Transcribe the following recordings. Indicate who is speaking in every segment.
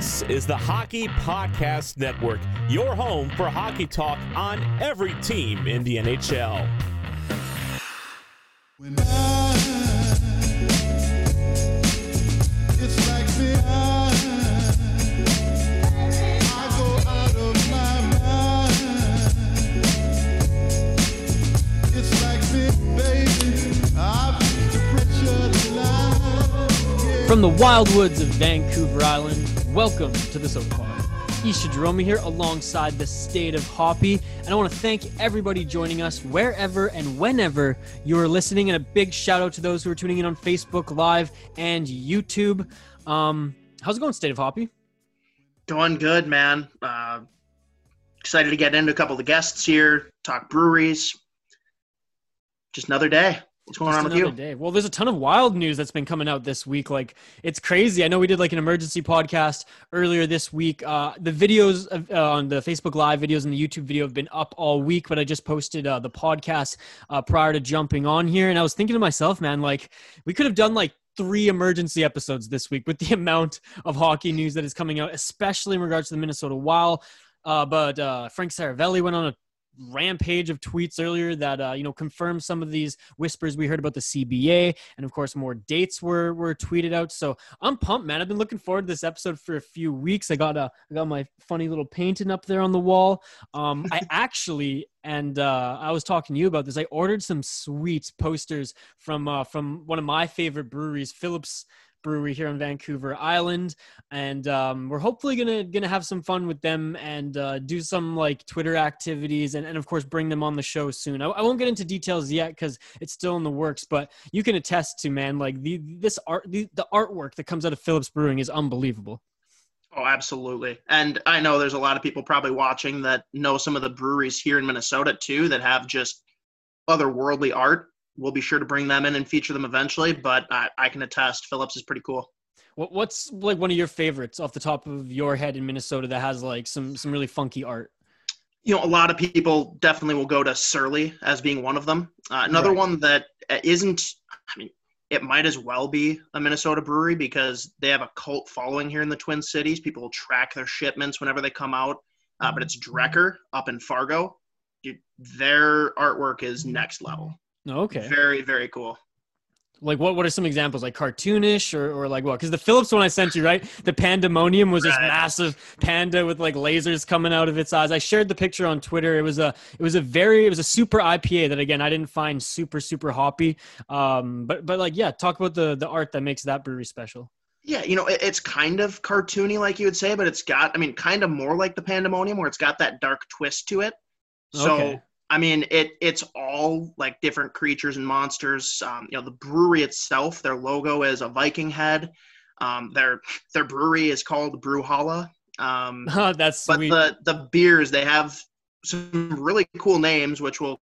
Speaker 1: This is the Hockey Podcast Network, your home for hockey talk on every team in the NHL. When I, it's like the I go out of my mind. It's like baby, From the wild woods of Vancouver Island, welcome to the Sota Pod. Isha Jerome here alongside the state of Hoppy. And I want to thank everybody joining us wherever and whenever you're listening. And a big shout out to those who are tuning in on Facebook Live and YouTube. Um, how's it going, State of Hoppy?
Speaker 2: Going good, man. Uh, excited to get into a couple of the guests here, talk breweries. Just another day. What's going Just on with you?
Speaker 1: Day. Well, there's a ton of wild news that's been coming out this week. Like it's crazy. I know we did like an emergency podcast earlier this week. Uh, the videos of, uh, on the Facebook Live videos and the YouTube video have been up all week, but I just posted uh, the podcast uh, prior to jumping on here, and I was thinking to myself, man, like we could have done like three emergency episodes this week with the amount of hockey news that is coming out, especially in regards to the Minnesota Wild. Uh, but uh, Frank Seravalli went on a rampage of tweets earlier that uh, you know confirmed some of these whispers we heard about the CBA, and of course more dates were were tweeted out. So I'm pumped, man. I've been looking forward to this episode for a few weeks. I got a uh, got my funny little painting up there on the wall. Um, I actually and uh, I was talking to you about this. I ordered some sweet posters from uh, from one of my favorite breweries, Phillips brewery here on Vancouver Island, and um, we're hopefully gonna gonna have some fun with them and uh, do some like Twitter activities and, and of course bring them on the show soon. I, I won't get into details yet because it's still in the works, but you can attest to man like the this art the, the artwork that comes out of Phillips Brewing is unbelievable.
Speaker 2: Oh, absolutely. And I know there's a lot of people probably watching that know some of the breweries here in Minnesota too that have just otherworldly art we'll be sure to bring them in and feature them eventually. But I, I can attest, Phillips is pretty cool.
Speaker 1: What, what's like one of your favorites off the top of your head in Minnesota that has like some some really funky art?
Speaker 2: You know, a lot of people definitely will go to Surly as being one of them. Uh, another right. one that isn't, I mean, it might as well be a Minnesota brewery because they have a cult following here in the Twin Cities. People will track their shipments whenever they come out. Uh, but it's Drekker up in Fargo. Dude, their artwork is next level.
Speaker 1: Okay.
Speaker 2: Very, very cool.
Speaker 1: Like what? What are some examples? Like cartoonish or, or like what? Because the Phillips one I sent you, right? The pandemonium was this massive panda with like lasers coming out of its eyes. I shared the picture on Twitter. It was a it was a very it was a super IPA that again I didn't find super super hoppy. Um, but but like yeah, talk about the the art that makes that brewery special.
Speaker 2: Yeah, you know, it's kind of cartoony, like you would say, but it's got, I mean, kind of more like the Pandemonium, where it's got that dark twist to it. So okay. I mean, it it's all like different creatures and monsters. Um, you know, the brewery itself, their logo is a Viking head. Um, their their brewery is called Brewhalla. Um,
Speaker 1: oh, that's
Speaker 2: but
Speaker 1: sweet.
Speaker 2: the the beers they have some really cool names, which we'll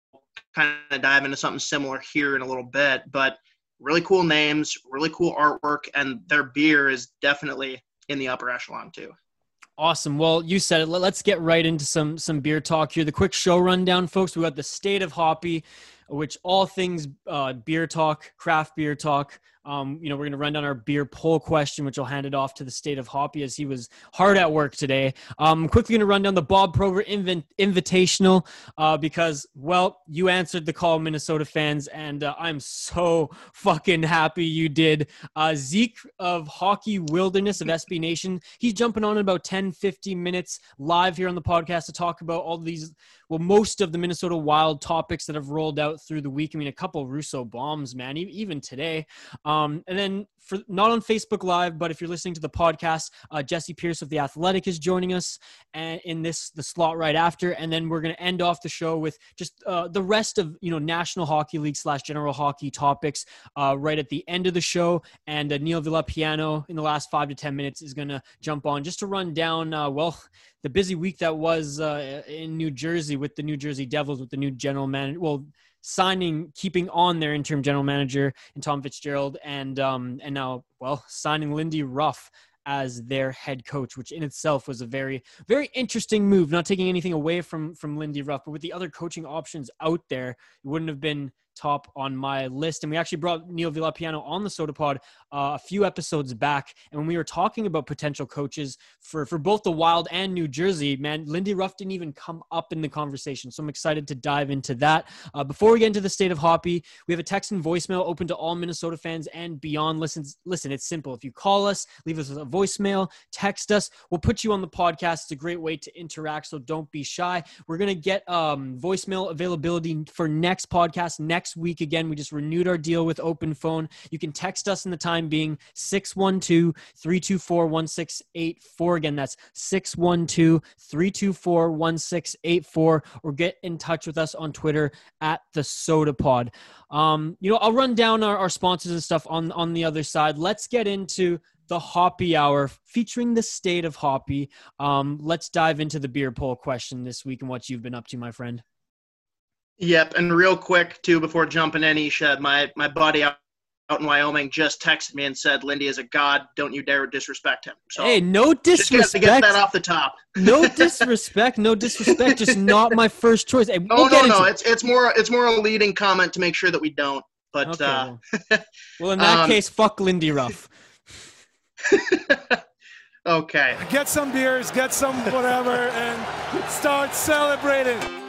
Speaker 2: kind of dive into something similar here in a little bit. But really cool names, really cool artwork, and their beer is definitely in the upper echelon too.
Speaker 1: Awesome. Well, you said it. Let's get right into some some beer talk here. The quick show rundown, folks. We got the state of hoppy, which all things uh, beer talk, craft beer talk. Um, you know, we're going to run down our beer poll question, which I'll hand it off to the state of Hoppy as he was hard at work today. Um, I'm quickly going to run down the Bob Probert Inv- Invitational uh, because, well, you answered the call, Minnesota fans, and uh, I'm so fucking happy you did. Uh, Zeke of Hockey Wilderness of SB Nation, he's jumping on in about 10, 15 minutes live here on the podcast to talk about all these well, most of the Minnesota Wild topics that have rolled out through the week. I mean, a couple Russo bombs, man, even today. Um, and then for not on Facebook Live, but if you're listening to the podcast, uh, Jessi Pierce of the Athletic is joining us, and in this the slot right after, and then we're going to end off the show with just uh, the rest of you know National Hockey League slash General Hockey topics uh, right at the end of the show, and uh, Neil Villapiano in the last five to ten minutes is going to jump on just to run down uh, well the busy week that was uh, in New Jersey with the New Jersey Devils with the new general manager. Well signing, keeping on their interim general manager and Tom Fitzgerald, and um, and now well signing Lindy Ruff as their head coach, which in itself was a very very interesting move. Not taking anything away from from Lindy Ruff, but with the other coaching options out there, it wouldn't have been top on my list. And we actually brought Neil Villapiano on the Sota Pod uh, a few episodes back. And when we were talking about potential coaches for, for both the Wild and New Jersey, man, Lindy Ruff didn't even come up in the conversation. So I'm excited to dive into that. Uh, before we get into the state of hoppy, we have a text and voicemail open to all Minnesota fans and beyond. Listen, listen, it's simple. If you call us, leave us a voicemail, text us, we'll put you on the podcast. It's a great way to interact. So don't be shy. We're going to get um, voicemail availability for next podcast next week. Again, we just renewed our deal with Open Phone. You can text us in the time being 612 324 1684. Again, that's 612 324 1684. Or get in touch with us on Twitter at the Sota Pod. Um, you know, I'll run down our, our sponsors and stuff on, on the other side. Let's get into the Hoppy Hour featuring the state of Hoppy. Um, let's dive into the beer poll question this week and what you've been up to, my friend.
Speaker 2: Yep, and real quick too, before jumping in, Isha, my my buddy out, out in Wyoming just texted me and said, "Lindy is a god. Don't you dare disrespect him."
Speaker 1: So hey, no disrespect.
Speaker 2: Just to get that off the top.
Speaker 1: no disrespect. No disrespect. Just not my first choice. Hey,
Speaker 2: we'll no, no, no. It's it's more it's more a leading comment to make sure that we don't. But okay, uh,
Speaker 1: well. well, in that um, case, fuck Lindy Ruff.
Speaker 2: okay.
Speaker 3: Get some beers, get some whatever, and start celebrating.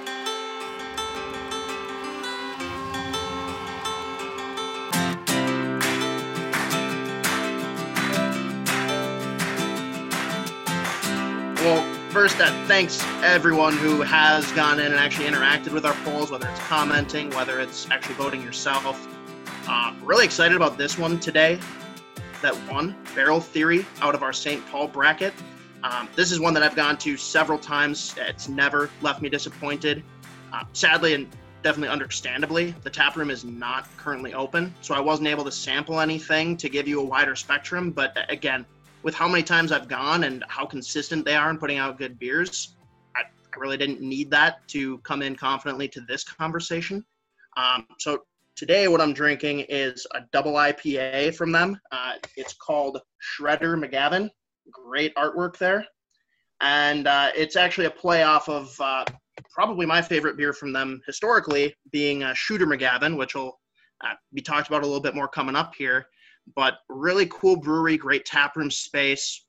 Speaker 2: First, uh, thanks everyone who has gone in and actually interacted with our polls, whether it's commenting, whether it's actually voting yourself. Uh, really excited about this one today that one, Barrel Theory out of our St. Paul bracket. Um, this is one that I've gone to several times. It's never left me disappointed. Uh, sadly and definitely understandably, the tap room is not currently open, so I wasn't able to sample anything to give you a wider spectrum. But uh, again, with how many times I've gone and how consistent they are in putting out good beers, I, I really didn't need that to come in confidently to this conversation. Um, so Today, what I'm drinking is a double IPA from them. Uh, it's called Shredder McGavin. Great artwork there. And uh, it's actually a play off of uh, probably my favorite beer from them historically, being Shooter McGavin, which will uh, be talked about a little bit more coming up here. But really cool brewery, great taproom space,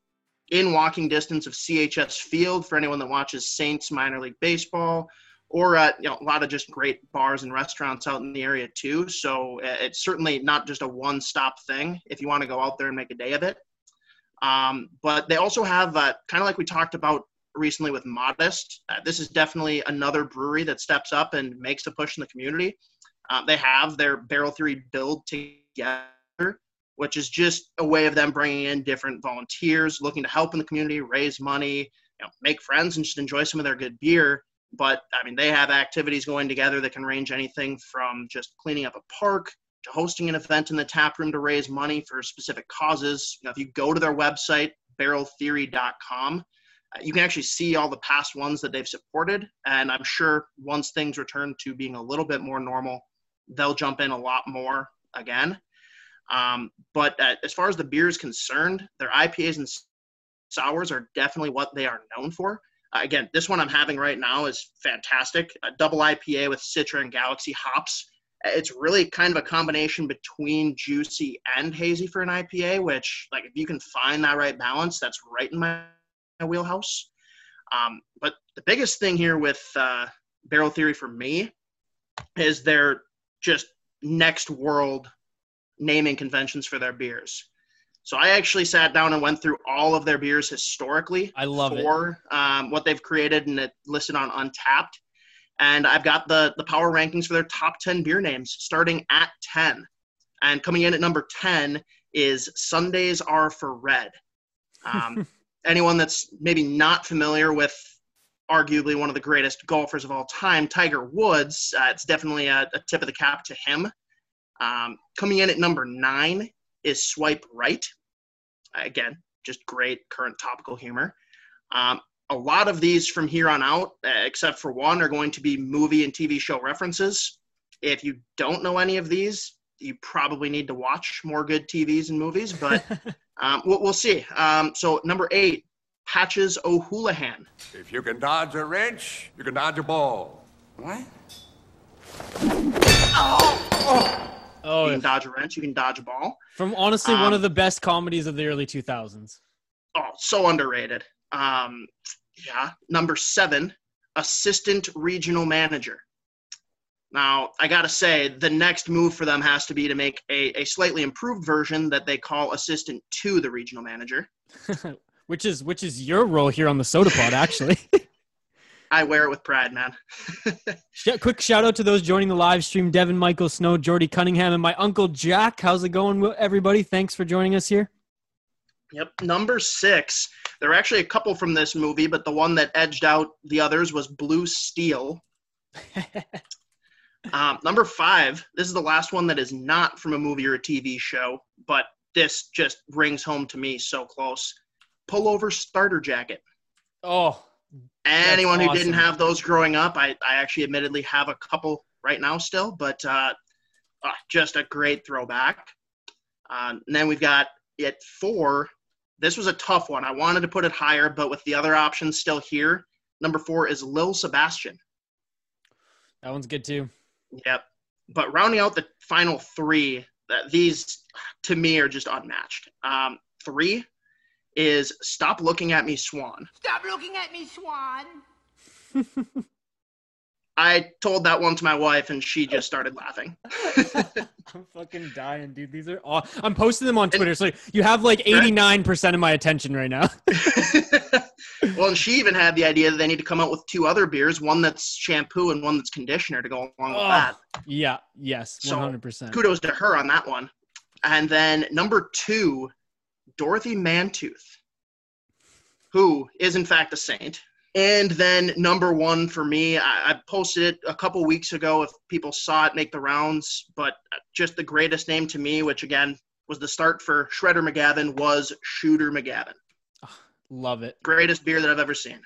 Speaker 2: in walking distance of CHS Field for anyone that watches Saints minor league baseball or uh, you know a lot of just great bars and restaurants out in the area too. So uh, it's certainly not just a one-stop thing if you want to go out there and make a day of it. Um, but they also have uh, kind of like we talked about recently with Modist. Uh, this is definitely another brewery that steps up and makes a push in the community. Uh, they have their Barrel Theory build together, which is just a way of them bringing in different volunteers looking to help in the community, raise money, you know, make friends, and just enjoy some of their good beer but I mean, they have activities going together that can range anything from just cleaning up a park to hosting an event in the tap room to raise money for specific causes. You know, if you go to their website, barreltheory.com, uh, you can actually see all the past ones that they've supported. And I'm sure once things return to being a little bit more normal, they'll jump in a lot more again. Um, but uh, as far as the beer is concerned, their IPAs and sours are definitely what they are known for. Uh, again, this one I'm having right now is fantastic. A double IPA with Citra and Galaxy hops. It's really kind of a combination between juicy and hazy for an IPA, which, like, if you can find that right balance, that's right in my, my wheelhouse. Um, but the biggest thing here with uh, Barrel Theory for me is their just next world naming conventions for their beers. So I actually sat down and went through all of their beers historically.
Speaker 1: I love
Speaker 2: for,
Speaker 1: it.
Speaker 2: Um, what they've created and it listed on Untappd. And I've got the the power rankings for their top 10 beer names starting at 10. And coming in at number 10 is Sundays Are for Red. Um, anyone that's maybe not familiar with arguably one of the greatest golfers of all time, Tiger Woods, uh, it's definitely a, a, tip of the cap to him. Um, coming in at number nine is Swipe Right. Again, just great current topical humor. Um, a lot of these from here on out, uh, except for one, are going to be movie and TV show references. If you don't know any of these, you probably need to watch more good TVs and movies, but um, we'll, we'll, see. Um, so, number eight, Patches O'Houlihan.
Speaker 4: If you can dodge a wrench, you can dodge a ball.
Speaker 5: What?
Speaker 1: Oh, Oh,
Speaker 2: you can dodge a wrench. You can dodge a ball.
Speaker 1: from honestly one
Speaker 2: Um,
Speaker 1: of the best comedies of the early 2000s.
Speaker 2: Oh, so underrated. Um, yeah. Number seven, assistant regional manager. Now, I got to say, the next move for them has to be to make a, a slightly improved version that they call assistant to the regional manager.
Speaker 1: which is which is your role here on the Sota Pod, actually.
Speaker 2: I wear it with pride, man.
Speaker 1: Quick shout out to those joining the live stream: Devin, Michael Snow, Jordy Cunningham, and my uncle Jack. How's it going, everybody? Thanks for joining us here.
Speaker 2: Yep. Number six, there are actually a couple from this movie, but the one that edged out the others was Blue Steel. Um, number five, this is the last one that is not from a movie or a TV show, but this just rings home to me so close. Pullover starter jacket.
Speaker 1: oh,
Speaker 2: Anyone who didn't have those growing up, I, I actually admittedly have a couple right now still, but uh, uh, just a great throwback. Uh, and then we've got at four. This was a tough one. I wanted to put it higher, but with the other options still here, number four is Lil Sebastian.
Speaker 1: that one's good too.
Speaker 2: Yep. But rounding out the final three, that these to me are just unmatched. Um, three is Stop Looking at Me, Swan.
Speaker 4: Stop looking at me, Swan.
Speaker 2: I told that one to my wife, and she just started laughing.
Speaker 1: I'm fucking dying, dude. These are all. I'm posting them on Twitter, so you have like 89% of my attention right now.
Speaker 2: well, and she even had the idea that they need to come out with two other beers, one that's shampoo and one that's conditioner to go along with
Speaker 1: Oh.
Speaker 2: that.
Speaker 1: yeah. Yes. 100%.
Speaker 2: Kudos to her on that one. And then number two, Dorothy Mantooth, who is in fact a saint. And then number one for me, I, I posted it a couple weeks ago. If people saw it, make the rounds. But just the greatest name to me, which again was the start for Shredder McGavin, was Shooter McGavin.
Speaker 1: Love it.
Speaker 2: Greatest beer that I've ever seen.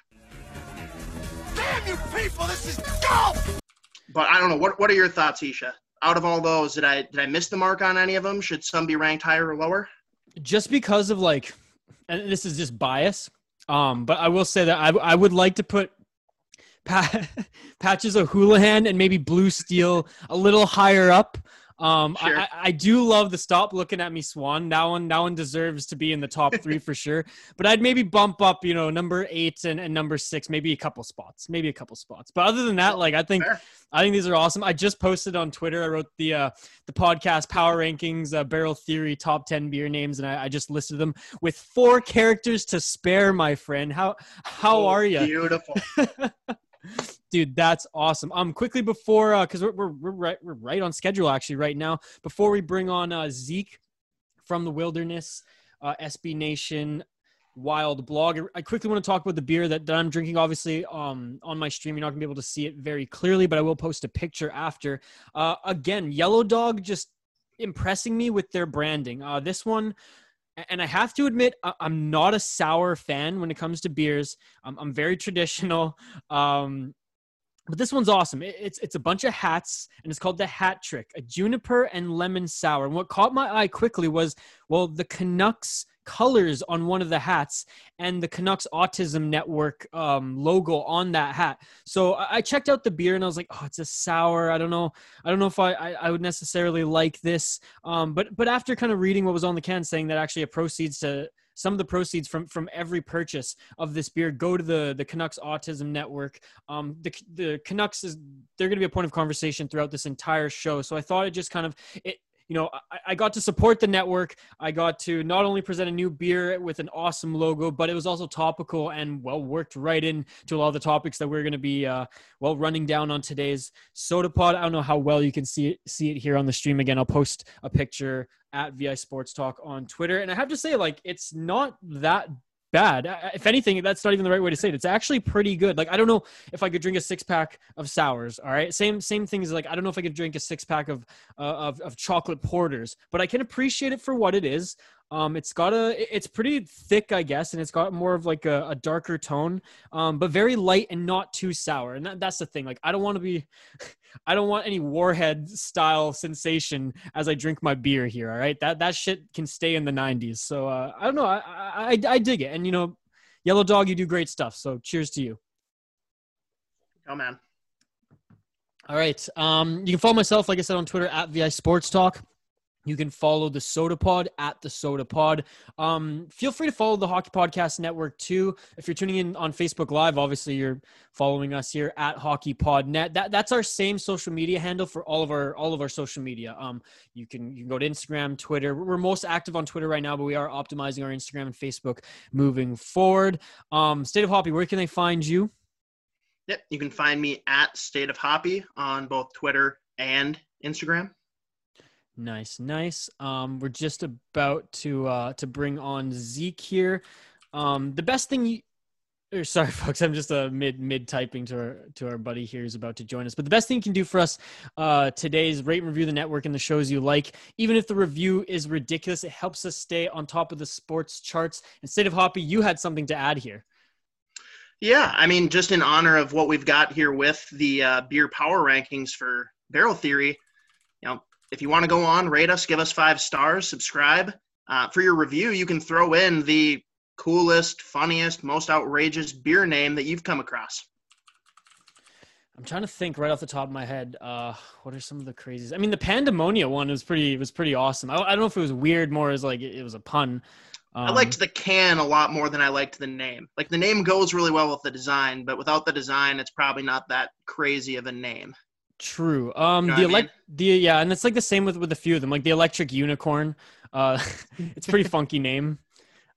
Speaker 3: Damn you people, this is golf!
Speaker 2: But I don't know. What What are your thoughts, Isha? Out of all those, did I did I miss the mark on any of them? Should some be ranked higher or lower?
Speaker 1: Just because of like and this is just bias um but i will say that i, I would like to put pa- Patches O'Houlihan and maybe blue steel a little higher up um I-
Speaker 2: Sure.
Speaker 1: I, I do love the stop looking at me swan that one that one deserves to be in the top three for sure but i'd maybe bump up you know number eight and, and number six maybe a couple spots maybe a couple spots but other than that like i think
Speaker 2: Fair.
Speaker 1: I think these are awesome. I just posted on Twitter. I wrote the uh, the podcast power rankings, uh, barrel theory top ten beer names, and I, I just listed them with four characters to spare. My friend, how how
Speaker 2: Oh,
Speaker 1: are you,
Speaker 2: Beautiful.
Speaker 1: dude? That's awesome. Um, quickly before uh, because we're, we're we're right we're right on schedule actually right now. Before we bring on uh, Zeke from the Wilderness, uh, SB Nation wild blog. I quickly want to talk about the beer that, that I'm drinking. Obviously, um, on my stream, you're not gonna be able to see it very clearly, but I will post a picture after. Uh, again, Yellow Dog just impressing me with their branding. Uh, this one, and I have to admit, I'm not a sour fan when it comes to beers. I'm, I'm very traditional. Um, but this one's awesome. It- It's it's a bunch of hats, and it's called the Hat Trick, a juniper and lemon sour. And what caught my eye quickly was well, the Canucks colors on one of the hats and the Canucks Autism Network um, logo on that hat. So I checked out the beer and I was like, oh, it's a sour. I don't know. I don't know if I, I, I would necessarily like this. Um, but but after kind of reading what was on the can, saying that actually it proceeds to some of the proceeds from from every purchase of this beer go to the the Canucks Autism Network. Um, the the Canucks is they're going to be a point of conversation throughout this entire show. So I thought it just kind of it. You know, I, I got to support the network. I got to not only present a new beer with an awesome logo, but it was also topical and well worked right in to a lot of the topics that we're going to be uh, well running down on today's sota pod. I don't know how well you can see it, see it here on the stream. Again, I'll post a picture at VI Sports Talk on Twitter, and I have to say, like, it's not that bad. If anything, that's not even the right way to say it. It's actually pretty good. Like I don't know if I could drink a six pack of sours. All right, same same thing as like I don't know if I could drink a six pack of uh, of of chocolate porters, but I can appreciate it for what it is. Um, it's got a, it's pretty thick, I guess, and it's got more of like a, a darker tone, um, but very light and not too sour. And that, that's the thing. Like I don't want to be, I don't want any warhead style sensation as I drink my beer here. All right, that that shit can stay in the '90s. So uh, I don't know. I, I I dig it, and you know, Yellow Dog, you do great stuff. So cheers to you.
Speaker 2: Oh man.
Speaker 1: All right. Um, you can follow myself, like I said, on Twitter at VI Sports Talk. You can follow the Sota Pod at the Sota Pod. Um, feel free to follow the Hockey Podcast Network too. If you're tuning in on Facebook Live, obviously you're following us here at Hockey Pod Net. That that's our same social media handle for all of our all of our social media. Um, you can you can go to Instagram, Twitter. We're most active on Twitter right now, but we are optimizing our Instagram and Facebook moving forward. Um, State of Hoppy, where can they find you?
Speaker 2: Yep, you can find me at State of Hoppy on both Twitter and Instagram.
Speaker 1: Nice, nice. Um, we're just about to uh, to bring on Zeke here. Um, the best thing you, or sorry, folks, I'm just uh, mid mid typing to our to our buddy here who's about to join us. But the best thing you can do for us uh, today is rate and review the network and the shows you like. Even if the review is ridiculous, it helps us stay on top of the sports charts. Instead of Hoppy, you had something to add here.
Speaker 2: Yeah, I mean, just in honor of what we've got here with the uh, beer power rankings for Barrel Theory, you know, if you want to go on, rate us, give us five stars, subscribe. Uh, for your review, you can throw in the coolest, funniest, most outrageous beer name that you've come across.
Speaker 1: I'm trying to think right off the top of my head. Uh, what are some of the craziest? I mean, the Pandemonia one was pretty was pretty awesome. I, I don't know if it was weird, more as like it was a pun.
Speaker 2: Um, I liked the can a lot more than I liked the name. Like the name goes really well with the design, but without the design, it's probably not that crazy of a name.
Speaker 1: True. Um, you know the elect, the yeah, and it's like the same with with a few of them, like the Electric Unicorn. Uh, it's pretty funky name.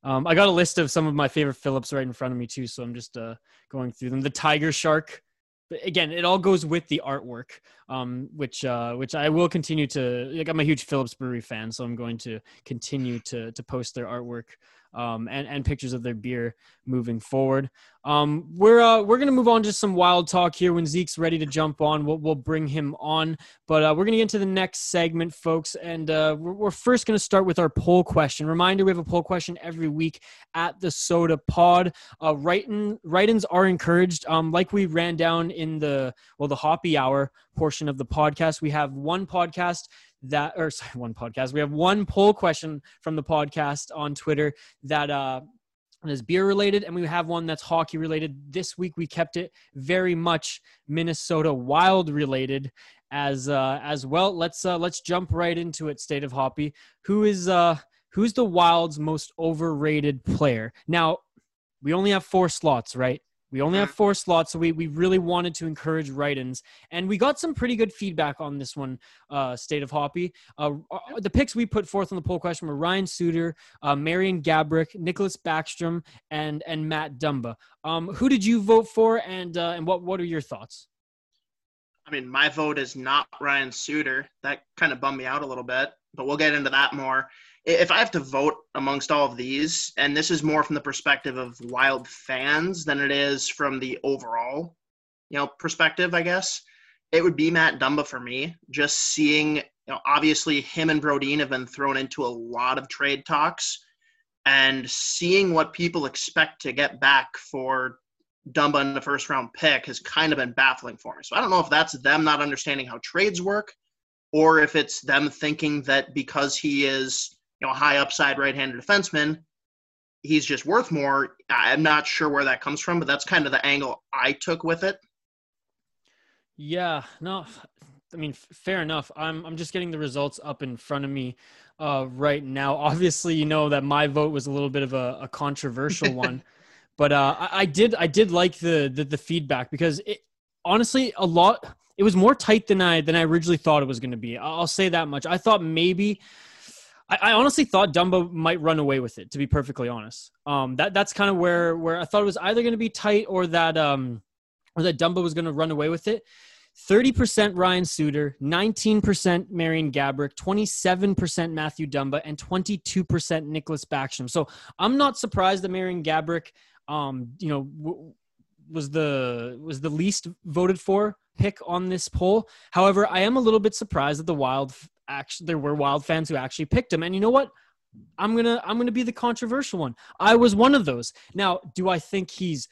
Speaker 1: Um, I got a list of some of my favorite Phillips right in front of me too, so I'm just uh going through them. The Tiger Shark. But again, it all goes with the artwork, um, which uh, which I will continue to. Like, I'm a huge Phillips Brewery fan, so I'm going to continue to to post their artwork um, and and pictures of their beer moving forward. Um, we're uh, we're gonna move on to some wild talk here. When Zeke's ready to jump on, we'll we'll bring him on. But uh, we're gonna get into the next segment, folks, and uh, we're, we're first gonna start with our poll question. Reminder: we have a poll question every week at the Sota Pod. Uh, write-in, write-ins are encouraged. Um, like we ran down in the well the Hoppy Hour portion of the podcast, we have one podcast that or sorry, one podcast. We have one poll question from the podcast on Twitter that uh is beer related and we have one that's hockey related. This week we kept it very much minnesota wild related as uh as well. Let's uh let's jump right into it state of hoppy who is uh who's the wild's most overrated player? Now we only have four slots right we only have mm-hmm. four slots, so we, we really wanted to encourage write-ins, and we got some pretty good feedback on this one. Uh, State of Hoppy. Uh, uh, the picks we put forth on the poll question were Ryan Suter, uh, Marian Gaborik, Nicholas Backstrom, and and Matt Dumba. Um, who did you vote for, and uh, and what what are your thoughts?
Speaker 2: I mean, my vote is not Ryan Suter. That kind of bummed me out a little bit, but we'll get into that more if I have to vote amongst all of these, and this is more from the perspective of wild fans than it is from the overall, you know, perspective, I guess, it would be Matt Dumba for me. Just seeing, you know, obviously him and Brodin have been thrown into a lot of trade talks, and seeing what people expect to get back for Dumba in the first round pick has kind of been baffling for me. So I don't know if that's them not understanding how trades work, or if it's them thinking that because he is you know, high upside right-handed defenseman, he's just worth more. I'm not sure where that comes from, but that's kind of the angle I took with it.
Speaker 1: Yeah, no, I mean, fair enough. I'm I'm just getting the results up in front of me uh, right now. Obviously, you know that my vote was a little bit of a, a controversial one, but uh, I, I, did I did like the, the the feedback because it honestly a lot. It was more tight than I than I originally thought it was going to be. I'll say that much. I thought maybe I, I, honestly thought Dumba might run away with it. To be perfectly honest, um, that that's kind of where where I thought it was either going to be tight or that um, or that Dumba was going to run away with it. 30% Ryan Suter, 19% Marian Gaborik, 27% Matthew Dumba, and 22% Nicholas Backstrom. So I'm not surprised that Marian Gaborik, um, you know, w- was the was the least voted for pick on this poll. However, I am a little bit surprised that the Wild actually there were wild fans who actually picked him. And you know what? I'm gonna i'm gonna be the controversial one. I was one of those. Now do i think he's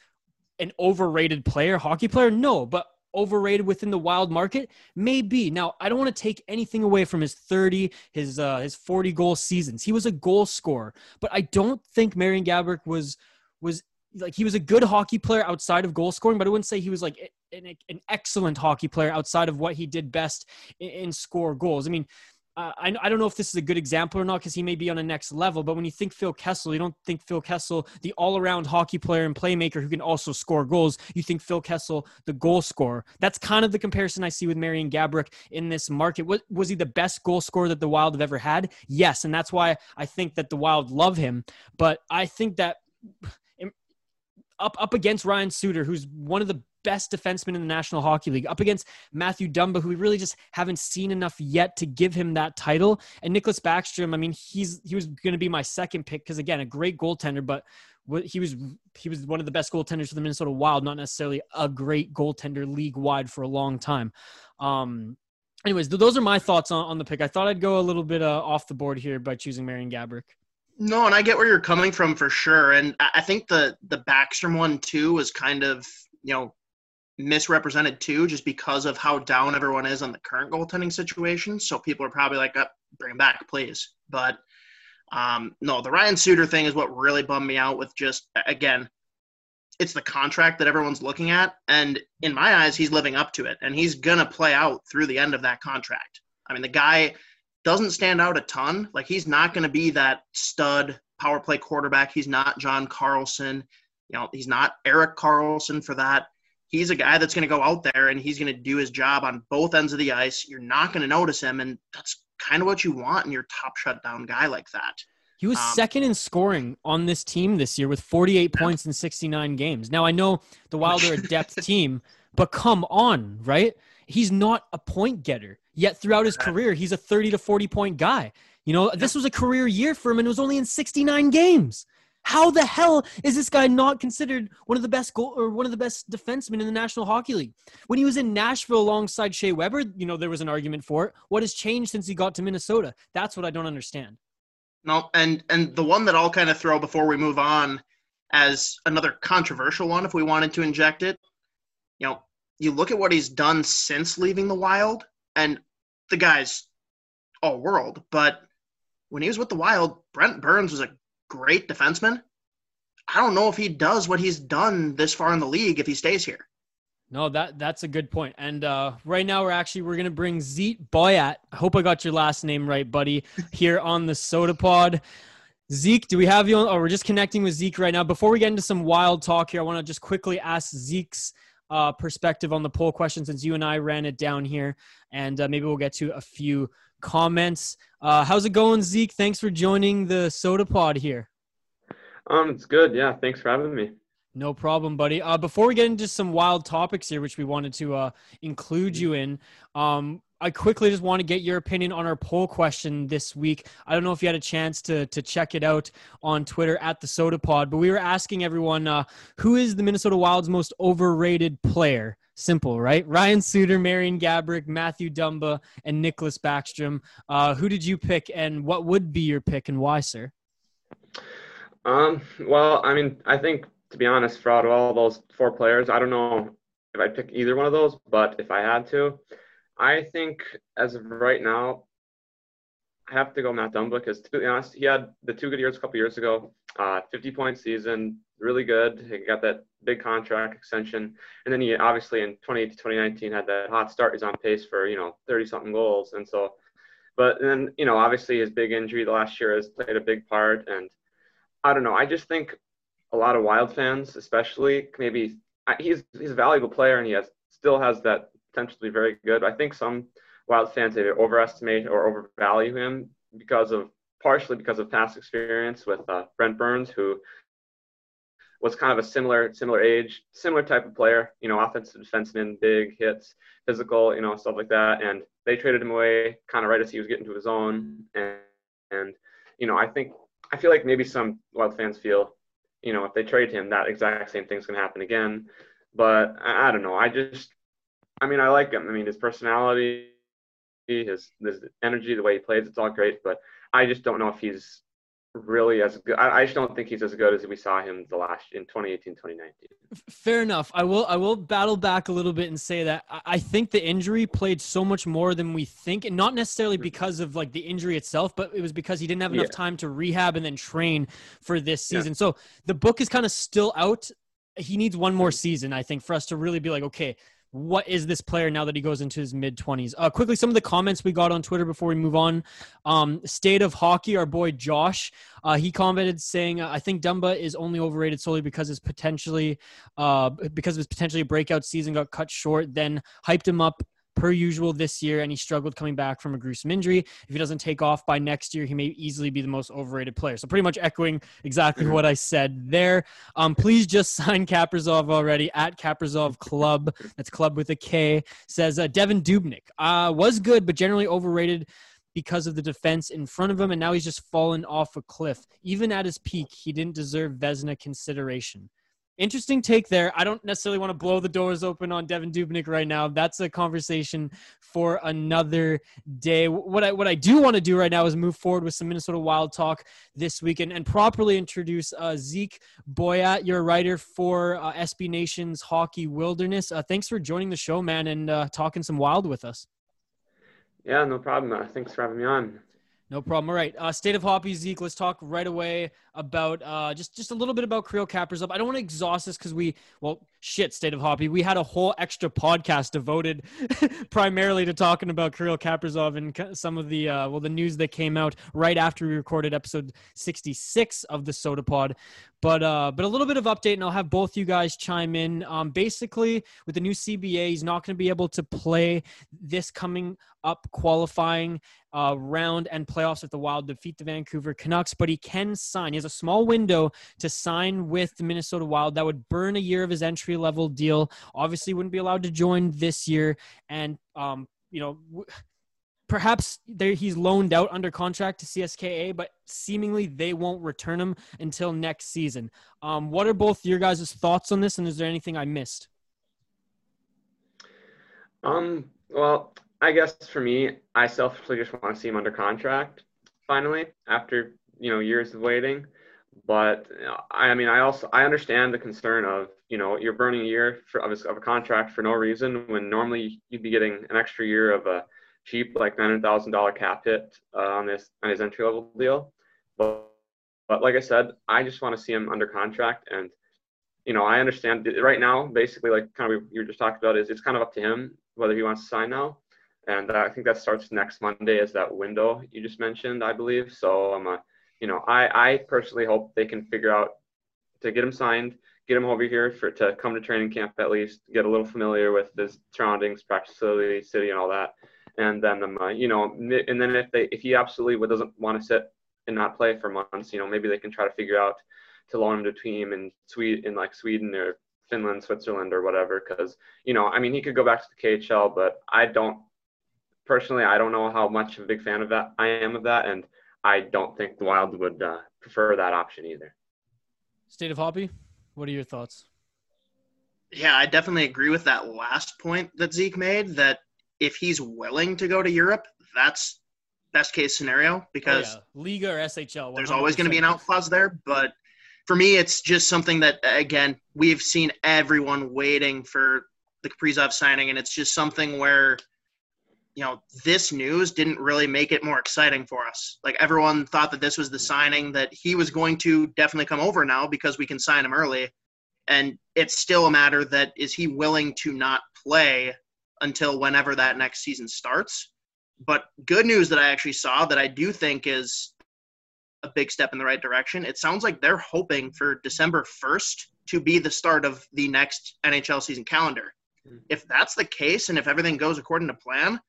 Speaker 1: an overrated player hockey player? No but overrated within the wild market? Maybe. Now i don't want to take anything away from his 30 his uh his 40 goal seasons. He was a goal scorer. But i don't think marian gaborik was was like he was a good hockey player outside of goal scoring but i wouldn't say he was like an, an excellent hockey player outside of what he did best in, in score goals. I mean, uh, I, I don't know if this is a good example or not because he may be on a next level, but when you think Phil Kessel, you don't think Phil Kessel, the all around hockey player and playmaker who can also score goals. You think Phil Kessel, the goal scorer. That's kind of the comparison I see with Marian Gaborik in this market. Was, was he the best goal scorer that the Wild have ever had? Yes. And that's why I think that the Wild love him. But I think that up up against Ryan Suter, who's one of the best defenseman in the National Hockey League, up against Matthew Dumba, who we really just haven't seen enough yet to give him that title. And Nicholas Backstrom, I mean, he's he was going to be my second pick because again, a great goaltender, but he was he was one of the best goaltenders for the Minnesota Wild, not necessarily a great goaltender league wide for a long time. Um, anyways, th- those are my thoughts on, on the pick. I thought I'd go a little bit uh, off the board here by choosing Marian Gaborik.
Speaker 2: No, and I get where you're coming from for sure. And I think the the Backstrom one too was kind of you know misrepresented too, just because of how down everyone is on the current goaltending situation. So people are probably like, oh, "Bring him back, please." But um, no, the Ryan Suter thing is what really bummed me out. With just again, it's the contract that everyone's looking at, and in my eyes, he's living up to it, and he's gonna play out through the end of that contract. I mean, the guy doesn't stand out a ton. Like he's not going to be that stud power play quarterback. He's not John Carlson. You know, he's not Erik Karlsson for that he's a guy that's going to go out there and he's going to do his job on both ends of the ice. You're not going to notice him, and that's kind of what you want in your top shutdown guy like that.
Speaker 1: He was um, second in scoring on this team this year with 48 yeah. points in 69 games. Now I know the Wild are a depth team, but come on, right? He's not a point getter. Yet throughout his career, he's a 30 to 40 point guy. You know, this was a career year for him and it was only in 69 games. How the hell is this guy not considered one of the best goal or one of the best defensemen in the National Hockey League? When he was in Nashville alongside Shea Weber, you know, there was an argument for it. What has changed since he got to Minnesota? That's what I don't understand.
Speaker 2: No, and and the one that I'll kind of throw before we move on as another controversial one, if we wanted to inject it, you know, you look at what he's done since leaving the Wild, and the guy's all world. But when he was with the Wild, Brent Burns was a great defenseman. I don't know if he does what he's done this far in the league if he stays here.
Speaker 1: No, that that's a good point. And uh, right now we're actually we're gonna bring Zeke Boyat. I hope I got your last name right, buddy. Here on the Sota Pod. Zeke, do we have you on? Oh, we're just connecting with Zeke right now. Before we get into some wild talk here, I want to just quickly ask Zeke's uh, perspective on the poll question since you and I ran it down here, and uh, maybe we'll get to a few comments. Uh, how's it going, Zeke? Thanks for joining the Sota Pod here.
Speaker 5: Um, it's good. Yeah, thanks for having me.
Speaker 1: No problem, buddy. Uh, before we get into some wild topics here, which we wanted to uh, include you in, um, I quickly just want to get your opinion on our poll question this week. I don't know if you had a chance to to check it out on Twitter at the Sota Pod, but we were asking everyone uh, who is the Minnesota Wild's most overrated player. Simple, right? Ryan Suter, Marian Gaborik, Matthew Dumba, and Nicholas Backstrom. Uh, who did you pick, and what would be your pick, and why, sir?
Speaker 5: Um, well, I mean, I think to be honest, for out of all those four players, I don't know if I'd pick either one of those, but if I had to, I think as of right now, I have to go Matt Dumba because to be honest, he had the two good years a couple years ago, uh, 50 point season, really good. He got that big contract extension, and then he obviously in 2018 to 2019 had that hot start. He's on pace for you know 30 something goals, and so, but then you know obviously his big injury last year has played a big part, and I don't know. I just think a lot of Wild fans, especially maybe he's he's a valuable player and he has still has that potential to be very good. I think some Wild fans either overestimate or overvalue him because of partially because of past experience with uh, Brent Burns, who was kind of a similar similar age, similar type of player. You know, offensive defenseman, big hits, physical, you know, stuff like that. And they traded him away kind of right as he was getting to his own. And and you know, I think I feel like maybe some Wild fans feel, you know, if they trade him, that exact same thing's to happen again. But I, I don't know. I just I mean, I like him. I mean, his personality, his his energy, the way he plays, it's all great. But I just don't know if he's really as good. I, I, just don't think he's as good as we saw him the last in 2018, 2019.
Speaker 1: Fair enough. I will I will battle back a little bit and say that I think the injury played so much more than we think, and not necessarily mm-hmm. because of like the injury itself, but it was because he didn't have enough yeah. time to rehab and then train for this season. Yeah. So the book is kind of still out. He needs one more season, I think, for us to really be like, okay, what is this player now that he goes into his mid 20s? Uh, quickly, some of the comments we got on Twitter before we move on. Um, State of Hockey, our boy Josh, uh, he commented saying, "I think Dumba is only overrated solely because his potentially, uh, because of his potentially breakout season got cut short. Then hyped him up per usual this year, and he struggled coming back from a gruesome injury. If he doesn't take off by next year, he may easily be the most overrated player. So pretty much echoing exactly what I said there. Um, please just sign Kaprizov already at Kaprizov Club. That's club with a K. Says uh, Devan Dubnyk uh, was good, but generally overrated because of the defense in front of him, and now he's just fallen off a cliff. Even at his peak, he didn't deserve Vezina consideration interesting take there. I don't necessarily want to blow the doors open on Devan Dubnyk right now. That's a conversation for another day. What I what I do want to do right now is move forward with some Minnesota Wild talk this weekend and properly introduce uh, Zeke Boyat. You're a writer for uh, SB Nation's Hockey Wilderness. Uh, thanks for joining the show, man, and uh, talking some Wild with us.
Speaker 5: Yeah, no problem. Uh, thanks for having me on.
Speaker 1: No problem. All right. Uh, State of Hoppy, Zeke. Let's talk right away about uh, just just a little bit about Kirill Kaprizov. I don't want to exhaust this because we well shit State of Hoppy. We had a whole extra podcast devoted primarily to talking about Kirill Kaprizov and some of the uh, well the news that came out right after we recorded episode 66 of the Sota Pod. But uh, but a little bit of update, and I'll have both you guys chime in. Um, basically, with the new CBA, he's not going to be able to play this coming up qualifying uh, round and playoffs if the Wild defeat the Vancouver Canucks, but he can sign. He has a small window to sign with the Minnesota Wild that would burn a year of his entry level deal. Obviously, wouldn't be allowed to join this year, and um, you know. W- perhaps he's loaned out under contract to CSKA, but seemingly they won't return him until next season. Um, what are both your guys' thoughts on this, and is there anything I missed?
Speaker 5: Um, well, I guess for me, I selfishly just want to see him under contract finally after you know years of waiting. But I mean, I also I understand the concern of you know you're burning a year for, of, a, of a contract for no reason when normally you'd be getting an extra year of a cheap like nine hundred thousand dollar cap hit uh, on this on his entry level deal. But but like I said, I just want to see him under contract and you know I understand right now basically like kind of you were just talking about is it's kind of up to him whether he wants to sign now and I think that starts next Monday as that window you just mentioned, I believe. So I'm a, you know, I I personally hope they can figure out to get him signed, get him over here for to come to training camp at least, get a little familiar with the surroundings, practice facility, city, and all that, and then um, uh, you know, and then if they if he absolutely doesn't want to sit and not play for months, you know, maybe they can try to figure out to loan him to a team in Sweden, in like Sweden or Finland, Switzerland, or whatever. Because you know, I mean, he could go back to the KHL, but I don't personally, I don't know how much of a big fan of that I am of that, and I don't think the Wild would uh, prefer that option either.
Speaker 1: State of Hoppy, what are your thoughts?
Speaker 2: Yeah, I definitely agree with that last point that Zeke made. That if he's willing to go to Europe, that's best case scenario because
Speaker 1: oh, yeah. Liiga or SHL. 100%.
Speaker 2: There's always going to be an out clause there, but for me, it's just something that again we've seen everyone waiting for the Kaprizov signing, and it's just something where you know, this news didn't really make it more exciting for us. Like everyone thought that this was the signing that he was going to definitely come over now because we can sign him early. And it's still a matter that is he willing to not play until whenever that next season starts. But good news that I actually saw that I do think is a big step in the right direction. It sounds like they're hoping for December 1st to be the start of the next NHL season calendar. Hmm. If that's the case and if everything goes according to plan,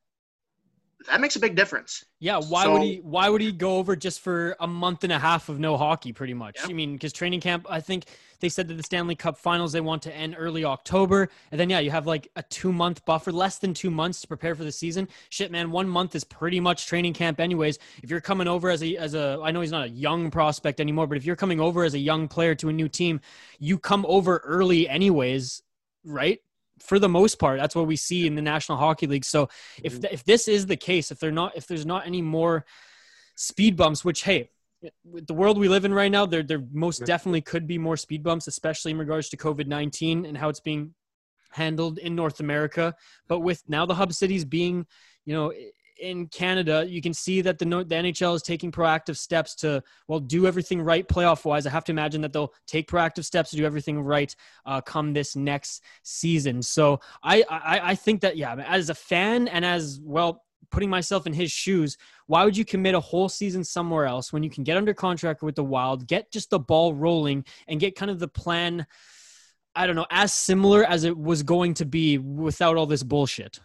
Speaker 2: that makes a big difference.
Speaker 1: Yeah, why so, would he? Why would he go over just for a month and a half of no hockey? Pretty much. Yeah. I mean, because training camp. I think they said that the Stanley Cup Finals they want to end early October, and then yeah, you have like a two month buffer, less than two months to prepare for the season. Shit, man, one month is pretty much training camp, anyways. If you're coming over as a as a, I know he's not a young prospect anymore, but if you're coming over as a young player to a new team, you come over early, anyways, right? For the most part that's what we see in the national hockey league. So if mm-hmm. if this is the case if they're not if there's not any more speed bumps which hey the world we live in right now there there most definitely could be more speed bumps especially in regards to covid-19 and how it's being handled in north america. But with now the hub cities being you know in Canada, you can see that the, the NHL is taking proactive steps to, well, do everything right playoff wise. I have to imagine that they'll take proactive steps to do everything right uh, come this next season. So I, I, I think that, yeah, as a fan and as well, putting myself in his shoes, why would you commit a whole season somewhere else when you can get under contract with the Wild, get just the ball rolling, and get kind of the plan? I don't know, as similar as it was going to be without all this bullshit.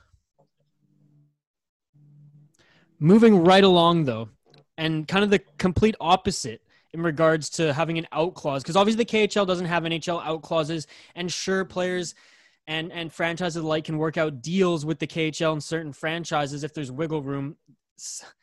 Speaker 1: Moving right along, though, and kind of the complete opposite in regards to having an out clause, because obviously the KHL doesn't have NHL out clauses, and sure, players and and franchises alike can work out deals with the KHL and certain franchises if there's wiggle room.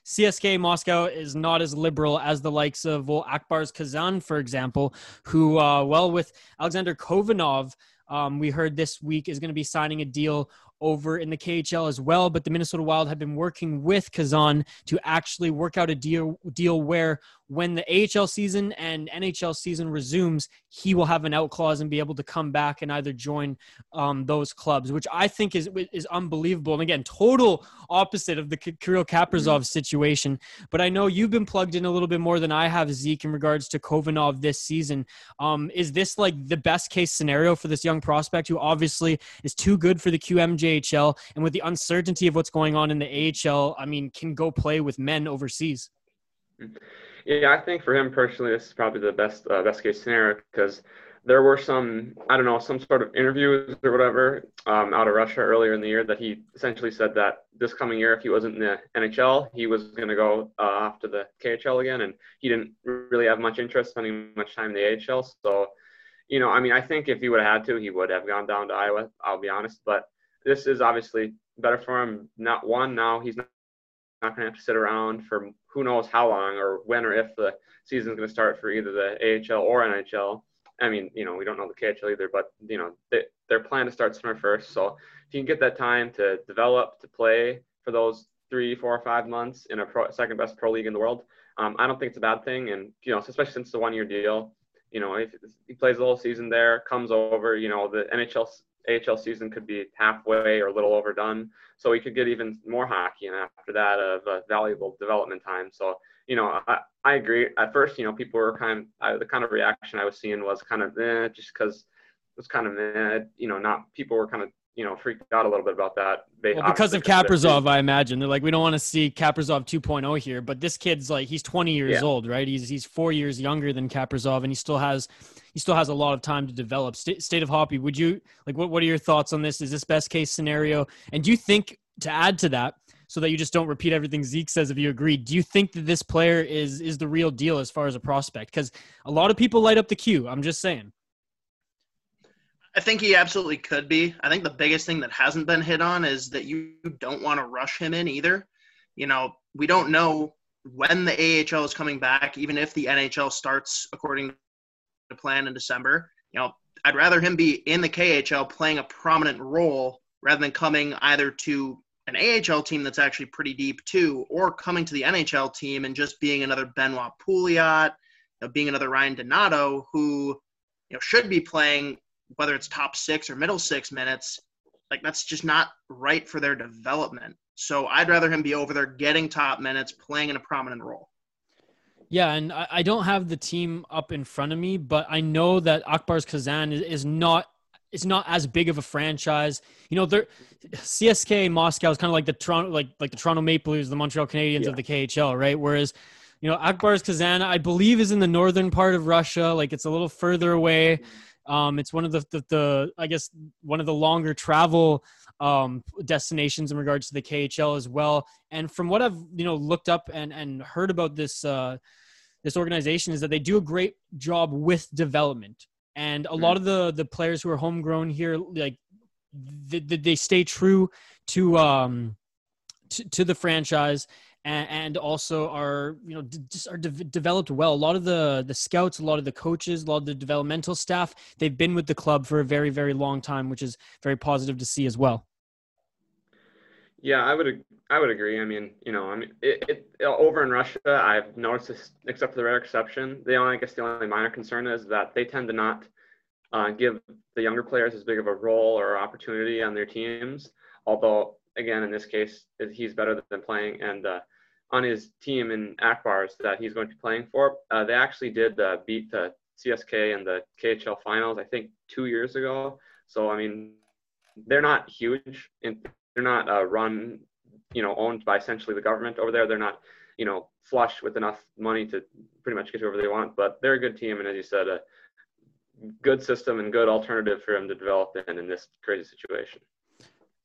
Speaker 1: CSK Moscow is not as liberal as the likes of well, Ak Bars Kazan, for example, who, uh, well, with Alexander Khovanov, um, we heard this week is going to be signing a deal over in the KHL as well. But the Minnesota Wild have been working with Kazan to actually work out a deal deal where when the AHL season and NHL season resumes, he will have an out clause and be able to come back and either join um, those clubs, which I think is is unbelievable. And again, total opposite of the Kirill Kaprizov situation. But I know you've been plugged in a little bit more than I have, Zeke, in regards to Khovanov this season. Um, is this like the best case scenario for this young prospect who obviously is too good for the QMJHL and with the uncertainty of what's going on in the AHL, I mean, can go play with men overseas?
Speaker 5: Mm-hmm. Yeah, I think for him personally, this is probably the best uh, best case scenario because there were some I don't know some sort of interviews or whatever um, out of Russia earlier in the year that he essentially said that this coming year, if he wasn't in the NHL, he was going to go uh, off to the KHL again, and he didn't really have much interest spending much time in the AHL. So, you know, I mean, I think if he would have had to, he would have gone down to Iowa. I'll be honest, but this is obviously better for him. Not one now he's not not going to have to sit around for who knows how long or when or if the season's going to start for either the AHL or NHL. I mean, you know, we don't know the KHL either, but you know, they're planning to start summer first. So if you can get that time to develop, to play for those three, four, or five months in a pro, second best pro league in the world, um, I don't think it's a bad thing. And you know, especially since the one year deal, you know, if he plays the whole season there, comes over, you know, the NHL AHL season could be halfway or a little overdone. So we could get even more hockey and after that of a valuable development time. So, you know, I, I agree. At first, you know, people were kind of, I, the kind of reaction I was seeing was kind of eh, just because it was kind of, eh, you know, not, people were kind of you know, freaked out a little bit about that.
Speaker 1: They, well, because of Kaprizov, I imagine they're like, we don't want to see Kaprizov 2.0 here, but this kid's like, he's 20 years yeah. old, right? He's he's four years younger than Kaprizov, and he still has he still has a lot of time to develop. State, state of Hoppy, would you like what? What are your thoughts on this? Is this best case scenario? And do you think to add to that, so that you just don't repeat everything Zeke says, if you agree, do you think that this player is is the real deal as far as a prospect? Because a lot of people light up the queue. I'm just saying.
Speaker 2: I think he absolutely could be. I think the biggest thing that hasn't been hit on is that you don't want to rush him in either. You know, we don't know when the AHL is coming back, even if the NHL starts according to plan in December. You know, I'd rather him be in the KHL playing a prominent role rather than coming either to an AHL team that's actually pretty deep too, or coming to the NHL team and just being another Benoit Pouliot, being another Ryan Donato who you know should be playing whether it's top six or middle six minutes, like that's just not right for their development. So I'd rather him be over there getting top minutes, playing in a prominent role.
Speaker 1: Yeah, and I, I don't have the team up in front of me, but I know that Ak Bars Kazan is, is not it's not as big of a franchise. You know, they're CSK Moscow is kind of like the Toronto like like the Toronto Maple Leafs, the Montreal Canadiens yeah. of the KHL, right? Whereas, you know, Ak Bars Kazan, I believe, is in the northern part of Russia. Like it's a little further away. Um, it's one of the, the, the, I guess, one of the longer travel um, destinations in regards to the KHL as well. And from what I've, you know, looked up and, and heard about this, uh, this organization is that they do a great job with development. And a lot of the, the players who are homegrown here, like they, they stay true to, um, to, to the franchise and, and also are you know d- just are de- developed well. A lot of the the scouts, a lot of the coaches, a lot of the developmental staff, they've been with the club for a very very long time, which is very positive to see as well.
Speaker 5: Yeah, I would I would agree. I mean, you know, I mean, it, it, over in Russia, I've noticed this, except for the rare exception. The only, I guess, the only minor concern is that they tend to not uh, give the younger players as big of a role or opportunity on their teams. Although again, in this case, he's better than playing. And uh, on his team in Ak Bars that he's going to be playing for, uh, they actually did uh, beat the CSK in the KHL finals, I think, two years ago. So, I mean, they're not huge and they're not uh, run, you know, owned by essentially the government over there. They're not, you know, flush with enough money to pretty much get whoever they want, but they're a good team. And as you said, a good system and good alternative for him to develop in in this crazy situation.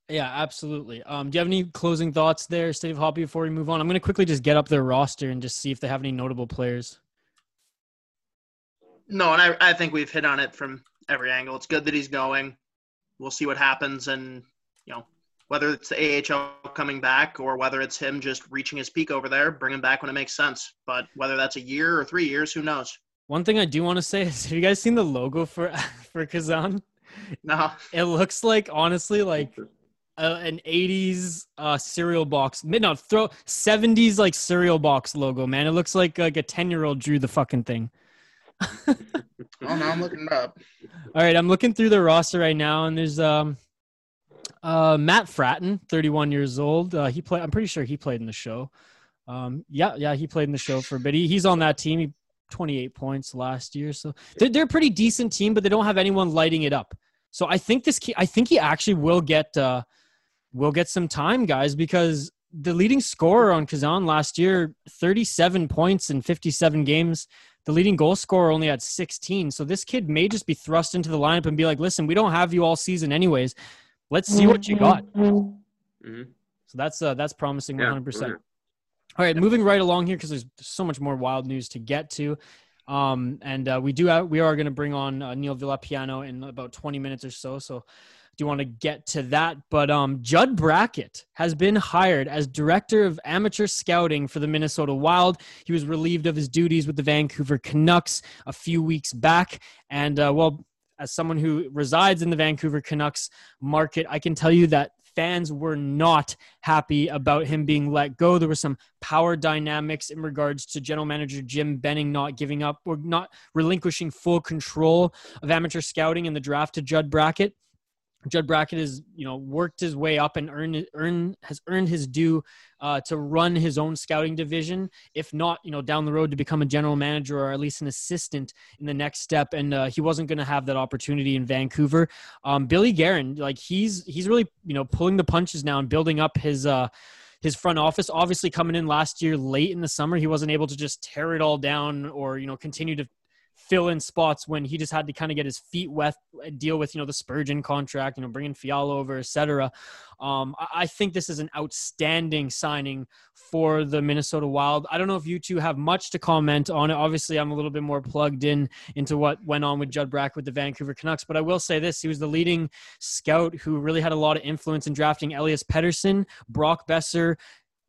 Speaker 1: Yeah, absolutely. Um, do you have any closing thoughts there, Steve Hoppy, before we move on? I'm going to quickly just get up their roster and just see if they have any notable players.
Speaker 2: No, and I, I think we've hit on it from every angle. It's good that he's going. We'll see what happens, and you know whether it's the AHL coming back or whether it's him just reaching his peak over there, bring him back when it makes sense. But whether that's a year or three years, who knows?
Speaker 1: One thing I do want to say is, have you guys seen the logo for for Kazan?
Speaker 2: No.
Speaker 1: It looks like honestly like uh, an 80s uh, cereal box no throw 70s like cereal box logo man. It looks like like a 10 year old drew the fucking thing.
Speaker 2: Oh no i'm looking up.
Speaker 1: All right i'm looking through the roster right now and there's um uh matt frattin 31 years old. Uh he played i'm pretty sure he played in the show. Um yeah yeah he played in the show for a bit. He, he's on that team. He 28 points last year so they're, they're a pretty decent team but they don't have anyone lighting it up. So i think this i think he actually will get uh will get some time, guys, because the leading scorer on Kazan last year, 37 points in 57 games. The leading goal scorer only had 16. So this kid may just be thrust into the lineup and be like, listen, we don't have you all season anyways. Let's see what you got. Mm-hmm. So that's uh, that's promising 100%. Yeah, all right, moving right along here because there's so much more wild news to get to. Um, and uh, we do have, we are going to bring on uh, Neil Villapiano in about 20 minutes or so. So do you want to get to that? But um, Judd Brackett has been hired as director of amateur scouting for the Minnesota Wild. He was relieved of his duties with the Vancouver Canucks a few weeks back. And uh, well, as someone who resides in the Vancouver Canucks market, I can tell you that fans were not happy about him being let go. There were some power dynamics in regards to general manager Jim Benning not giving up or not relinquishing full control of amateur scouting in the draft to Judd Brackett. Judd Brackett has, you know, worked his way up and earned earn has earned his due uh, to run his own scouting division. If not, you know, down the road to become a general manager or at least an assistant in the next step. And uh, he wasn't going to have that opportunity in Vancouver. Um, Billy Guerin, like he's he's really you know pulling the punches now and building up his. Uh, his front office obviously coming in last year late in the summer he wasn't able to just tear it all down or you know continue to fill in spots when he just had to kind of get his feet wet, deal with you know the Spurgeon contract, you know bringing Fiala over, etc. Um, I think this is an outstanding signing for the Minnesota Wild. I don't know if you two have much to comment on it. Obviously, I'm a little bit more plugged in into what went on with Judd Brack with the Vancouver Canucks, but I will say this: he was the leading scout who really had a lot of influence in drafting Elias Pettersson, Brock Boeser,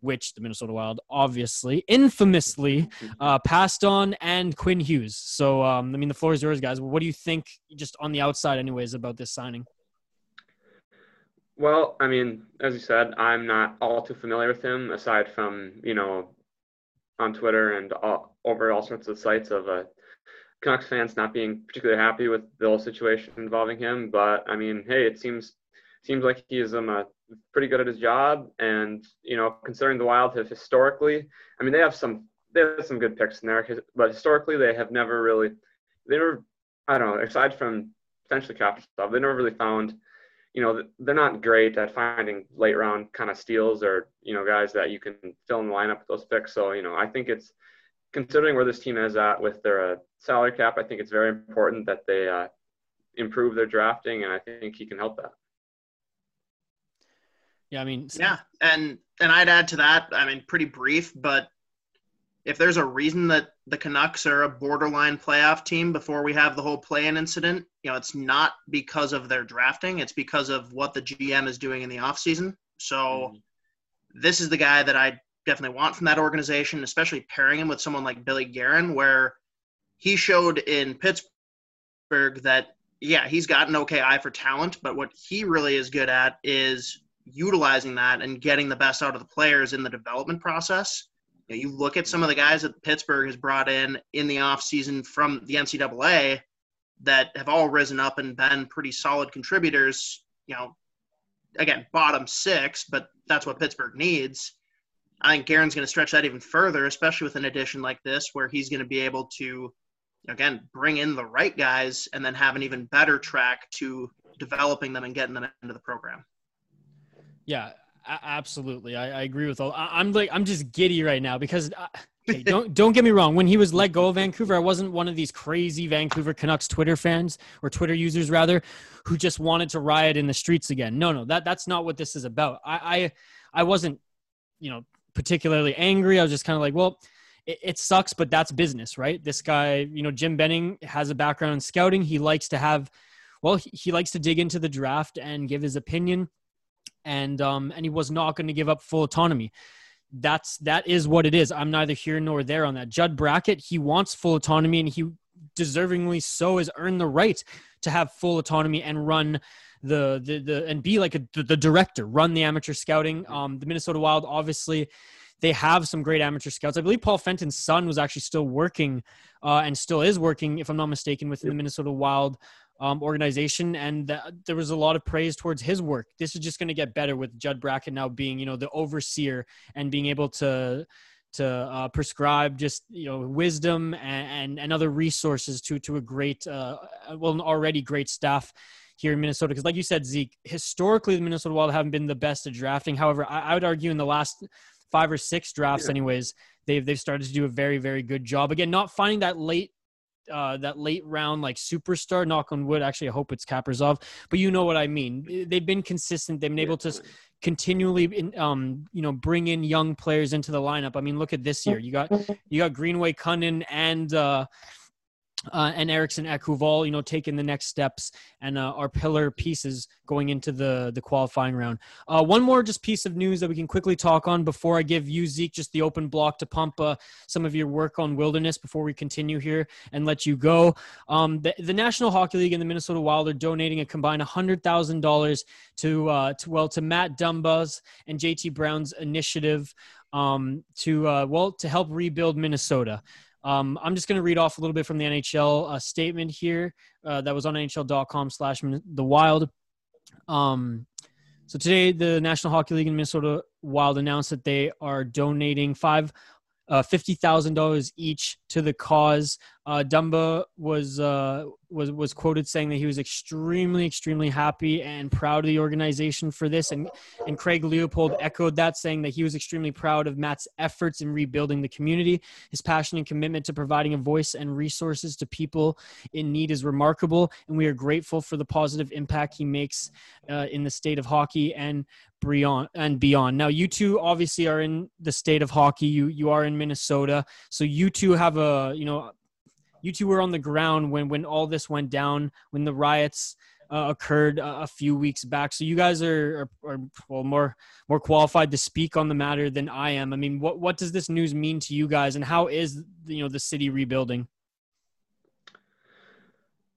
Speaker 1: which the Minnesota Wild obviously infamously uh, passed on, and Quinn Hughes. So, um, I mean, the floor is yours, guys. What do you think, just on the outside, anyways, about this signing?
Speaker 5: Well, I mean, as you said, I'm not all too familiar with him, aside from you know, on Twitter and all, over all sorts of sites of uh, Canucks fans not being particularly happy with the whole situation involving him. But I mean, hey, it seems seems like he is um, a pretty good at his job. And you know, considering the Wild have historically, I mean, they have some they have some good picks in there, but historically they have never really they never I don't know aside from potentially stuff, they never really found you know they're not great at finding late round kind of steals or you know guys that you can fill in the lineup with those picks. So you know, I think it's considering where this team is at with their uh, salary cap, I think it's very important that they uh, improve their drafting, and I think he can help that.
Speaker 1: Yeah, I mean,
Speaker 2: yeah, and and I'd add to that. I mean, pretty brief, but if there's a reason that the Canucks are a borderline playoff team before we have the whole play-in incident, you know, it's not because of their drafting; it's because of what the GM is doing in the offseason. So, mm-hmm. this is the guy that I definitely want from that organization, especially pairing him with someone like Billy Guerin, where he showed in Pittsburgh that yeah, he's got an okay eye for talent, but what he really is good at is utilizing that and getting the best out of the players in the development process. You, know, you look at some of the guys that Pittsburgh has brought in in the offseason from the NCAA that have all risen up and been pretty solid contributors. You know, again, bottom six, but that's what Pittsburgh needs. I think Guerin's going to stretch that even further, especially with an addition like this, where he's going to be able to, again, bring in the right guys and then have an even better track to developing them and getting them into the program.
Speaker 1: Yeah, absolutely. I, I agree with all. I, am like, I'm just giddy right now because. Uh, okay, don't don't get me wrong. When he was let go of Vancouver, I wasn't one of these crazy Vancouver Canucks Twitter fans or Twitter users rather, who just wanted to riot in the streets again. No, no, that that's not what this is about. I I, I wasn't, you know, particularly angry. I was just kind of like, well, it, it, sucks, but that's business, right? This guy, you know, Jim Benning has a background in scouting. He likes to have, well, he, he likes to dig into the draft and give his opinion, and um, and he was not going to give up full autonomy. That's that is what it is. I'm neither here nor there on that. Judd Brackett, he wants full autonomy, and he deservingly so has earned the right to have full autonomy and run the the, the and be like a, the, the director, run the amateur scouting. Um, the Minnesota Wild, obviously, they have some great amateur scouts. I believe Paul Fenton's son was actually still working uh, and still is working, if I'm not mistaken, within the Minnesota Wild um, organization, and th- there was a lot of praise towards his work. This is just going to get better with Judd Brackett now being, you know, the overseer and being able to to uh, prescribe just you know wisdom and, and, and other resources to to a great uh, well an already great staff here in Minnesota. Because, like you said, Zeke, historically, the Minnesota Wild haven't been the best at drafting. However, I, I would argue in the last five or six drafts, yeah. anyways, they've they've started to do a very very good job. Again, not finding that late. Uh, that late round like superstar knock on wood actually i hope it's kaprizov but you know what i mean. They've been consistent. They've been able to continually in, um you know bring in young players into the lineup. I mean look at this year. You got you got greenway Kunin and uh uh, and Eriksson Ekhuval, you know, taking the next steps and uh, our pillar pieces going into the the qualifying round. Uh, one more just piece of news that we can quickly talk on before I give you Zeke just the open block to pump uh, some of your work on wilderness before we continue here and let you go. Um, the, the National Hockey League and the Minnesota Wild are donating a combined hundred thousand dollars to uh, to well to Matt Dumba's and JT Brown's initiative um, to uh, well to help rebuild Minnesota. Um, I'm just going to read off a little bit from the NHL uh, statement here uh, that was on NHL.com slash the Wild. Um, so today, the National Hockey League in Minnesota Wild announced that they are donating five uh, fifty thousand dollars each to the cause. Uh, Dumba was uh, was was quoted saying that he was extremely extremely happy and proud of the organization for this, and and Craig Leopold echoed that, saying that he was extremely proud of Matt's efforts in rebuilding the community. His passion and commitment to providing a voice and resources to people in need is remarkable, and we are grateful for the positive impact he makes uh, in the state of hockey and beyond and beyond. Now, you two obviously are in the state of hockey. You you are in Minnesota, so you two have a you know, you two were on the ground when when all this went down, when the riots uh, occurred a, a, few weeks back. So you guys are, are, are well more more qualified to speak on the matter than I am. I mean, what what does this news mean to you guys, and how is you know the city rebuilding?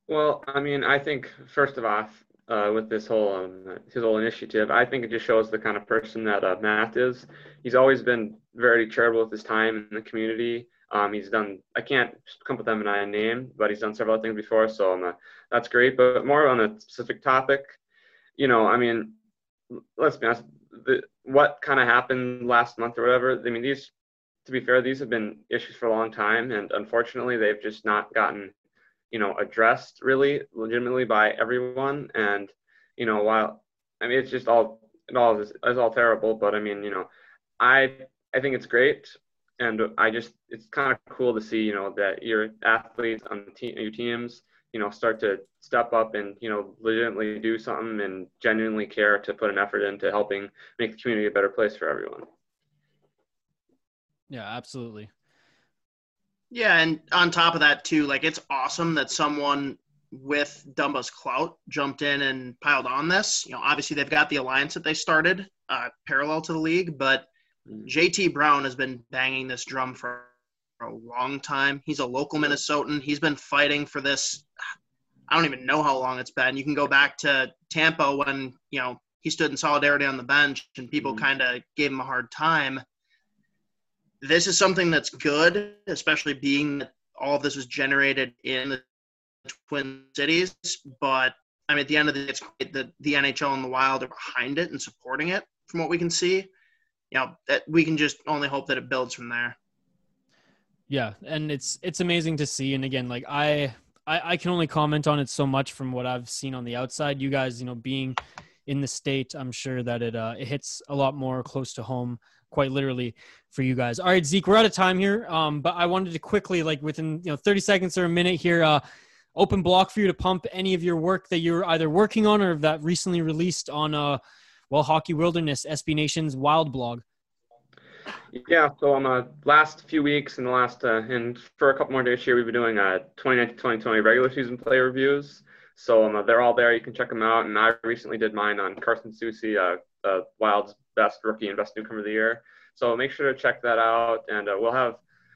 Speaker 5: Well, I mean, I think first of all, uh, with this whole um, his whole initiative. I think it just shows the kind of person that uh, Matt is. He's always been very charitable with his time in the community. Um, he's done. I can't come up with them and I name, but he's done several things before, so um, uh, that's great. But more on a specific topic, you know, I mean, let's be honest. The, what kind of happened last month or whatever? I mean, these, to be fair, these have been issues for a long time, and unfortunately, they've just not gotten you know addressed really legitimately by everyone and you know while i mean it's just all it all is it's all terrible but i mean you know i i think it's great and i just it's kind of cool to see you know that your athletes on the team your teams you know start to step up and you know legitimately do something and genuinely care to put an effort into helping make the community a better place for everyone
Speaker 1: yeah absolutely
Speaker 2: yeah, and on top of that too, like it's awesome that someone with Dumba's clout jumped in and piled on this. You know, obviously they've got the alliance that they started uh, parallel to the league, but. JT Brown has been banging this drum for a long time. He's a local Minnesotan. He's been fighting for this. I don't even know how long it's been. You can go back to Tampa when you know he stood in solidarity on the bench and people mm-hmm. kind of gave him a hard time this is something that's good, especially being that all of this was generated in the Twin Cities. But I mean, at the end of the day, it's great that the NHL and the Wild are behind it and supporting it. From what we can see, you know, that we can just only hope that it builds from there.
Speaker 1: Yeah, and it's it's amazing to see. And again, like I, I I can only comment on it so much from what I've seen on the outside. You guys, you know, being in the state, I'm sure that it uh, it hits a lot more close to home, quite literally, for you guys. All right, Zeke, we're out of time here, um, but I wanted to quickly, like within you know 30 seconds or a minute here, uh, open block for you to pump any of your work that you're either working on or that recently released on uh, well, Hockey Wilderness, SB Nation's Wild blog.
Speaker 5: Yeah, so on the last few weeks and the last uh, and for a couple more days here, we've been doing uh 2019-2020 regular season play reviews. So um, they're all there. You can check them out. And I recently did mine on Carson Soucy, uh, uh, Wild's best rookie and best newcomer of the year. So make sure to check that out. And uh, we'll have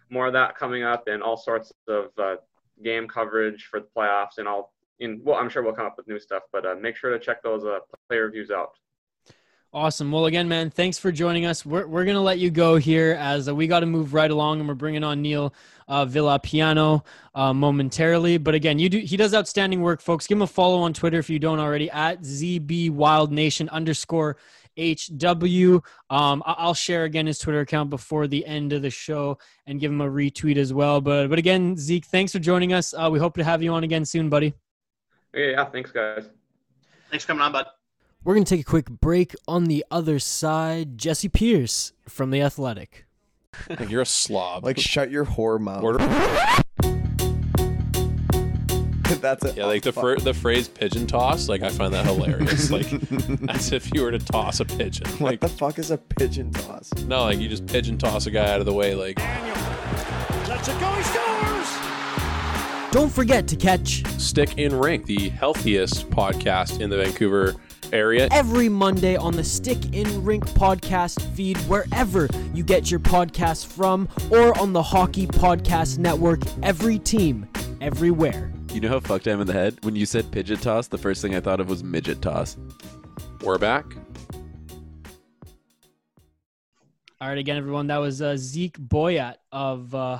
Speaker 5: more of that coming up and all sorts of uh, game coverage for the playoffs. And I'll, in, well, I'm sure we'll come up with new stuff, but uh, make sure to check those uh, play reviews out.
Speaker 1: Awesome. Well, again, man, thanks for joining us. We're, we're going to let you go here as uh, we got to move right along and we're bringing on Neil uh, Villapiano uh, momentarily. But again, you do, he does outstanding work, folks. Give him a follow on Twitter if you don't already at ZB Wild Nation underscore HW. Um, I'll share again his Twitter account before the end of the show and give him a retweet as well. But, but again, Zeke, thanks for joining us. Uh, we hope to have you on again soon, buddy.
Speaker 5: Yeah, thanks, guys.
Speaker 2: Thanks for coming on, bud.
Speaker 1: We're going to take a quick break. On the other side, Jessi Pierce from The Athletic.
Speaker 6: Like you're a slob.
Speaker 7: Like, shut your whore mouth.
Speaker 6: Order-
Speaker 7: That's it.
Speaker 6: yeah, like the fir- the phrase pigeon toss. Like I find that hilarious. like as if you were to toss a pigeon.
Speaker 7: What
Speaker 6: Like
Speaker 7: the fuck is a pigeon toss?
Speaker 6: no, like you just pigeon toss a guy out of the way. Like
Speaker 3: Let's it go. He scores.
Speaker 1: Don't forget to catch
Speaker 6: Stick in Rank, the healthiest podcast in the Vancouver area.
Speaker 1: every Monday on the Stick in Rink podcast feed, wherever you get your podcasts from, or on the Hockey Podcast Network. Every team, everywhere.
Speaker 8: You know how fucked I am in the head? When you said pigeon toss, the first thing I thought of was midget toss.
Speaker 6: We're back.
Speaker 1: All right, again, everyone. That was uh, Zeke Boyat of uh,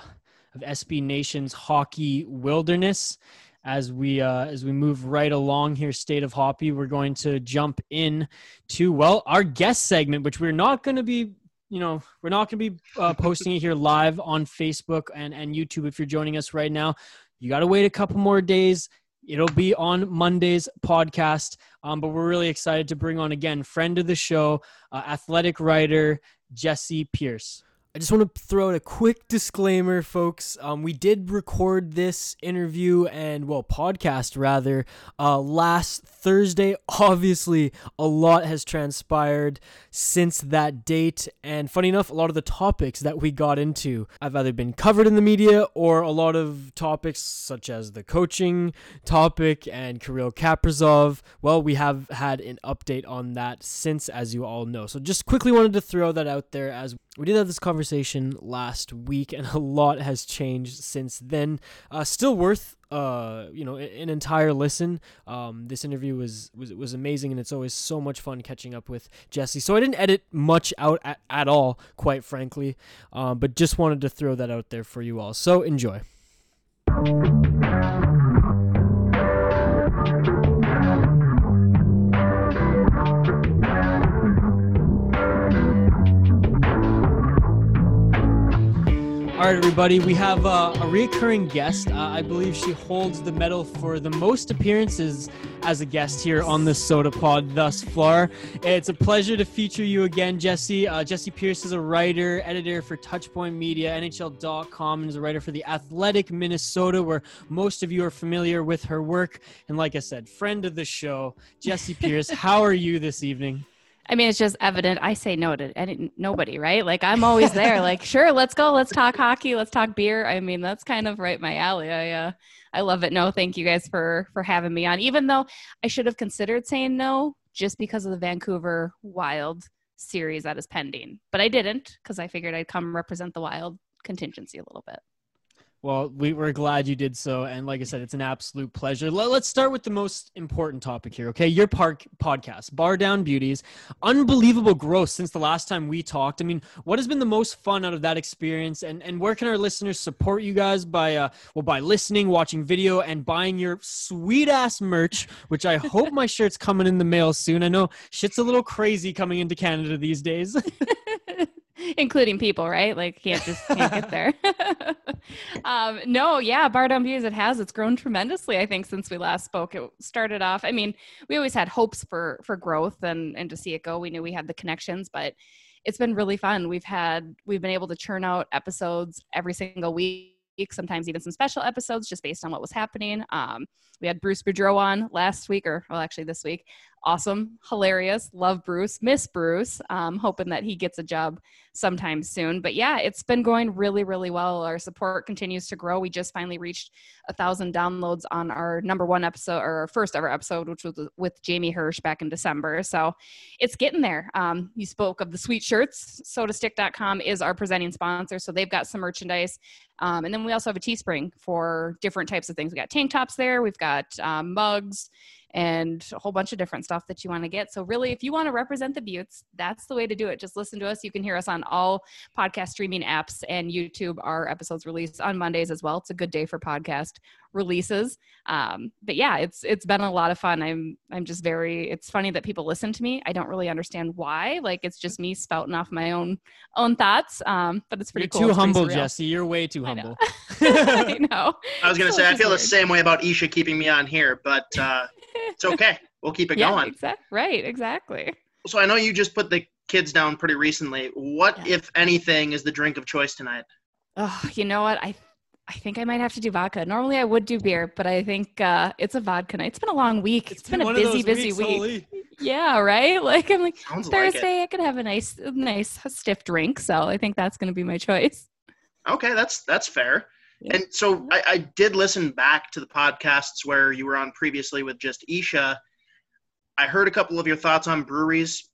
Speaker 1: of SB Nation's Hockey Wilderness. As we uh, as we move right along here, state of hockey, we're going to jump in to well our guest segment, which we're not going to be. You know, we're not going to be uh, posting it here live on Facebook and, and YouTube. If you're joining us right now, you got to wait a couple more days. It'll be on Monday's podcast. Um, but we're really excited to bring on again, friend of the show, uh, athletic writer Jessi Pierce. I just want to throw out a quick disclaimer, folks. Um, we did record this interview and, well, podcast rather, uh, last Thursday. Obviously, a lot has transpired since that date. And funny enough, a lot of the topics that we got into have either been covered in the media or a lot of topics such as the coaching topic and Kirill Kaprizov. Well, we have had an update on that since, as you all know. So just quickly wanted to throw that out there as we did have this conversation last week, and a lot has changed since then. Uh, still worth, uh, you know, an entire listen. Um, this interview was, was was amazing, and it's always so much fun catching up with Jessi. So I didn't edit much out at, at all, quite frankly, um, but just wanted to throw that out there for you all. So enjoy. All right, everybody. We have uh, a recurring guest. Uh, I believe she holds the medal for the most appearances as a guest here on the Sota Pod thus far. It's a pleasure to feature you again, Jessi. Uh, Jessi Pierce is a writer, editor for Touchpoint Media, NHL.com, and is a writer for The Athletic Minnesota, where most of you are familiar with her work. And like I said, friend of the show, Jessi Pierce. how are you this evening?
Speaker 9: I mean, it's just evident. I say no to any, nobody, right? Like I'm always there. like, sure, let's go. Let's talk hockey. Let's talk beer. I mean, that's kind of right my alley. I uh, I love it. No, thank you guys for for having me on. Even though I should have considered saying no, just because of the Vancouver Wild series that is pending, but I didn't because I figured I'd come represent the Wild contingency a little bit.
Speaker 1: Well, we, we're glad you did so. And like I said, it's an absolute pleasure. Let, us start with the most important topic here, okay? Your park podcast, Bar Down Beauties. Unbelievable growth since the last time we talked. I mean, what has been the most fun out of that experience? And, and where can our listeners support you guys by, uh, well, by listening, watching video, and buying your sweet ass merch, which I hope my shirt's coming in the mail soon. I know shit's a little crazy coming into Canada these days.
Speaker 9: including people, right? Like can't just can't get there. um, no, yeah, Bar Down Beauties it has. It's grown tremendously. I think since we last spoke, it started off. I mean, we always had hopes for for growth and and to see it go. We knew we had the connections, but it's been really fun. We've had we've been able to churn out episodes every single week sometimes even some special episodes just based on what was happening. Um, we had Bruce Boudreau on last week, or well, actually this week, awesome, hilarious. Love Bruce, miss Bruce. Um, hoping that he gets a job sometime soon. But yeah, it's been going really, really well. Our support continues to grow. We just finally reached a thousand downloads on our number one episode or our first ever episode, which was with Jamie Hersch back in December. So it's getting there. Um, you spoke of the sweet shirts. Sodastick.com is our presenting sponsor. So they've got some merchandise. Um, and then we also have a Teespring for different types of things. We got tank tops there. We've got um, mugs and a whole bunch of different stuff that you want to get. So, really, if you want to represent the Buttes, that's the way to do it. Just listen to us. You can hear us on all podcast streaming apps and YouTube. Our episodes release on Mondays as well. It's a good day for podcast releases. Um, but yeah, it's it's been a lot of fun. I'm I'm just very. It's funny that people listen to me. I don't really understand why. Like it's just me spouting off my own own thoughts. Um, but it's pretty
Speaker 1: You're
Speaker 9: cool.
Speaker 1: too
Speaker 9: It's
Speaker 1: humble. Jessi. You're way too humble.
Speaker 9: I know.
Speaker 2: I was gonna
Speaker 9: So
Speaker 2: say I
Speaker 9: it's
Speaker 2: feel the same way about Isha keeping me on here, but uh, it's okay. We'll keep it
Speaker 9: yeah,
Speaker 2: going.
Speaker 9: exact- right, exactly.
Speaker 2: So I know you just put the kids down pretty recently. What,
Speaker 9: Yeah.
Speaker 2: if anything, is the drink of choice tonight?
Speaker 9: Oh, you know what? I I think I might have to do vodka. Normally I would do beer, but I think uh, it's a vodka night. It's been a long week. it's been, a busy,
Speaker 1: those
Speaker 9: busy
Speaker 1: weeks,
Speaker 9: week.
Speaker 1: holy.
Speaker 9: Yeah, right. Like I'm like
Speaker 2: Sounds like.
Speaker 9: Thursday. I could have a nice, nice stiff drink. So I think that's going to be my choice.
Speaker 2: Okay, that's that's fair.
Speaker 9: Yeah.
Speaker 2: And so I, I did listen back to the podcasts where you were on previously with just Isha. I heard a couple of your thoughts on breweries.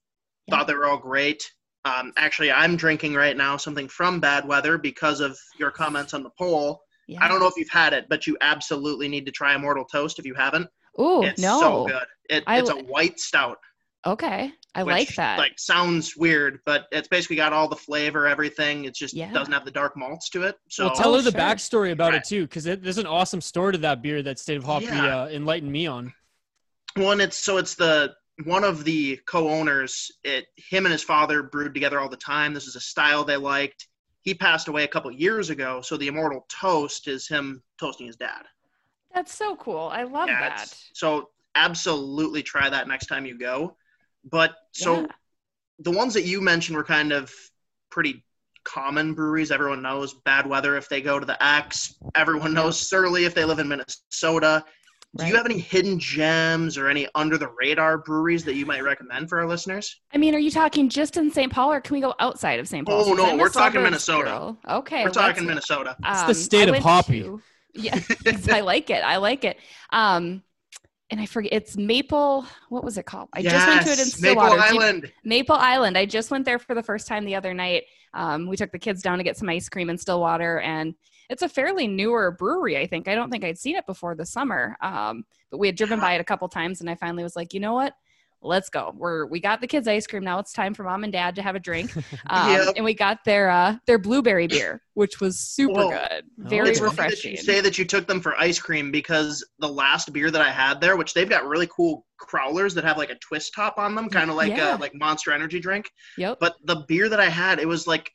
Speaker 9: Yeah.
Speaker 2: Thought they were all great. Um, actually, I'm drinking right now something from Bad Weather because of your comments on the poll.
Speaker 9: Yeah.
Speaker 2: I don't know if you've had it, but you absolutely need to try Immortal Toast if you haven't.
Speaker 9: Ooh,
Speaker 2: it's
Speaker 9: no.
Speaker 2: so good. It,
Speaker 9: I
Speaker 2: it's a white stout.
Speaker 9: Okay, I
Speaker 2: which,
Speaker 9: like that.
Speaker 2: Like sounds weird, but it's basically got all the flavor, everything. It just
Speaker 9: Yeah.
Speaker 2: doesn't have the dark malts to it. So
Speaker 1: well, tell
Speaker 9: Oh,
Speaker 1: her the
Speaker 9: sure.
Speaker 1: backstory about
Speaker 2: Right.
Speaker 1: it too, because there's an awesome story to that beer that State of Hoppy
Speaker 2: Yeah.
Speaker 1: uh, enlightened me on.
Speaker 2: one it's so it's the one of the co-owners it him and his father brewed together all the time. This is a style they liked. He passed away a couple years ago so the immortal toast is him toasting his dad.
Speaker 9: That's so cool. I love
Speaker 2: Yeah,
Speaker 9: that.
Speaker 2: so absolutely try that next time you go. But so
Speaker 9: Yeah.
Speaker 2: the ones that you mentioned were kind of pretty common breweries. Everyone knows bad weather if they go to the x. Everyone knows surly if they live in minnesota do you have any hidden gems or any under the radar breweries that you might recommend for our listeners?
Speaker 9: I mean, are you talking just in St. Paul, or can we go outside of St. Paul?
Speaker 2: Oh, no, we're talking Minnesota.
Speaker 9: girl. Okay,
Speaker 2: We're talking
Speaker 9: let's-
Speaker 2: Minnesota.
Speaker 1: It's the
Speaker 9: Um,
Speaker 1: state of
Speaker 9: went
Speaker 1: Hoppy.
Speaker 9: to- yeah, I like it. I like it. Um, and I forget it's Maple. What was it called? I just went to it in
Speaker 2: Yes, Maple
Speaker 9: Stillwater.
Speaker 2: Island.
Speaker 9: Maple Island. I just went there for the first time the other night. Um, we took the kids down to get some ice cream in Stillwater, and it's a fairly newer brewery. I think I don't think I'd seen it before the summer, um, but we had driven by it a couple times, and I finally was like, you know what? Let's go. We're we got the kids ice cream now. It's time for mom and dad to have a drink, um,
Speaker 2: Yep.
Speaker 9: and we got their uh, their blueberry beer, which was super
Speaker 2: Whoa.
Speaker 9: good, very
Speaker 2: it's funny that
Speaker 9: refreshing.
Speaker 2: you say that you took them for ice cream because the last beer that I had there, which they've got really cool crowlers that have like a twist top on them, kind of like
Speaker 9: Yeah.
Speaker 2: a like Monster Energy drink.
Speaker 9: Yep.
Speaker 2: But the beer that I had, it was like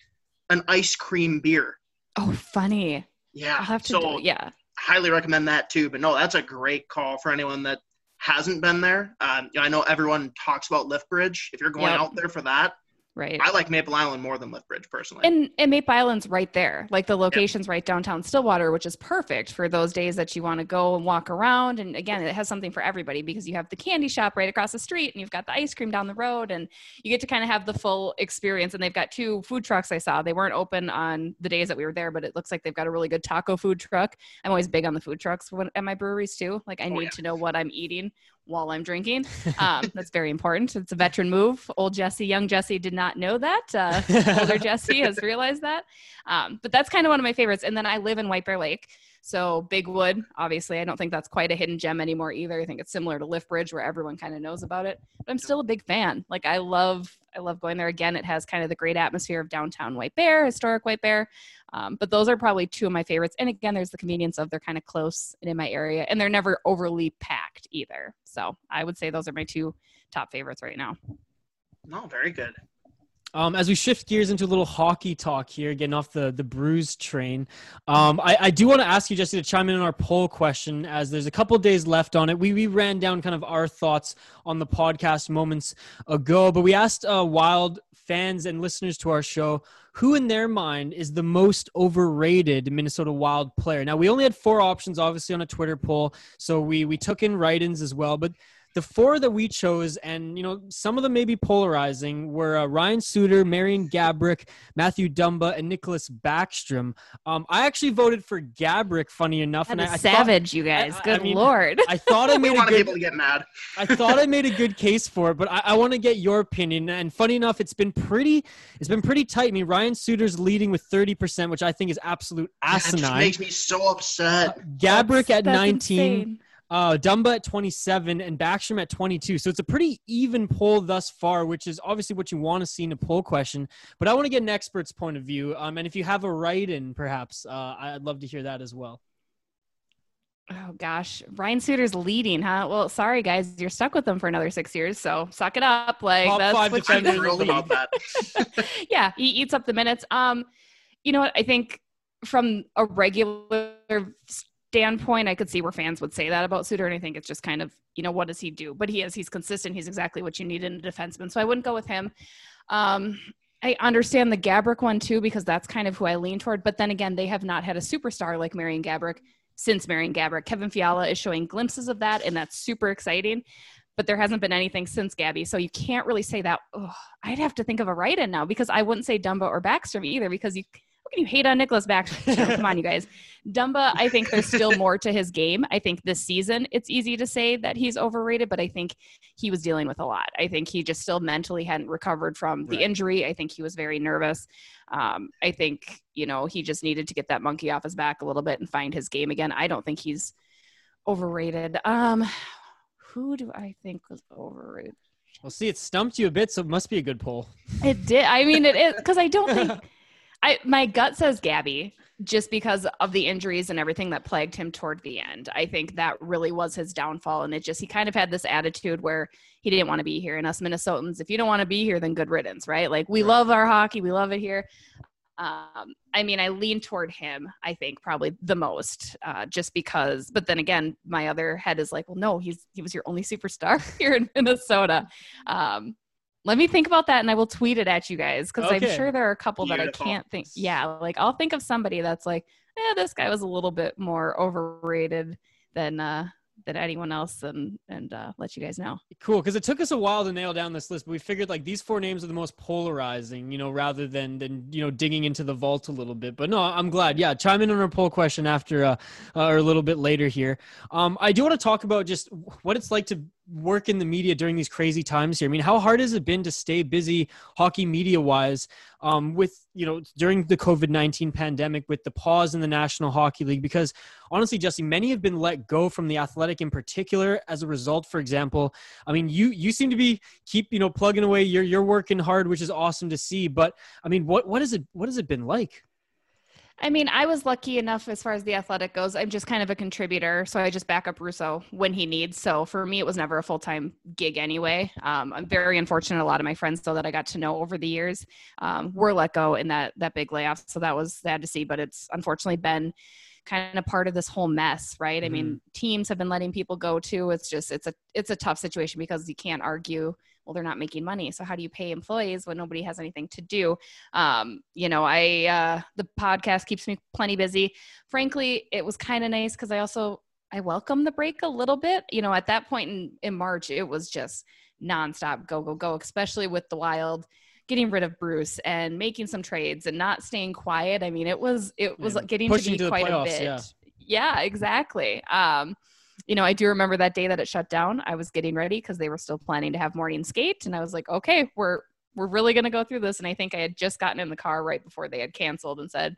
Speaker 2: an ice cream beer.
Speaker 9: Oh, funny.
Speaker 2: Yeah.
Speaker 9: I'll have to
Speaker 2: so
Speaker 9: do. Yeah.
Speaker 2: highly recommend that too. But no, that's a great call for anyone that hasn't been there. Um, you know, I know everyone talks about Lift Bridge. If you're going
Speaker 9: Yep.
Speaker 2: out there for that,
Speaker 9: Right.
Speaker 2: I like Maple Island more than Lift Bridge personally.
Speaker 9: And and Maple Island's right there. Like the location's right downtown Stillwater, which is perfect for those days that you want to go and walk around. And again, it has something for everybody because you have the candy shop right across the street and you've got the ice cream down the road and you get to kind of have the full experience. And they've got two food trucks I saw. They weren't open on the days that we were there, but it looks like they've got a really good taco food truck. I'm always big on the food trucks when, at my breweries too. Like I
Speaker 2: Oh,
Speaker 9: need
Speaker 2: yeah.
Speaker 9: to know what I'm eating while I'm drinking. Um, that's very important. It's a veteran move. Old Jessi, young Jessi did not know that. Uh, older Jessi has realized that. Um, but that's kind of one of my favorites. And then I live in White Bear Lake. So Big Wood, obviously, I don't think that's quite a hidden gem anymore either. I think it's similar to Lift Bridge where everyone kind of knows about it. But I'm still a big fan. Like I love, I love going there again. It has kind of the great atmosphere of downtown White Bear, historic White Bear. Um, but those are probably two of my favorites. And again, there's the convenience of they're kind of close and in my area, and they're never overly packed either. So I would say those are my two top favorites right now.
Speaker 2: No, very good.
Speaker 1: Um, as we shift gears into a little hockey talk here, getting off the the Brews train, um, I, I do want to ask you, Jessi, to chime in on our poll question, as there's a couple days left on it. We we ran down kind of our thoughts on the podcast moments ago, but we asked uh, Wild fans and listeners to our show who in their mind is the most overrated Minnesota Wild player. Now we only had four options, obviously, on a Twitter poll, so we we took in write-ins as well, but the four that we chose, and you know, some of them may be polarizing, were uh, Ryan Suter, Marian Gaborik, Mathew Dumba, and Niklas Backstrom. Um, I actually voted for Gaborik. Funny enough,
Speaker 9: and
Speaker 1: I, I
Speaker 9: savage,
Speaker 1: thought,
Speaker 9: you guys.
Speaker 1: I- I
Speaker 9: Good
Speaker 1: mean,
Speaker 9: lord.
Speaker 1: I thought I made a
Speaker 2: want
Speaker 1: good.
Speaker 2: people to get mad.
Speaker 1: I thought I made a good case for it, but I, I want to get your opinion. And funny enough, it's been pretty, it's been pretty tight. I mean, Ryan Suter's leading with thirty percent, which I think is absolute
Speaker 2: That just
Speaker 1: asinine.
Speaker 2: makes me so upset.
Speaker 1: Gaborik at
Speaker 9: That's
Speaker 1: 19,
Speaker 9: insane.
Speaker 1: Uh, Dumba at 27, and Backstrom at 22. So it's a pretty even poll thus far, which is obviously what you want to see in a poll question. But I want to get an expert's point of view. Um, and if you have a write-in, perhaps, uh, I'd love to hear that as well.
Speaker 9: Oh gosh, Ryan Suter's leading, huh? Well, sorry guys, you're stuck with them for another six years, so suck it up. Like
Speaker 1: Top
Speaker 9: that's
Speaker 1: five
Speaker 9: what you
Speaker 2: I'm
Speaker 1: defender in the
Speaker 2: thrilled about that.
Speaker 9: yeah, he eats up the minutes. Um, you know what? I think from a regular standpoint, I could see where fans would say that about Suter, and I think it's just kind of, you know, what does he do? But he is, he's consistent. He's exactly what you need in a defenseman. So I wouldn't go with him. Um, I understand the Gaborik one too, because that's kind of who I lean toward. But then again, they have not had a superstar like Marian Gaborik since Marian Gaborik. Kevin Fiala is showing glimpses of that, and that's super exciting. But there hasn't been anything since Gabby, so you can't really say that. I'd have to think of a write-in now because I wouldn't say Dumba or Backstrom either because you can you hate on Niklas Backstrom? Come on, you guys. Dumba, I think there's still more to his game. I think this season it's easy to say that he's overrated, but I think he was dealing with a lot. I think he just still mentally hadn't recovered from the
Speaker 1: Right.
Speaker 9: injury. I think he was very nervous. Um, I think, you know, he just needed to get that monkey off his back a little bit and find his game again. I don't think he's overrated. Um, who do I think was overrated?
Speaker 1: Well, see, it stumped you a bit, so it must be a good poll.
Speaker 9: It did. I mean, it is because I don't think I my gut says Gabby just because of the injuries and everything that plagued him toward the end. I think that really was his downfall, and it just he kind of had this attitude where he didn't want to be here. And us Minnesotans, if you don't want to be here, then good riddance, right? Like we love our hockey, we love it here. Um, I mean, I lean toward him. I think probably the most, uh, just because. But then again, my other head is like, well, no, he's he was your only superstar here in Minnesota. Um, let me think about that, and I will tweet it at you guys because
Speaker 1: Okay.
Speaker 9: I'm sure there are a couple that I can't think. Yeah, like I'll think of somebody that's like, yeah, this guy was a little bit more overrated than uh, than anyone else, and and uh, let you guys know.
Speaker 1: Cool, because it took us a while to nail down this list, but we figured like these four names are the most polarizing, you know, rather than than you know digging into the vault a little bit. But no, I'm glad. Yeah, chime in on our poll question after uh, uh, or a little bit later here. Um, I do want to talk about just what it's like to work in the media during these crazy times here. I mean, how hard has it been to stay busy hockey media wise um, with you know during the COVID nineteen pandemic with the pause in the National Hockey League? Because honestly, Jessi, many have been let go from the Athletic in particular as a result. For example, I mean, you you seem to be keep you know plugging away. You're you're working hard, which is awesome to see. But I mean, what what is it what has it been like?
Speaker 9: I mean, I was lucky enough as far as the athletic goes. I'm just kind of a contributor, so I just back up Russo when he needs. So for me, it was never a full time gig anyway. Um, I'm very unfortunate. A lot of my friends, though, that I got to know over the years, um, were let go in that that big layoff. So that was sad to see. But it's unfortunately been kind of part of this whole mess, right? I mean, teams have been letting people go too. It's just it's a it's a tough situation because you can't argue. Well, they're not making money, so how do you pay employees when nobody has anything to do? um, you know i uh, the podcast keeps me plenty busy. Frankly it was kind of nice because i also i welcome the break a little bit. You know at that point in, in march it was just nonstop go go go especially with the wild getting rid of bruce and making some trades and not staying quiet. I mean it was it was
Speaker 1: Yeah,
Speaker 9: getting to be
Speaker 1: to
Speaker 9: quite a
Speaker 1: playoffs,
Speaker 9: bit.
Speaker 1: yeah.
Speaker 9: yeah exactly. Um you know, I do remember that day that it shut down. I was getting ready because they were still planning to have morning skate, and I was like, okay, we're we're really going to go through this. And I think I had just gotten in the car right before they had canceled and said,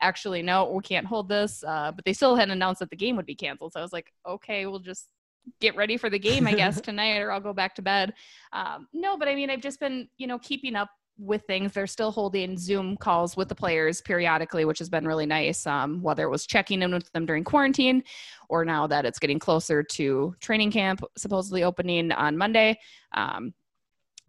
Speaker 9: actually, no, we can't hold this. Uh, but they still hadn't announced that the game would be canceled. So I was like, okay, we'll just get ready for the game, I guess, tonight, or I'll go back to bed. Um, no, but I mean, I've just been, you know, keeping up with things. They're still holding Zoom calls with the players periodically, which has been really nice. Um, whether it was checking in with them during quarantine or now that it's getting closer to training camp, supposedly opening on Monday. Um,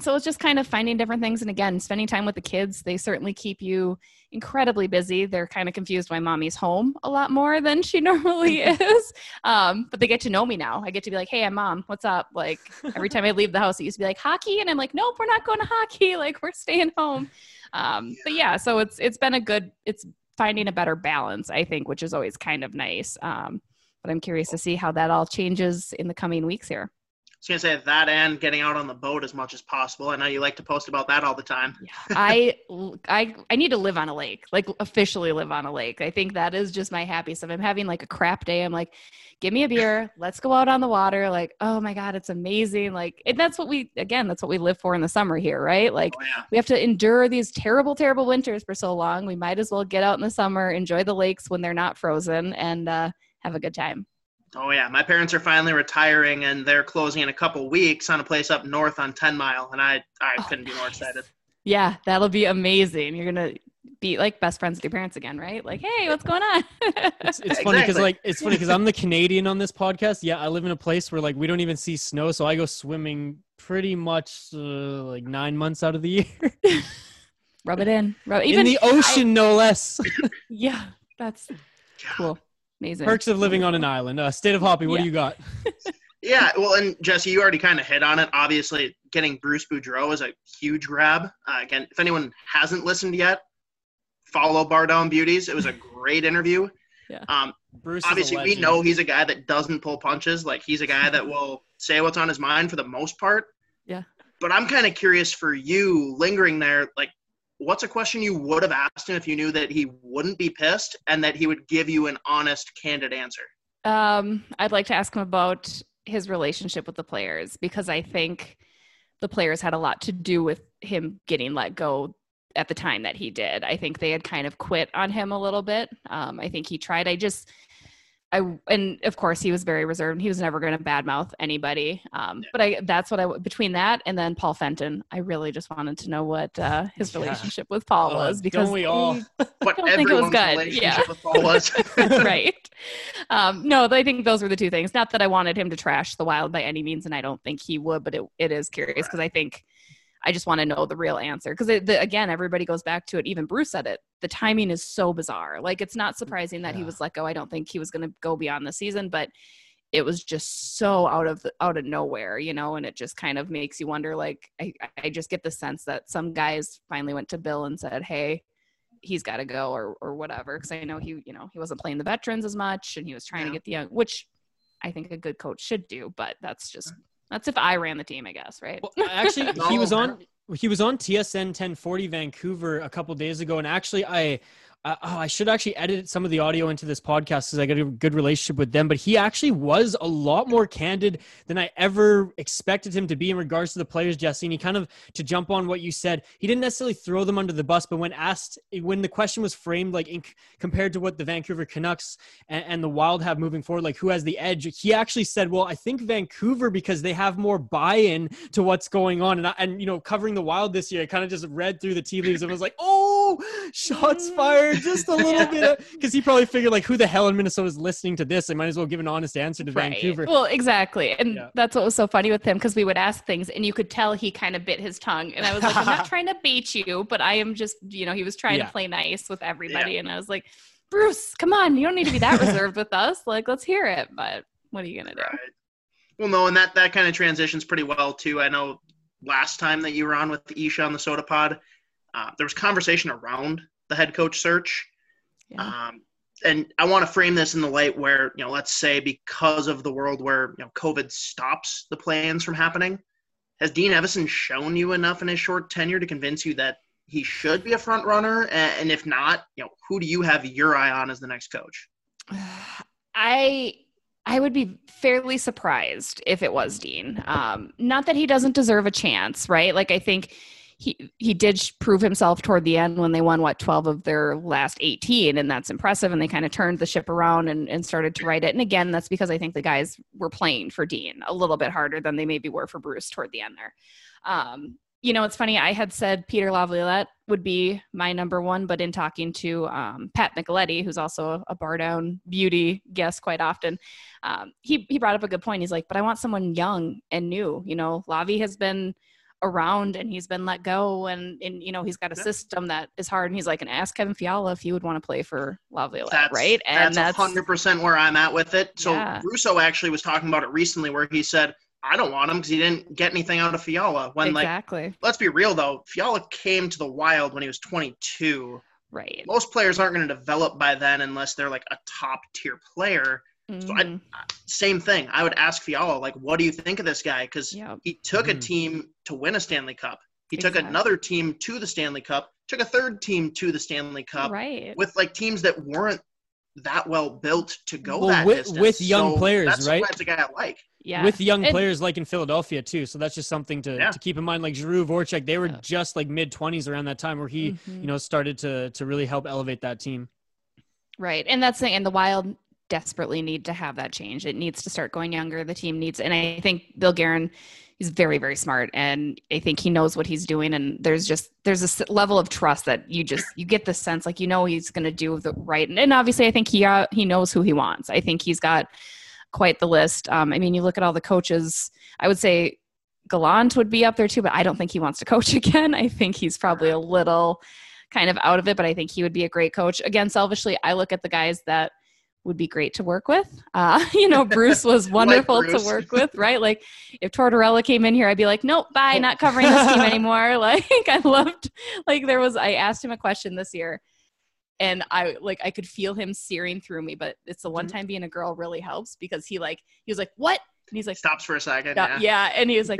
Speaker 9: so it's just kind of finding different things and again spending time with the kids they certainly keep you incredibly busy. They're kind of confused why mommy's home a lot more than she normally is um, but they get to know me now. I get to be like hey i'm mom what's up? Like every time i leave the house it used to be like hockey and i'm like nope we're not going to hockey like we're staying home. Um, but yeah so it's it's been a good it's finding a better balance i think which is always kind of nice um, but i'm curious to see how that all changes in the coming weeks here
Speaker 2: I was gonna say that and getting out on the boat as much as possible. I know you like to post about that all the time.
Speaker 9: Yeah, I I I need to live on a lake, like officially live on a lake. I think that is just my happiest. If I'm having like a crap day, I'm like, give me a beer, let's go out on the water. Like, oh my god, it's amazing. Like, and that's what we again, that's what we live for in the summer here, right? Like,
Speaker 2: Oh, yeah.
Speaker 9: we have to endure these terrible, terrible winters for so long. We might as well get out in the summer, enjoy the lakes when they're not frozen, and uh, have a good time.
Speaker 2: Oh yeah, my parents are finally retiring and they're closing in a couple weeks on a place up north on Ten Mile, and I I
Speaker 9: Oh,
Speaker 2: couldn't be more excited.
Speaker 9: Yeah, that'll be amazing. You're gonna be like best friends with your parents again, right? Like, hey, what's going on?
Speaker 1: It's, it's funny because like it's funny because I'm the Canadian on this podcast. Yeah, I live in a place where like we don't even see snow, so I go swimming pretty much uh, like nine months out of the year
Speaker 9: Rub it in. Rub,
Speaker 1: in the ocean, no less.
Speaker 9: yeah, that's cool. Amazing.
Speaker 1: Perks of living on an island. Uh, State of Hoppy, what
Speaker 9: Yeah.
Speaker 1: do you got?
Speaker 2: Yeah, well, and Jesse, you already kind of hit on it. Obviously, getting Bruce Boudreau is a huge grab. Uh, again, if anyone hasn't listened yet, follow Bar Down Beauties. It was a great interview.
Speaker 9: Yeah.
Speaker 2: Um,
Speaker 1: Bruce.
Speaker 2: obviously, we know he's a guy that doesn't pull punches. Like he's a guy that will say what's on his mind for the most part.
Speaker 9: Yeah.
Speaker 2: But I'm kind of curious for you, lingering there. Like, what's a question you would have asked him if you knew that he wouldn't be pissed and that he would give you an honest, candid answer?
Speaker 9: Um, I'd like to ask him about his relationship with the players because I think the players had a lot to do with him getting let go at the time that he did. I think they had kind of quit on him a little bit. Um, I think he tried. I just, I and of course he was very reserved. He was never going to badmouth anybody. Um, but I that's what I between that and then Paul Fenton. I really just wanted to know what uh, his
Speaker 1: Yeah.
Speaker 9: relationship with Paul
Speaker 1: Oh,
Speaker 9: was because
Speaker 1: we all?
Speaker 2: What
Speaker 9: don't think it was good.
Speaker 2: relationship
Speaker 9: Yeah.
Speaker 2: with Paul was.
Speaker 9: right. Um, no, I think those were the two things. Not that I wanted him to trash the wild by any means, and I don't think he would, but it, it is curious because I think I just want to know the real answer. Because again, everybody goes back to it. Even Bruce said it. The timing is so bizarre. Like it's not mm, surprising that he was let go. Oh, I don't think he was going to go beyond the season, but it was just so out of the, out of nowhere, you know. And it just kind of makes you wonder. Like I, I just get the sense that some guys finally went to Bill and said, "Hey." he's got to go or or whatever because I know he you know he wasn't playing the veterans as much and he was trying
Speaker 2: Yeah.
Speaker 9: to get the young which I think a good coach should do but that's just that's if I ran the team I guess right?
Speaker 1: Well, actually, he was on he was on TSN 1040 Vancouver a couple days ago, and actually, I uh, oh, I should actually edit some of the audio into this podcast because I got a good relationship with them. But he actually was a lot more candid than I ever expected him to be in regards to the players, Jesse. And he kind of to jump on what you said, he didn't necessarily throw them under the bus, but when asked when the question was framed like in, compared to what the Vancouver Canucks and, and the Wild have moving forward, like who has the edge, he actually said, "Well, I think Vancouver because they have more buy-in to what's going on." And I, and you know, covering the Wild this year, I kind of just read through the tea leaves and was like, "Oh, shots fired!" Just a little bit, because he probably figured like, "Who the hell in Minnesota is listening to this? I might as well give an honest answer to
Speaker 9: Right.
Speaker 1: Vancouver."
Speaker 9: well exactly and
Speaker 1: Yeah.
Speaker 9: that's what was so funny with him because we would ask things and you could tell he kind of bit his tongue and I was like I'm not trying to bait you but I am just you know he was trying
Speaker 1: Yeah.
Speaker 9: to play nice with everybody and I was like Bruce come on you don't need to be that reserved with us like let's hear it but what are you gonna do
Speaker 2: Right. Well, no, and that that kind of transitions pretty well too. I know last time that you were on with Isha on the Sota Pod, uh, there was conversation around the head coach search.
Speaker 9: Yeah.
Speaker 2: Um, and I want to frame this in the light where you know, let's say because of the world where you know COVID stops the plans from happening, has Dean Evason shown you enough in his short tenure to convince you that he should be a front runner? And, if not, you know, who do you have your eye on as the next coach?
Speaker 9: I I would be fairly surprised if it was Dean. Um, not that he doesn't deserve a chance, right? Like I think he he did prove himself toward the end when they won what 12 of their last 18 and that's impressive and they kind of turned the ship around and, and started to write it and again that's because i think the guys were playing for dean a little bit harder than they maybe were for bruce toward the end there. Um, you know it's funny i had said peter laviolette would be my number one but in talking to um, pat micheletti who's also a bar down beauty guest quite often um, he, he brought up a good point he's like but i want someone young and new you know lavi has been around and he's been let go and, and you know he's got a system that is hard and he's like and ask Kevin Fiala if he would want to play for Laviolette,
Speaker 2: That's,
Speaker 9: right? And
Speaker 2: that's hundred percent where I'm at with it. So
Speaker 9: Yeah.
Speaker 2: Russo actually was talking about it recently, where he said, "I don't want him because he didn't get anything out of Fiala." When like,
Speaker 9: exactly
Speaker 2: let's be real though, Fiala came to the Wild when he was 22.
Speaker 9: right.
Speaker 2: Most players aren't going to develop by then unless they're like a top tier player. So I,
Speaker 9: Mhm.
Speaker 2: same thing. I would ask Fiala, like, what do you think of this guy? Because
Speaker 9: Yep.
Speaker 2: he took a
Speaker 1: Mhm.
Speaker 2: team to win a Stanley Cup. He took another team to the Stanley Cup. Took a third team to the Stanley Cup
Speaker 9: right.
Speaker 2: with like teams that weren't that well built to go
Speaker 1: Well,
Speaker 2: that
Speaker 1: with-
Speaker 2: distance.
Speaker 1: with young
Speaker 2: So
Speaker 1: players,
Speaker 2: that's
Speaker 1: right?
Speaker 2: That's a guy I like.
Speaker 9: yeah.
Speaker 1: with young
Speaker 9: And-
Speaker 1: players like in Philadelphia too. So that's just something to,
Speaker 2: Yeah.
Speaker 1: to keep in mind. Like Giroux, Voracek, they were
Speaker 9: Yeah.
Speaker 1: just like mid twenties around that time where he,
Speaker 9: Mhm.
Speaker 1: you know, started to to really help elevate that team.
Speaker 9: Right. And that's the and the wild desperately need to have that change. It needs to start going younger. The team needs and I think Bill Guerin he's very, very smart and I think he knows what he's doing and there's just there's a level of trust that you just you get the sense like you know he's gonna do the right and, and obviously I think he uh, he knows who he wants. I think he's got quite the list. Um, I mean you look at all the coaches, I would say Gallant would be up there too, but I don't think he wants to coach again. I think he's probably a little kind of out of it, but I think he would be a great coach. Again, selfishly, I look at the guys that would be great to work with. Uh, you know, Bruce was wonderful
Speaker 2: Bruce.
Speaker 9: to work with, right? Like if Tortorella came in here, I'd be like, nope, bye, not covering this team anymore. Like I loved, like there was, I asked him a question this year and I like, I could feel him searing through me, but it's the one time being a girl really helps because he like, he was like, what? And he's like,
Speaker 2: Stops for a second.
Speaker 9: yeah,
Speaker 2: Yeah.
Speaker 9: yeah. And he was like,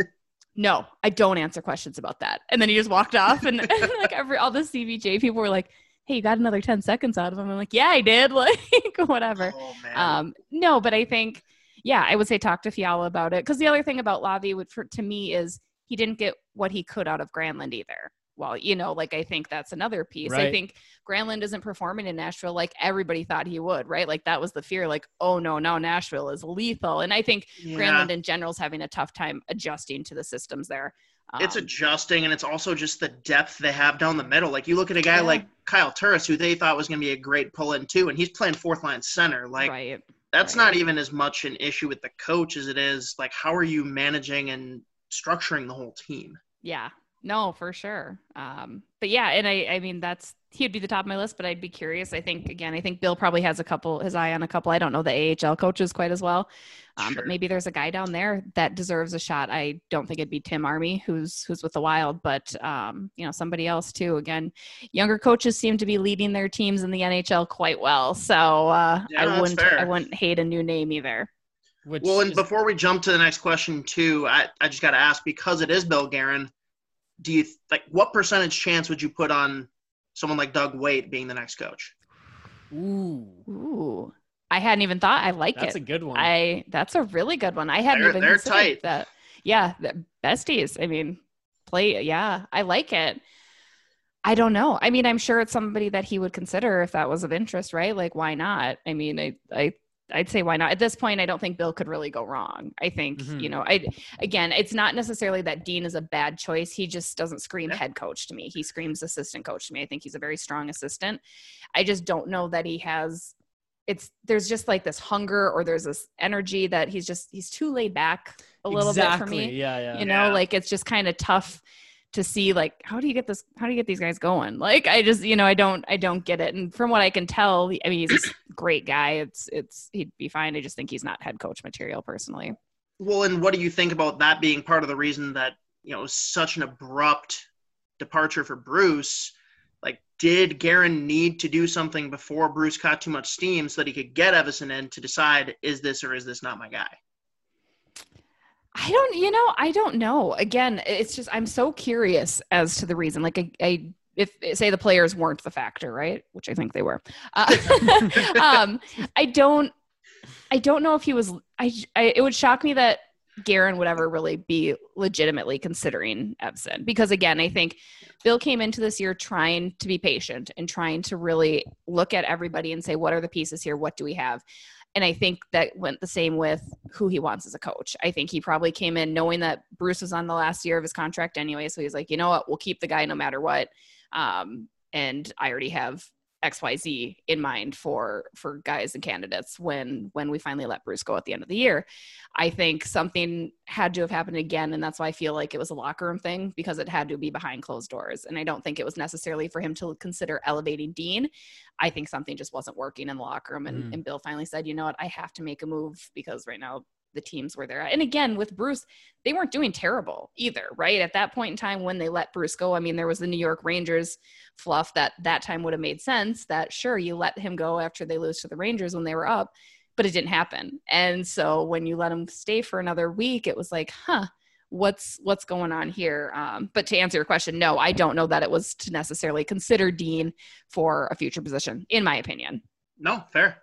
Speaker 9: no, I don't answer questions about that. And then he just walked off. And, and like every all the CBJ people were like, hey, you got another 10 seconds out of him. I'm like, yeah, I did. Like, whatever.
Speaker 2: Oh man.
Speaker 9: Um, no, but I think, yeah, I would say talk to Fiala about it. Because the other thing about Lavi would, for, to me is he didn't get what he could out of Granlund either. Well, you know, like I think that's another piece. I think Granlund isn't performing in Nashville like everybody thought he would, right? Like that was the fear, like, oh no, now Nashville is lethal. And I think
Speaker 2: yeah.
Speaker 9: Granlund in general is having a tough time adjusting to the systems there.
Speaker 2: It's
Speaker 9: Um,
Speaker 2: adjusting, and it's also just the depth they have down the middle. Like you look at a guy
Speaker 9: Yeah.
Speaker 2: like Kyle Turris, who they thought was going to be a great pull-in too, and he's playing fourth line center. Like
Speaker 9: right.
Speaker 2: that's
Speaker 9: right.
Speaker 2: not even as much an issue with the coach as it is like how are you managing and structuring the whole team.
Speaker 9: Yeah. No, for sure. Um, but yeah, and I, I mean, that's he'd be the top of my list. But I'd be curious. I think again, I think Bill probably has a couple his eye on a couple. I don't know the AHL coaches quite as well, um,
Speaker 2: Sure.
Speaker 9: but maybe there's a guy down there that deserves a shot. I don't think it'd be Tim Army, who's who's with the Wild, but um, you know somebody else too. Again, younger coaches seem to be leading their teams in the NHL quite well, so uh,
Speaker 2: Yeah,
Speaker 9: I wouldn't
Speaker 2: fair.
Speaker 9: I wouldn't hate a new name either.
Speaker 1: Which
Speaker 2: Well, and
Speaker 1: is-
Speaker 2: before we jump to the next question too, I, I just got to ask because it is Bill Guerin. Do you like what percentage chance would you put on someone like Doug Weight being the next coach?
Speaker 1: ooh,
Speaker 9: Ooh, I hadn't even thought. I like
Speaker 1: that's
Speaker 9: it.
Speaker 1: That's a good one.
Speaker 9: I that's a really good one. I hadn't
Speaker 2: They're-
Speaker 9: even
Speaker 2: they're
Speaker 9: considered
Speaker 2: tight.
Speaker 9: that. Yeah, the besties. I mean, play. Yeah, I like it. I don't know. I mean, I'm sure it's somebody that he would consider if that was of interest, right? Like, why not? I mean, I, I, I'd say why not. At this point, I don't think Bill could really go wrong. I think
Speaker 1: Mhm.
Speaker 9: you know, I again, it's not necessarily that Dean is a bad choice. He just doesn't scream
Speaker 2: Yeah.
Speaker 9: head coach to me. He screams assistant coach to me. I think he's a very strong assistant. I just don't know that he has. It's there's just like this hunger or there's this energy that he's just he's too laid back a little
Speaker 1: exactly.
Speaker 9: bit for me
Speaker 1: Yeah, yeah.
Speaker 9: you know
Speaker 2: Yeah.
Speaker 9: like it's just kind of tough to see like how do you get this how do you get these guys going? Like i just you know i don't i don't get it. And from what i can tell i mean he's a great guy. It's it's he'd be fine. I just think he's not head coach material personally.
Speaker 2: Well, and what do you think about that being part of the reason that you know such an abrupt departure for Bruce? Like, did Guerin need to do something before Bruce caught too much steam so that he could get Evason in to decide is this or is this not my guy?
Speaker 9: I don't you know i don't know again it's just i'm so curious as to the reason like i, I if say the players weren't the factor right which i think they were uh, um i don't I don't know if he was. I, I it would shock me that Guerin would ever really be legitimately considering Evason because again, I think Bill came into this year trying to be patient and trying to really look at everybody and say, what are the pieces here? What do we have? And I think that went the same with who he wants as a coach. I think he probably came in knowing that Bruce was on the last year of his contract anyway. So he's like, you know what, we'll keep the guy no matter what. Um, and I already have XYZ in mind for for guys and candidates when when we finally let Bruce go at the end of the year. I think something had to have happened again and that's why I feel like it was a locker room thing because it had to be behind closed doors and I don't think it was necessarily for him to consider elevating Dean. I think something just wasn't working in the locker room and, mm. and Bill finally said, "You know what? I have to make a move because right now the teams where they're at. And again, with Bruce, they weren't doing terrible either, right? At that point in time when they let Bruce go, I mean, there was the New York Rangers fluff that that time would have made sense that sure, you let him go after they lose to the Rangers when they were up, but it didn't happen. And so when you let him stay for another week, it was like, huh, what's what's going on here um, but to answer your question no i don't know that it was to necessarily consider dean for a future position in my opinion
Speaker 2: no fair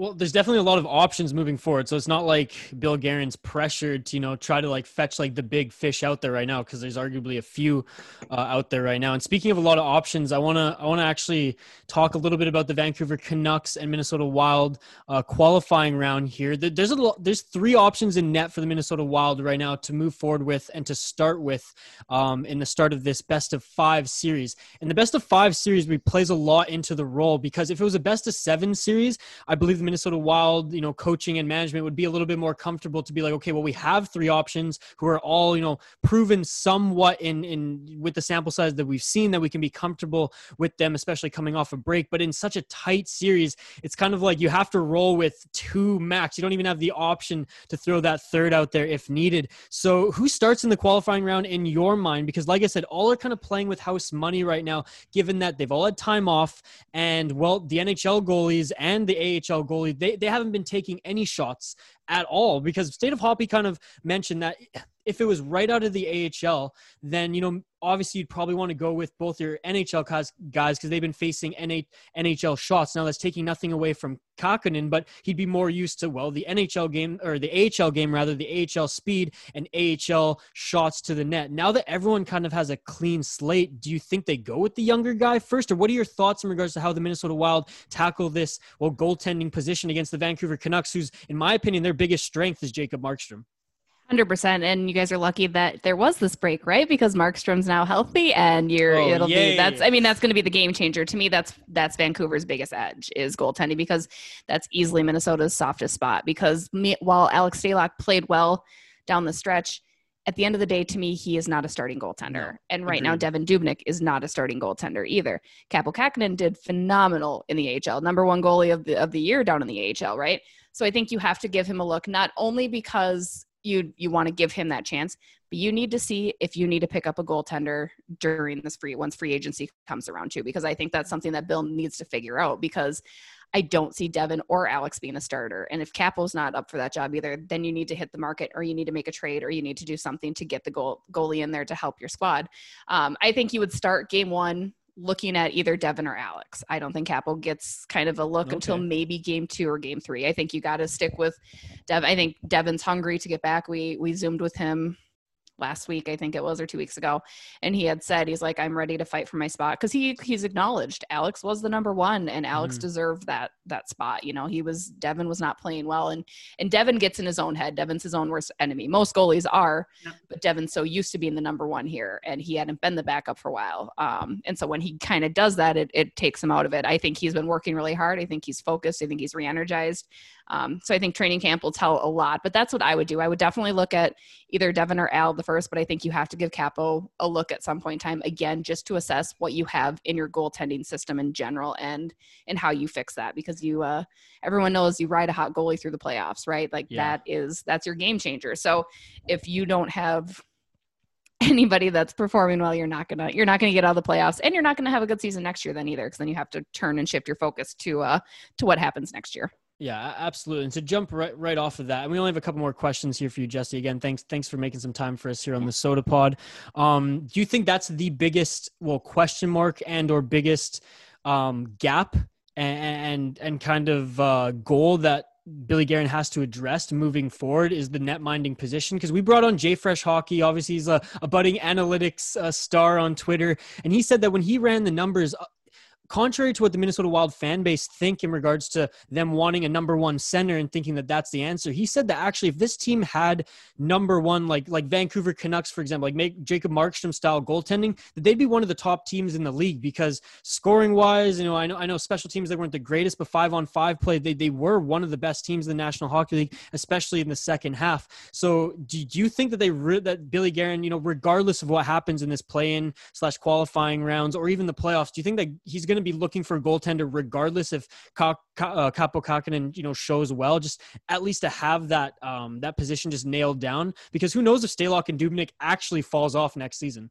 Speaker 1: well, there's definitely a lot of options moving forward. So it's not like Bill Guerin's pressured to, you know, try to like fetch like the big fish out there right now because there's arguably a few uh, out there right now. And speaking of a lot of options, I want to I want to actually talk a little bit about the Vancouver Canucks and Minnesota Wild uh, qualifying round here. There's a there's three options in net for the Minnesota Wild right now to move forward with and to start with um, in the start of this best of five series. And the best of five series we plays a lot into the role because if it was a best of seven series, I believe the Minnesota Wild, you know, coaching and management would be a little bit more comfortable to be like, okay, well, we have three options who are all, you know, proven somewhat in in with the sample size that we've seen that we can be comfortable with them, especially coming off a break. But in such a tight series, it's kind of like you have to roll with two max. You don't even have the option to throw that third out there if needed. So who starts in the qualifying round in your mind? Because like I said, all are kind of playing with house money right now, given that they've all had time off and well, the NHL goalies and the AHL goalie, they, they haven't been taking any shots at all because State of Hoppy kind of mentioned that if it was right out of the AHL, then you know obviously you'd probably want to go with both your NHL guys because they've been facing NHL shots. Now that's taking nothing away from Kahkonen, but he'd be more used to well the NHL game or the AHL game rather the AHL speed and AHL shots to the net. Now that everyone kind of has a clean slate, do you think they go with the younger guy first, or what are your thoughts in regards to how the Minnesota Wild tackle this well goaltending position against the Vancouver Canucks, who's in my opinion their biggest strength is Jacob Markstrom.
Speaker 9: 100% and you guys are lucky that there was this break right because markstrom's now healthy and you're oh, it'll yay. be that's i mean that's going to be the game changer to me that's that's vancouver's biggest edge is goaltending because that's easily minnesota's softest spot because me, while alex stalock played well down the stretch at the end of the day to me he is not a starting goaltender no, and right agreed. now Devan Dubnyk is not a starting goaltender either kaapo Kahkonen did phenomenal in the ahl number one goalie of the of the year down in the ahl right so i think you have to give him a look not only because you you want to give him that chance but you need to see if you need to pick up a goaltender during this free once free agency comes around too because i think that's something that bill needs to figure out because i don't see Devan or alex being a starter. And if Kaapo's not up for that job either then you need to hit the market or you need to make a trade or you need to do something to get the goal goalie in there to help your squad. Um, i think you would start game one looking at either Devan or Alex. I don't think Kaapo gets kind of a look okay. until maybe game two or game three. I think you got to stick with Dev. I think Devan's hungry to get back. We we zoomed with him last week, I think it was, or two weeks ago, and he had said he's like, I'm ready to fight for my spot because he he's acknowledged Alex was the number one, and Alex mm-hmm. deserved that that spot. You know, he was Devan was not playing well, and and Devan gets in his own head. Devan's his own worst enemy. Most goalies are, yeah. but Devan's so used to being the number one here, and he hadn't been the backup for a while. Um, and so when he kind of does that, it it takes him out of it. I think he's been working really hard. I think he's focused. I think he's re-energized. Um, so I think training camp will tell a lot, but that's what I would do. I would definitely look at either Devan or Al the first, but I think you have to give Kaapo a look at some point in time again, just to assess what you have in your goaltending system in general and and how you fix that because you uh, everyone knows you ride a hot goalie through the playoffs, right? Like yeah. that is that's your game changer. So if you don't have anybody that's performing well, you're not gonna you're not gonna get out of the playoffs, and you're not gonna have a good season next year then either, because then you have to turn and shift your focus to uh to what happens next year.
Speaker 1: Yeah, absolutely. And to jump right right off of that, and we only have a couple more questions here for you, Jesse. Again, thanks thanks for making some time for us here on the Sota Pod. Um, do you think that's the biggest well question mark and or biggest um, gap and and, kind of uh, goal that Billy Guerin has to address moving forward is the net minding position because we brought on JFresh Hockey. Obviously, he's a, a budding analytics uh, star on Twitter, and he said that when he ran the numbers uh, contrary to what the Minnesota Wild fan base think in regards to them wanting a number one center and thinking that that's the answer, he said that actually if this team had number one, like like Vancouver Canucks, for example, like make Jacob Markstrom style goaltending, that they'd be one of the top teams in the league because scoring wise, you know, I know I know special teams they weren't the greatest, but five on five play, they, they were one of the best teams in the National Hockey League, especially in the second half. So do, you think that they re- that Billy Guerin, you know, regardless of what happens in this play in slash qualifying rounds or even the playoffs, do you think that he's going to to be looking for a goaltender regardless if Ka- uh, Kaapo Kahkonen, you know, shows well, just at least to have that um, that position just nailed down. Because who knows if Stalock and Dubnyk actually falls off next season.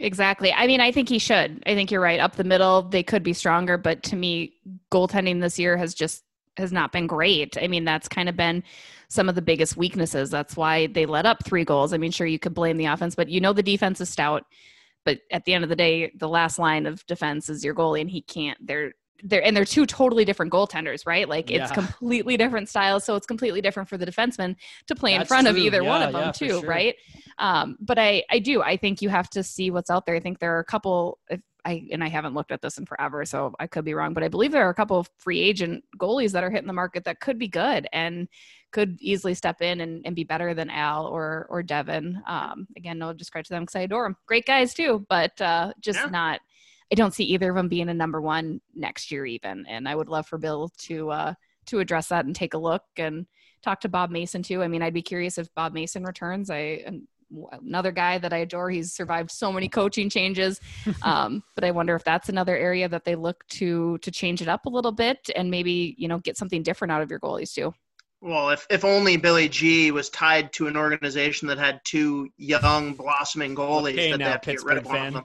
Speaker 9: Exactly. I mean, I think he should. I think you're right. Up the middle, they could be stronger, but to me, goaltending this year has just has not been great. I mean, that's kind of been some of the biggest weaknesses. That's why they let up three goals. I mean, sure you could blame the offense, but you know the defense is stout but at the end of the day, the last line of defense is your goalie, and he can't. They're they're and they're two totally different goaltenders, right? Like it's yeah. completely different styles, so it's completely different for the defenseman to play That's in front true. of either yeah, one of them yeah, too, sure. right? Um, but I I do I think you have to see what's out there. I think there are a couple. If I and I haven't looked at this in forever, so I could be wrong, but I believe there are a couple of free agent goalies that are hitting the market that could be good and could easily step in and, and be better than Al or or Devan. Um, again, no discredit to them because I adore them. Great guys too, but uh, just yeah. not. I don't see either of them being a number one next year even, and I would love for Bill to uh, to address that and take a look and talk to Bob Mason too. I mean, I'd be curious if Bob Mason returns. I another guy that I adore. He's survived so many coaching changes, um, but I wonder if that's another area that they look to to change it up a little bit and maybe you know get something different out of your goalies too.
Speaker 2: Well, if, if only Billy G was tied to an organization that had two young blossoming goalies okay, that now, they have to get rid of one of them.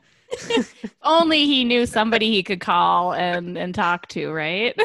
Speaker 9: only he knew somebody he could call and and talk to, right?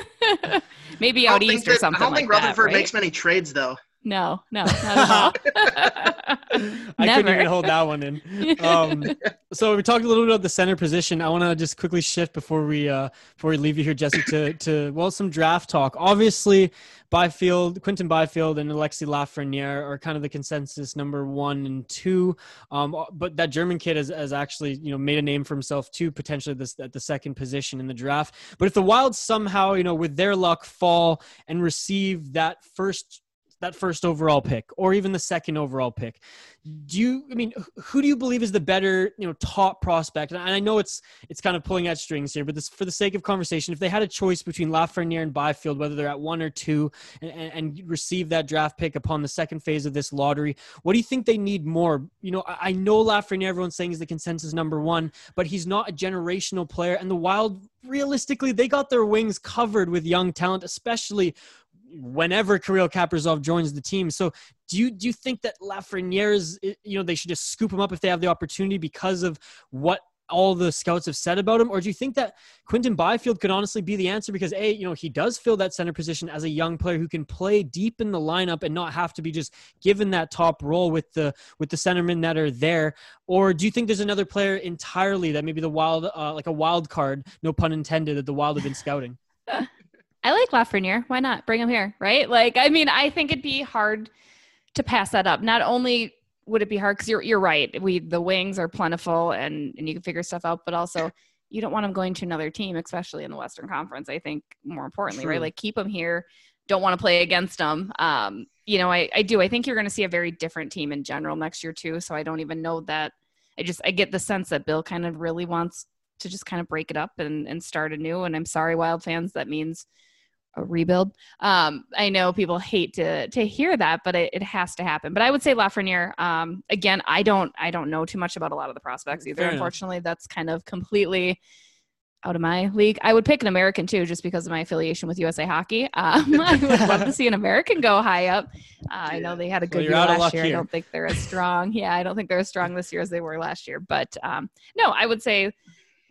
Speaker 9: Maybe out east or something. I don't
Speaker 2: think
Speaker 9: like
Speaker 2: Rutherford
Speaker 9: that, right?
Speaker 2: makes many trades though.
Speaker 9: No, no, not at all.
Speaker 1: I couldn't even hold that one in. Um, so we talked a little bit about the center position. I want to just quickly shift before we uh, before we leave you here, Jesse, to to well some draft talk. Obviously, Byfield, Quinton Byfield, and Alexi Lafreniere are kind of the consensus number one and two. Um, but that German kid has, has actually you know made a name for himself too, potentially this at the second position in the draft. But if the Wild somehow you know with their luck fall and receive that first that first overall pick or even the second overall pick. Do you i mean who do you believe is the better you know top prospect? And i know it's it's kind of pulling at strings here but this for the sake of conversation if they had a choice between lafreniere and byfield whether they're at one or two and, and, receive that draft pick upon the second phase of this lottery what do you think they need more? You know i, I know lafreniere everyone's saying is the consensus number one but he's not a generational player. And the wild realistically they got their wings covered with young talent especially whenever Kirill Kaprizov joins the team. So do you do you think that Lafreniere's you know they should just scoop him up if they have the opportunity because of what all the scouts have said about him, or do you think that Quinton Byfield could honestly be the answer because a you know he does fill that center position as a young player who can play deep in the lineup and not have to be just given that top role with the with the centermen that are there, or do you think there's another player entirely that maybe the wild uh, like a wild card, no pun intended, that the wild have been scouting?
Speaker 9: I like Lafreniere. Why not bring him here? Right? Like, I mean, I think it'd be hard to pass that up. Not only would it be hard because you're you're right. We the wings are plentiful and and you can figure stuff out, but also you don't want him going to another team, especially in the Western Conference. I think more importantly, True. right? Like keep him here. Don't want to play against him. Um, you know, I, I do. I think you're going to see a very different team in general next year too. So I don't even know that. I just I get the sense that Bill kind of really wants to just kind of break it up and and start anew. And I'm sorry, Wild fans, that means a rebuild. Um, I know people hate to to hear that, but it, it has to happen. But I would say Lafreniere. Um, again, I don't I don't know too much about a lot of the prospects either. Fair Unfortunately, enough. that's kind of completely out of my league. I would pick an American too, just because of my affiliation with USA Hockey. Um, I would love to see an American go high up. Uh, I know they had a good year last year. Here. I don't think they're as strong. Yeah, I don't think they're as strong this year as they were last year. But um, no, I would say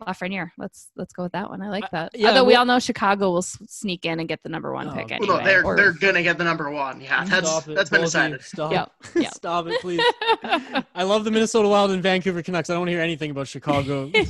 Speaker 9: Lafreniere. Let's let's go with that one. I like that.
Speaker 1: yeah,
Speaker 9: Although we
Speaker 1: well-
Speaker 9: all know Chicago will s- sneak in and get the number one
Speaker 1: Oh,
Speaker 9: pick anyway.
Speaker 2: Well, no, they're
Speaker 9: or-
Speaker 2: they're gonna get the number one. Yeah, that's
Speaker 1: Stop it,
Speaker 2: that's been
Speaker 1: both of you.
Speaker 2: decided.
Speaker 1: Stop.
Speaker 9: Yep, yep.
Speaker 1: Stop it, please. I love the Minnesota Wild and Vancouver Canucks. I don't want to hear anything about Chicago.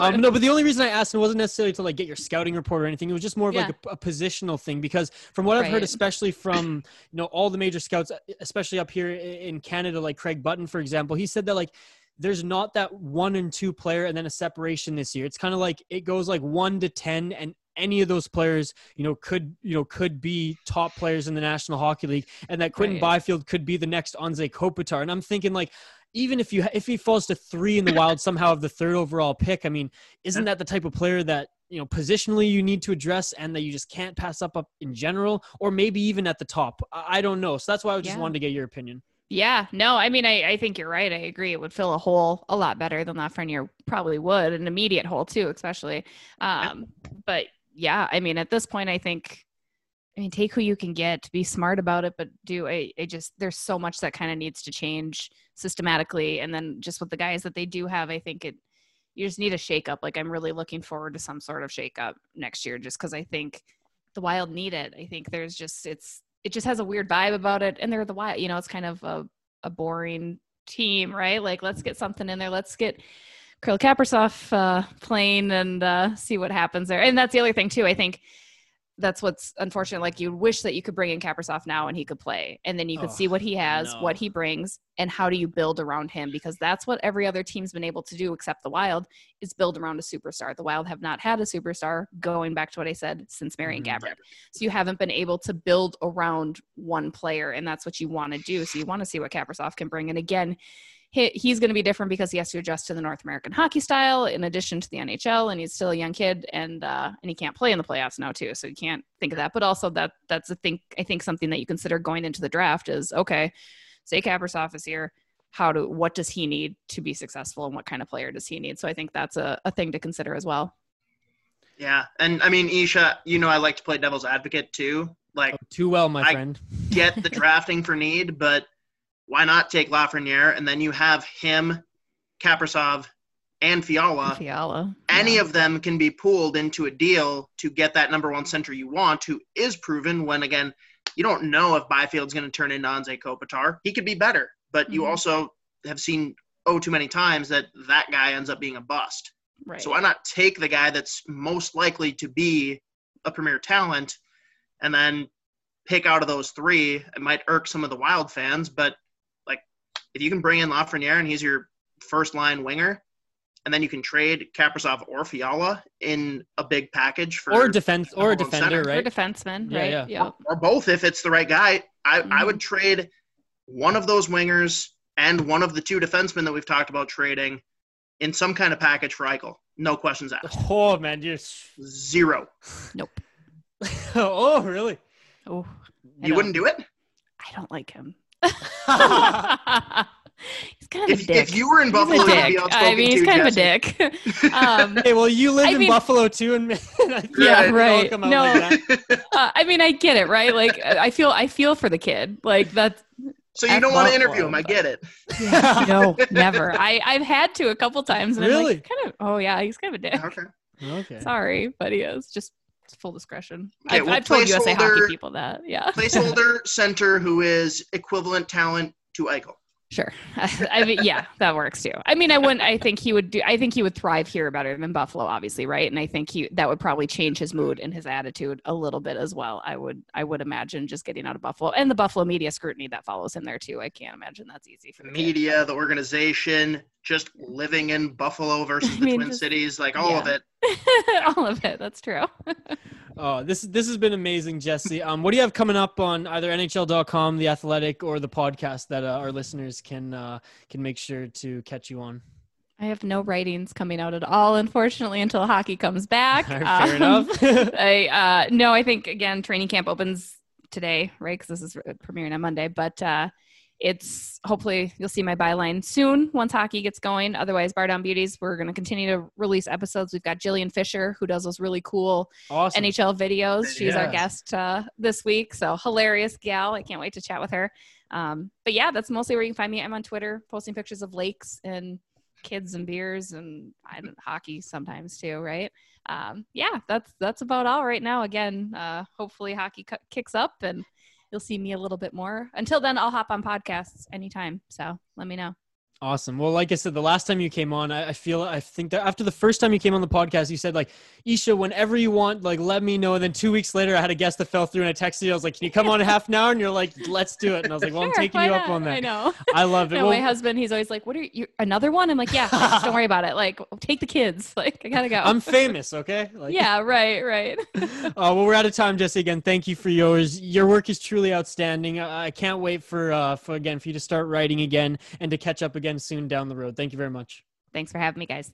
Speaker 1: Um, no, but the only reason I asked it wasn't necessarily to like get your scouting report or anything. It was just more of like a, a positional thing because from what I've heard, especially from you know all the major scouts, especially up here in Canada, like Craig Button, for example, he said that like there's not that one and two player and then a separation this year. It's kind of like it goes like one to ten and any of those players, you know, could you know could be top players in the National Hockey League, and that Quinton
Speaker 9: Right.
Speaker 1: Byfield could be the next Anze Kopitar. And I'm thinking like, even if you if he falls to three in the Wild somehow of the third overall pick, I mean, isn't that the type of player that you know positionally you need to address and that you just can't pass up up in general, or maybe even at the top? I I don't know. So that's why I just
Speaker 9: Yeah.
Speaker 1: wanted to get your opinion.
Speaker 9: Yeah, no, I mean, I, I think you're right. I agree. It would fill a hole a lot better than Lafreniere probably would, an immediate hole too, especially. Um, but yeah, I mean, at this point, I think, I mean, take who you can get, be smart about it, but do I, I just there's so much that kind of needs to change systematically, and then just with the guys that they do have, I think it you just need a shakeup. Like I'm really looking forward to some sort of shakeup next year, just because I think the Wild need it. I think there's just it's it just has a weird vibe about it, and they're the Wild. You know, it's kind of a a boring team, right? Like let's get something in there. Let's get Kirill Kaprizov uh, playing and uh, see what happens there. And that's the other thing too. I think that's what's unfortunate. Like you wish that you could bring in Kaprizov now and he could play, and then you could
Speaker 1: Oh,
Speaker 9: see what he has,
Speaker 1: no.
Speaker 9: what he brings, and how do you build around him? Because that's what every other team's been able to do, except the Wild, is build around a superstar. The Wild have not had a superstar going back to what I said since Marian
Speaker 1: Mhm.
Speaker 9: Gaborik. So you haven't been able to build around one player, and that's what you want to do. So you want to see what Kaprizov can bring. And again, he, he's going to be different because he has to adjust to the North American hockey style in addition to the NHL, and he's still a young kid, and uh, and he can't play in the playoffs now too. So you can't think of that. But also that that's a think I think something that you consider going into the draft is okay. Say Kaprizov is here. How do what does he need to be successful, and what kind of player does he need? So I think that's a, a thing to consider as well.
Speaker 2: Yeah, and I mean, Isha, you know, I like to play devil's advocate too. Like,
Speaker 1: Oh, too well, my
Speaker 2: I-
Speaker 1: friend.
Speaker 2: get the drafting for need, but why not take Lafreniere and then you have him, Kaprizov, and Fiala.
Speaker 9: Fiala.
Speaker 2: Any
Speaker 9: yeah.
Speaker 2: of them can be pooled into a deal to get that number one center you want, who is proven. When again, you don't know if Byfield's going to turn into Anze Kopitar. He could be better, but you
Speaker 9: Mhm.
Speaker 2: also have seen oh too many times that that guy ends up being a bust.
Speaker 9: right.
Speaker 2: So why not take the guy that's most likely to be a premier talent and then pick out of those three? It might irk some of the wild fans, but if you can bring in Lafreniere and he's your first line winger, and then you can trade Kaprizov or Fiala in a big package for
Speaker 1: Or a defense, or a
Speaker 2: number
Speaker 1: defender,
Speaker 2: center.
Speaker 9: Or
Speaker 1: right?
Speaker 9: defenseman,
Speaker 1: Yeah,
Speaker 9: right?
Speaker 1: yeah.
Speaker 9: Yep.
Speaker 2: or both if it's the right guy. I, I
Speaker 9: Mhm.
Speaker 2: would trade one of those wingers and one of the two defensemen that we've talked about trading in some kind of package for Eichel. No questions asked.
Speaker 1: Oh man, you're.
Speaker 2: Zero.
Speaker 1: oh really?
Speaker 9: Oh,
Speaker 2: You wouldn't do it?
Speaker 9: I don't like him.
Speaker 1: Hey,
Speaker 9: he's kind of
Speaker 2: If,
Speaker 9: a dick.
Speaker 2: if you were in
Speaker 9: He's
Speaker 2: Buffalo,
Speaker 9: a
Speaker 2: you'd
Speaker 9: dick.
Speaker 2: be
Speaker 9: I mean, he's
Speaker 2: too,
Speaker 9: kind
Speaker 2: Jesse.
Speaker 9: of a dick. um,
Speaker 1: well, you live
Speaker 9: I
Speaker 1: in
Speaker 9: mean-
Speaker 1: Buffalo too, and I think
Speaker 9: Yeah,
Speaker 1: it all
Speaker 9: right.
Speaker 1: come
Speaker 9: No.
Speaker 1: like
Speaker 9: uh, I mean, I get it, right? Like, I feel, I feel for the kid. Like that's
Speaker 2: So you don't want to interview him. I get it.
Speaker 9: no, never. I, I've had to a couple times, and I'm
Speaker 1: Really?
Speaker 9: like, kind of. Oh yeah, he's kind of a dick.
Speaker 2: Okay.
Speaker 1: Okay.
Speaker 9: Sorry, but he is just full discretion. I've,
Speaker 2: well,
Speaker 9: I've told USA hockey people that. Yeah,
Speaker 2: Placeholder center who is equivalent talent to Eichel.
Speaker 9: Sure. I mean, yeah, that works too. I mean, I wouldn't. I think he would do. I think he would thrive here better than Buffalo, obviously, right? And I think he that would probably change his mood and his attitude a little bit as well. I would. I would imagine just getting out of Buffalo and the Buffalo media scrutiny that follows him there too. I can't imagine that's easy for
Speaker 2: The
Speaker 9: the kid.
Speaker 2: media, the organization, just living in Buffalo versus
Speaker 9: I
Speaker 2: the
Speaker 9: mean,
Speaker 2: Twin
Speaker 9: just-
Speaker 2: Cities, like all of it.
Speaker 9: All of it. That's true.
Speaker 1: Oh, this this has been amazing, Jesse. Um, what do you have coming up on either NHL.com, The Athletic, or the podcast that uh, our listeners can uh, can make sure to catch you on?
Speaker 9: I have no writings coming out at all, unfortunately, until hockey comes back.
Speaker 1: Fair
Speaker 9: Um,
Speaker 1: enough.
Speaker 9: I uh, no, I think again, training camp opens today, right? Because this is premiering on Monday, but uh, it's hopefully you'll see my byline soon once hockey gets going. Otherwise, Bar Down Beauties, we're going to continue to release episodes. We've got Jillian Fisher who does those really cool
Speaker 1: awesome.
Speaker 9: NHL videos. She's our guest uh, this week, so hilarious gal. I can't wait to chat with her. Um, but yeah, that's mostly where you can find me. I'm on Twitter posting pictures of lakes and kids and beers and I don't, hockey sometimes too, right? Um, yeah, that's that's about all right now. Again, uh, hopefully hockey cu- kicks up and you'll see me a little bit more. Until then, I'll hop on podcasts anytime. So let me know.
Speaker 1: Awesome. Well, like I said, the last time you came on, I, I, feel I think that after the first time you came on the podcast, you said like, Isha, whenever you want, like let me know. And then two weeks later, I had a guest that fell through, and I texted you. I was like, Can you come on in half an hour? And you're like, Let's do it. And I was like, Well, sure, I'm taking you up on that.
Speaker 9: I know.
Speaker 1: I love it.
Speaker 9: no,
Speaker 1: well,
Speaker 9: my husband, he's always like, What are you? Another one? I'm like, Yeah, don't worry about it. Like, take the kids. Like, I gotta go.
Speaker 1: I'm famous. Okay. Like,
Speaker 9: yeah. Right. Right.
Speaker 1: uh, well, we're out of time, Jesse. Again, thank you for yours. Your work is truly outstanding. I, I can't wait for uh for again for you to start writing again and to catch up again soon down the road. Thank you very much.
Speaker 9: Thanks for having me, guys.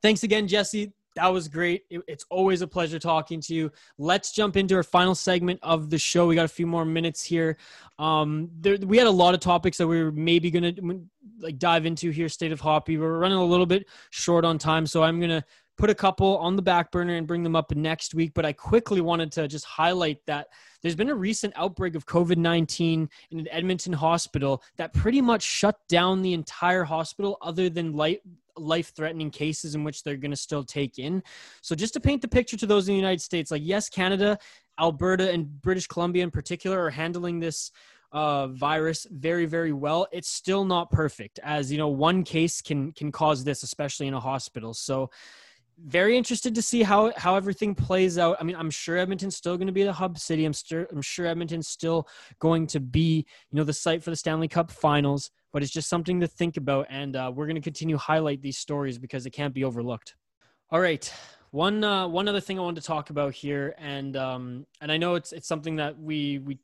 Speaker 1: Thanks again, Jesse. That was great. It's always a pleasure talking to you. Let's jump into our final segment of the show. We got a few more minutes here. Um, there, we had a lot of topics that we were maybe going to like dive into here. State of Hoppy. We're running a little bit short on time, so I'm going to put a couple on the back burner and bring them up next week. But I quickly wanted to just highlight that there's been a recent outbreak of COVID 19 in an Edmonton hospital that pretty much shut down the entire hospital, other than light life threatening cases in which they're going to still take in. So, just to paint the picture to those in the United States, like, yes, Canada, Alberta, and British Columbia in particular are handling this uh, virus very, very well. It's still not perfect, as you know, one case can can cause this, especially in a hospital. So, very interested to see how how everything plays out. I mean, I'm sure Edmonton's still going to be the hub city. I'm sure I'm sure Edmonton's still going to be you know the site for the Stanley Cup Finals. But it's just something to think about, and uh, we're going to continue highlight these stories because it can't be overlooked. All right, one uh, one other thing I wanted to talk about here, and um, and I know it's it's something that we we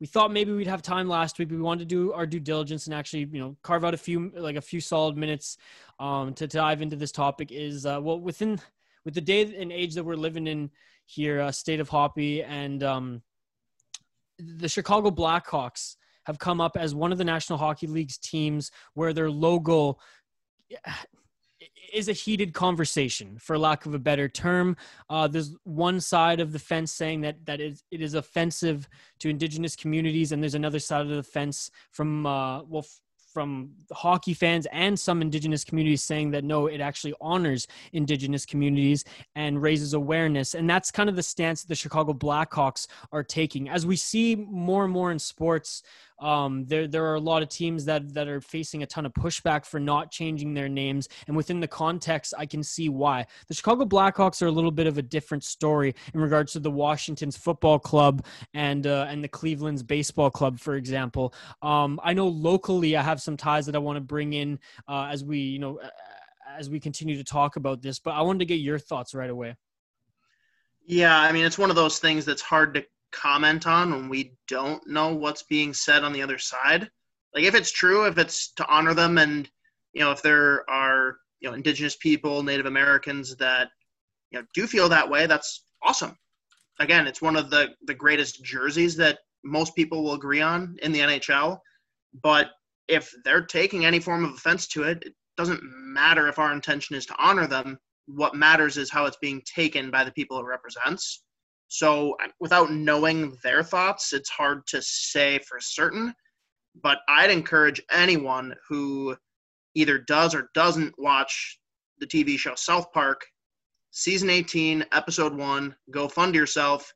Speaker 1: we thought maybe we'd have time last week. But we wanted to do our due diligence and actually, you know, carve out a few like a few solid minutes um, to dive into this topic. Is uh, well within with the day and age that we're living in here, uh, state of Hoppy, and um, the Chicago Blackhawks have come up as one of the National Hockey League's teams where their logo is a heated conversation, for lack of a better term. Uh, there's one side of the fence saying that that is, it is offensive to indigenous communities, and there's another side of the fence from uh, well. F- from hockey fans and some indigenous communities saying that no, it actually honors indigenous communities and raises awareness. And that's kind of the stance that the Chicago Blackhawks are taking. As we see more and more in sports, um, there there are a lot of teams that that are facing a ton of pushback for not changing their names, and within the context, I can see why. The Chicago Blackhawks are a little bit of a different story in regards to the Washington's football club and uh, and the Cleveland's baseball club, for example. Um, I know locally, I have some ties that I want to bring in uh, as we you know as we continue to talk about this, but I wanted to get your thoughts right away.
Speaker 2: Yeah, I mean, it's one of those things that's hard to comment on when we don't know what's being said on the other side. Like if it's true, if it's to honor them and you know if there are you know indigenous people, Native Americans that you know do feel that way, that's awesome. Again, it's one of the the greatest jerseys that most people will agree on in the NHL. But if they're taking any form of offense to it, it doesn't matter if our intention is to honor them. What matters is how it's being taken by the people it represents. So without knowing their thoughts, it's hard to say for certain. But I'd encourage anyone who either does or doesn't watch the TV show South Park, season 18, episode one, go fund yourself.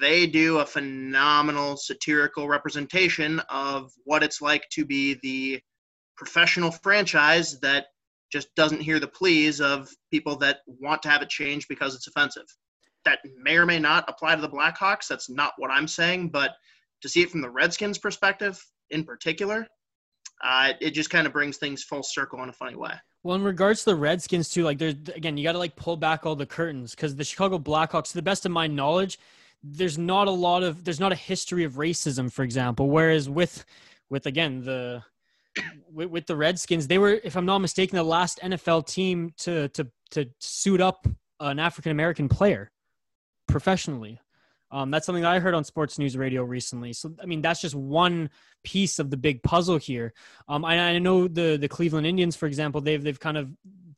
Speaker 2: They do a phenomenal satirical representation of what it's like to be the professional franchise that just doesn't hear the pleas of people that want to have it changed because it's offensive that may or may not apply to the Blackhawks. That's not what I'm saying, but to see it from the Redskins' perspective in particular, uh, it just kind of brings things full circle in a funny way.
Speaker 1: Well, in regards to the Redskins too, like there's again, you got to like pull back all the curtains because the Chicago Blackhawks, to the best of my knowledge, there's not a lot of there's not a history of racism, for example. Whereas with with again the with, with the Redskins, they were, if I'm not mistaken, the last NFL team to to to suit up an African American player professionally. Um, that's something that I heard on Sports News Radio recently. So, I mean, that's just one piece of the big puzzle here. Um, I, I know the the Cleveland Indians, for example, they've they've kind of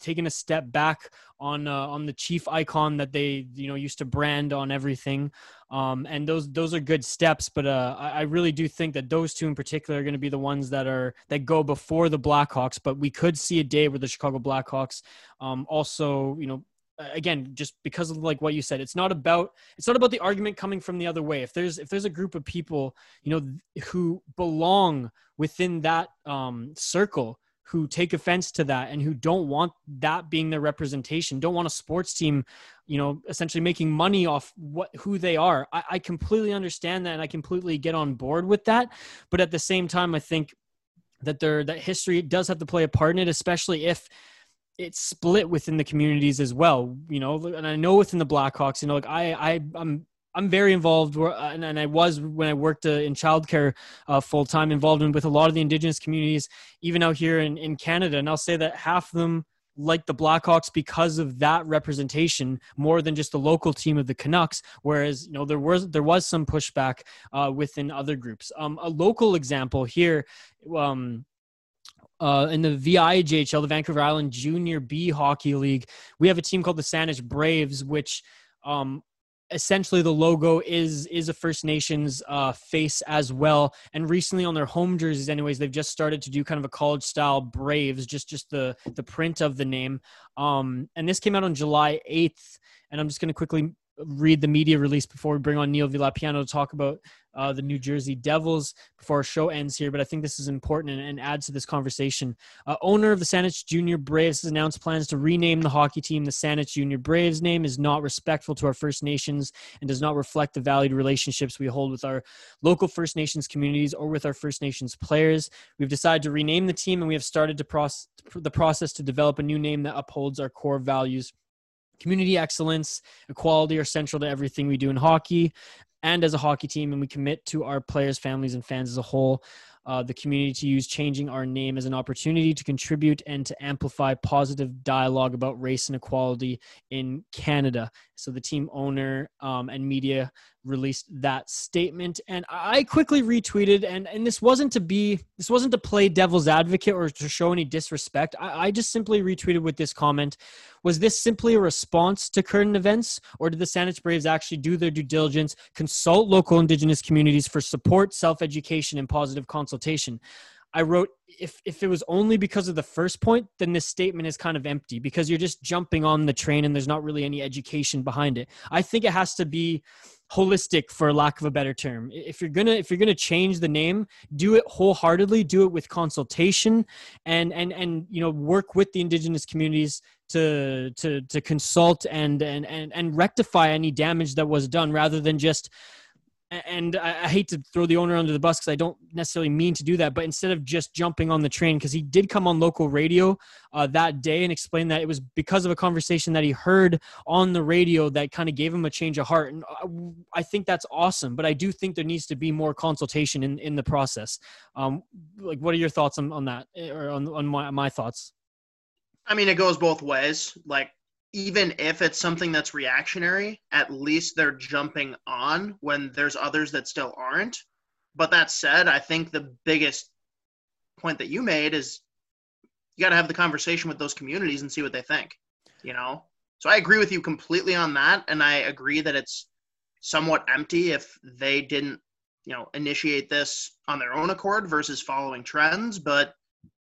Speaker 1: taken a step back on uh, on the chief icon that they you know used to brand on everything. Um, and those those are good steps, but uh, I, I really do think that those two in particular are going to be the ones that are that go before the Blackhawks. But we could see a day where the Chicago Blackhawks um, also you know again just because of like what you said it's not about it's not about the argument coming from the other way. If there's if there's a group of people you know who belong within that um circle who take offense to that and who don't want that being their representation don't want a sports team you know essentially making money off what who they are I, I completely understand that and i completely get on board with that. But at the same time i think that there that history does have to play a part in it especially if it's split within the communities as well, you know, and I know within the Blackhawks, you know, like I, I, I'm, I'm very involved, uh, and, I was when I worked uh, in childcare uh, full time, involved in with a lot of the Indigenous communities, even out here in, in Canada. And I'll say that half of them like the Blackhawks because of that representation more than just the local team of the Canucks. Whereas you know there was there was some pushback uh, within other groups. Um, a local example here. Um, uh, in the VIJHL, the Vancouver Island Junior B Hockey League, we have a team called the Saanich Braves, which um, essentially the logo is is a First Nations uh, face as well. And recently on their home jerseys, anyways, they've just started to do kind of a college style Braves, just just the the print of the name. Um, and this came out on July eighth. And I'm just going to quickly read the media release before we bring on Neil Villapiano to talk about uh, the New Jersey Devils before our show ends here, but I think this is important and, and adds to this conversation. Uh, owner of the Saanich Junior Braves has announced plans to rename the hockey team. The Saanich Junior Braves name is not respectful to our First Nations and does not reflect the valued relationships we hold with our local First Nations communities or with our First Nations players. We've decided to rename the team and we have started to process, the process to develop a new name that upholds our core values community excellence, equality are central to everything we do in hockey and as a hockey team, and we commit to our players, families, and fans as a whole. Uh, the community to use changing our name as an opportunity to contribute and to amplify positive dialogue about race and equality in Canada. So the team owner um, and media released that statement, and I quickly retweeted. and And this wasn't to be this wasn't to play devil's advocate or to show any disrespect. I, I just simply retweeted with this comment. Was this simply a response to current events, or did the Saanich Braves actually do their due diligence, consult local Indigenous communities for support, self education, and positive consultation? I wrote if if it was only because of the first point, then this statement is kind of empty because you're just jumping on the train and there's not really any education behind it. I think it has to be holistic for lack of a better term. If you're gonna if you're gonna change the name, do it wholeheartedly, do it with consultation and and and you know work with the indigenous communities to to to consult and and and, and rectify any damage that was done rather than just and I, hate to throw the owner under the bus because I don't necessarily mean to do that, but instead of just jumping on the train, because he did come on local radio uh, that day and explain that it was because of a conversation that he heard on the radio that kind of gave him a change of heart. And uh, I think that's awesome, but I do think there needs to be more consultation in, in the process. Um, like, what are your thoughts on, on that eh, or on, on my, my thoughts?
Speaker 2: I mean, it goes both ways. Like, even if it's something that's reactionary, at least they're jumping on when there's others that still aren't. But that said, I think the biggest point that you made is you got to have the conversation with those communities and see what they think, you know? So I agree with you completely on that. And I agree that it's somewhat empty if they didn't, you know, initiate this on their own accord versus following trends. But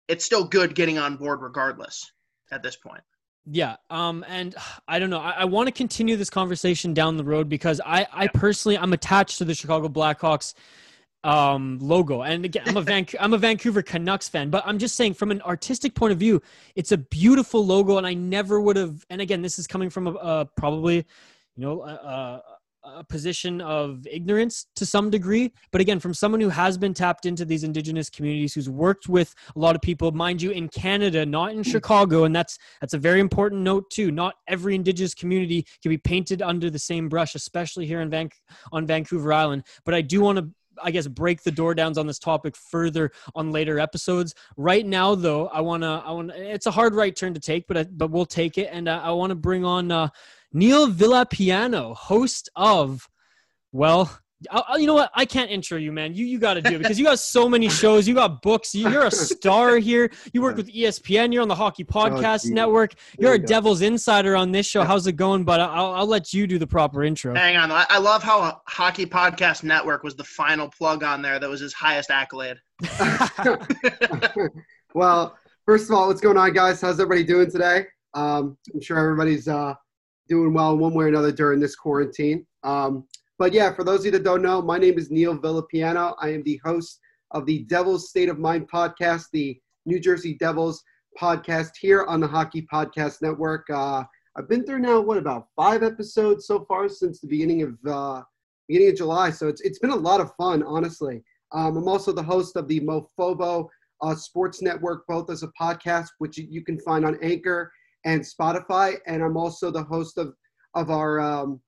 Speaker 2: it's still good getting on board regardless at this point.
Speaker 1: Yeah. Um, and I don't know. I, I want to continue this conversation down the road because I, I personally I'm attached to the Chicago Blackhawks um logo and again i'm a Van- i'm a vancouver canucks fan but i'm just saying from an artistic point of view it's a beautiful logo and i never would have and again this is coming from a, a probably you know a, a position of ignorance to some degree but again from someone who has been tapped into these indigenous communities who's worked with a lot of people mind you in canada not in chicago and that's that's a very important note too not every indigenous community can be painted under the same brush especially here in Van- on vancouver island but i do want to I guess break the door downs on this topic further on later episodes. Right now, though, I wanna, I want. It's a hard right turn to take, but I, but we'll take it, and uh, I want to bring on uh, Neil Villapiano, host of, well, I, I- you know what? I can't intro you, man. You you got to do it because you got so many shows. You got books. You- You're a star here. You work with ESPN. You're on the Hockey Podcast
Speaker 10: geez.
Speaker 1: Network. You're a
Speaker 10: go.
Speaker 1: Devil's Insider on this show. How's it going? But I'll, I'll let you do the proper intro.
Speaker 2: Hang on, I I love how Hockey Podcast Network was the final plug on there. That was his highest accolade.
Speaker 10: well, first of all, what's going on, guys? How's everybody doing today? Um, I'm sure everybody's uh, doing well one way or another during this quarantine. Um, but yeah, for those of you that don't know, my name is Neil Villapiano. I am the host of the Devil's State of Mind podcast, the New Jersey Devils podcast here on the Hockey Podcast Network. Uh, I've been through now what about five episodes so far since the beginning of uh, beginning of July, so it's it's been a lot of fun, honestly. Um, I'm also the host of the Mofobo uh, Sports Network, both as a podcast, which you- you can find on Anchor and Spotify, and I'm also the host of of our um,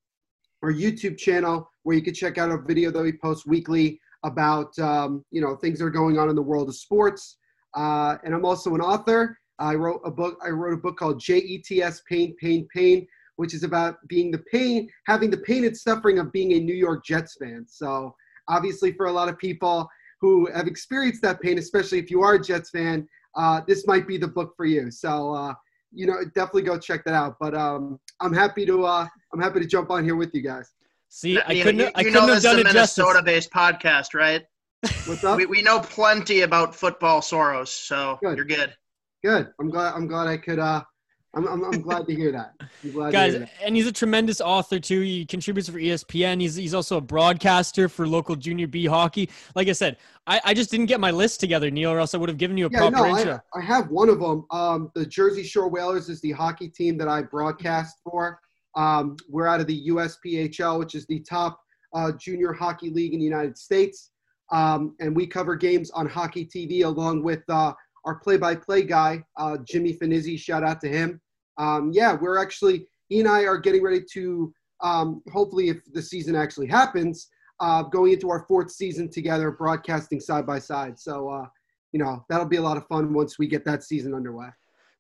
Speaker 10: our YouTube channel, where you can check out a video that we post weekly about um, you know things that are going on in the world of sports. Uh, and I'm also an author. I wrote a book. I wrote a book called JETS Pain, Pain, Pain, which is about being the pain, having the pain and suffering of being a New York Jets fan. So obviously, for a lot of people who have experienced that pain, especially if you are a Jets fan, uh, this might be the book for you. So uh, you know, definitely go check that out. But um, I'm happy to uh, I'm happy to jump on here with you guys.
Speaker 1: See, I
Speaker 2: You-
Speaker 1: couldn't.
Speaker 2: you,
Speaker 1: I couldn't
Speaker 2: know
Speaker 1: have
Speaker 2: this is
Speaker 1: done
Speaker 2: a
Speaker 1: it justice.
Speaker 2: Minnesota-based podcast, right?
Speaker 10: What's up?
Speaker 2: We, we know plenty about football Soros, so
Speaker 10: Good.
Speaker 2: you're good.
Speaker 10: Good. I'm glad. I'm glad I could. Uh, I'm, I'm, I'm glad to hear that.
Speaker 1: Guys,
Speaker 10: hear that.
Speaker 1: and he's a tremendous author too. He contributes for ESPN. He's he's also a broadcaster for local junior B hockey. Like I said, I, I just didn't get my list together, Neil, or else I would have given you a
Speaker 10: Yeah,
Speaker 1: proper
Speaker 10: no,
Speaker 1: intro.
Speaker 10: I, I have one of them. Um, the Jersey Shore Whalers is the hockey team that I broadcast for. Um, we're out of the USPHL, which is the top uh, junior hockey league in the United States. Um, and we cover games on Hockey TV along with uh, our play-by-play guy, uh, Jimmy Finizzi. Shout out to him. Um, yeah, we're actually he and I are getting ready to um, hopefully, if the season actually happens, uh, going into our fourth season together, broadcasting side by side. So. Uh, you know that'll be a lot of fun once we get that season underway.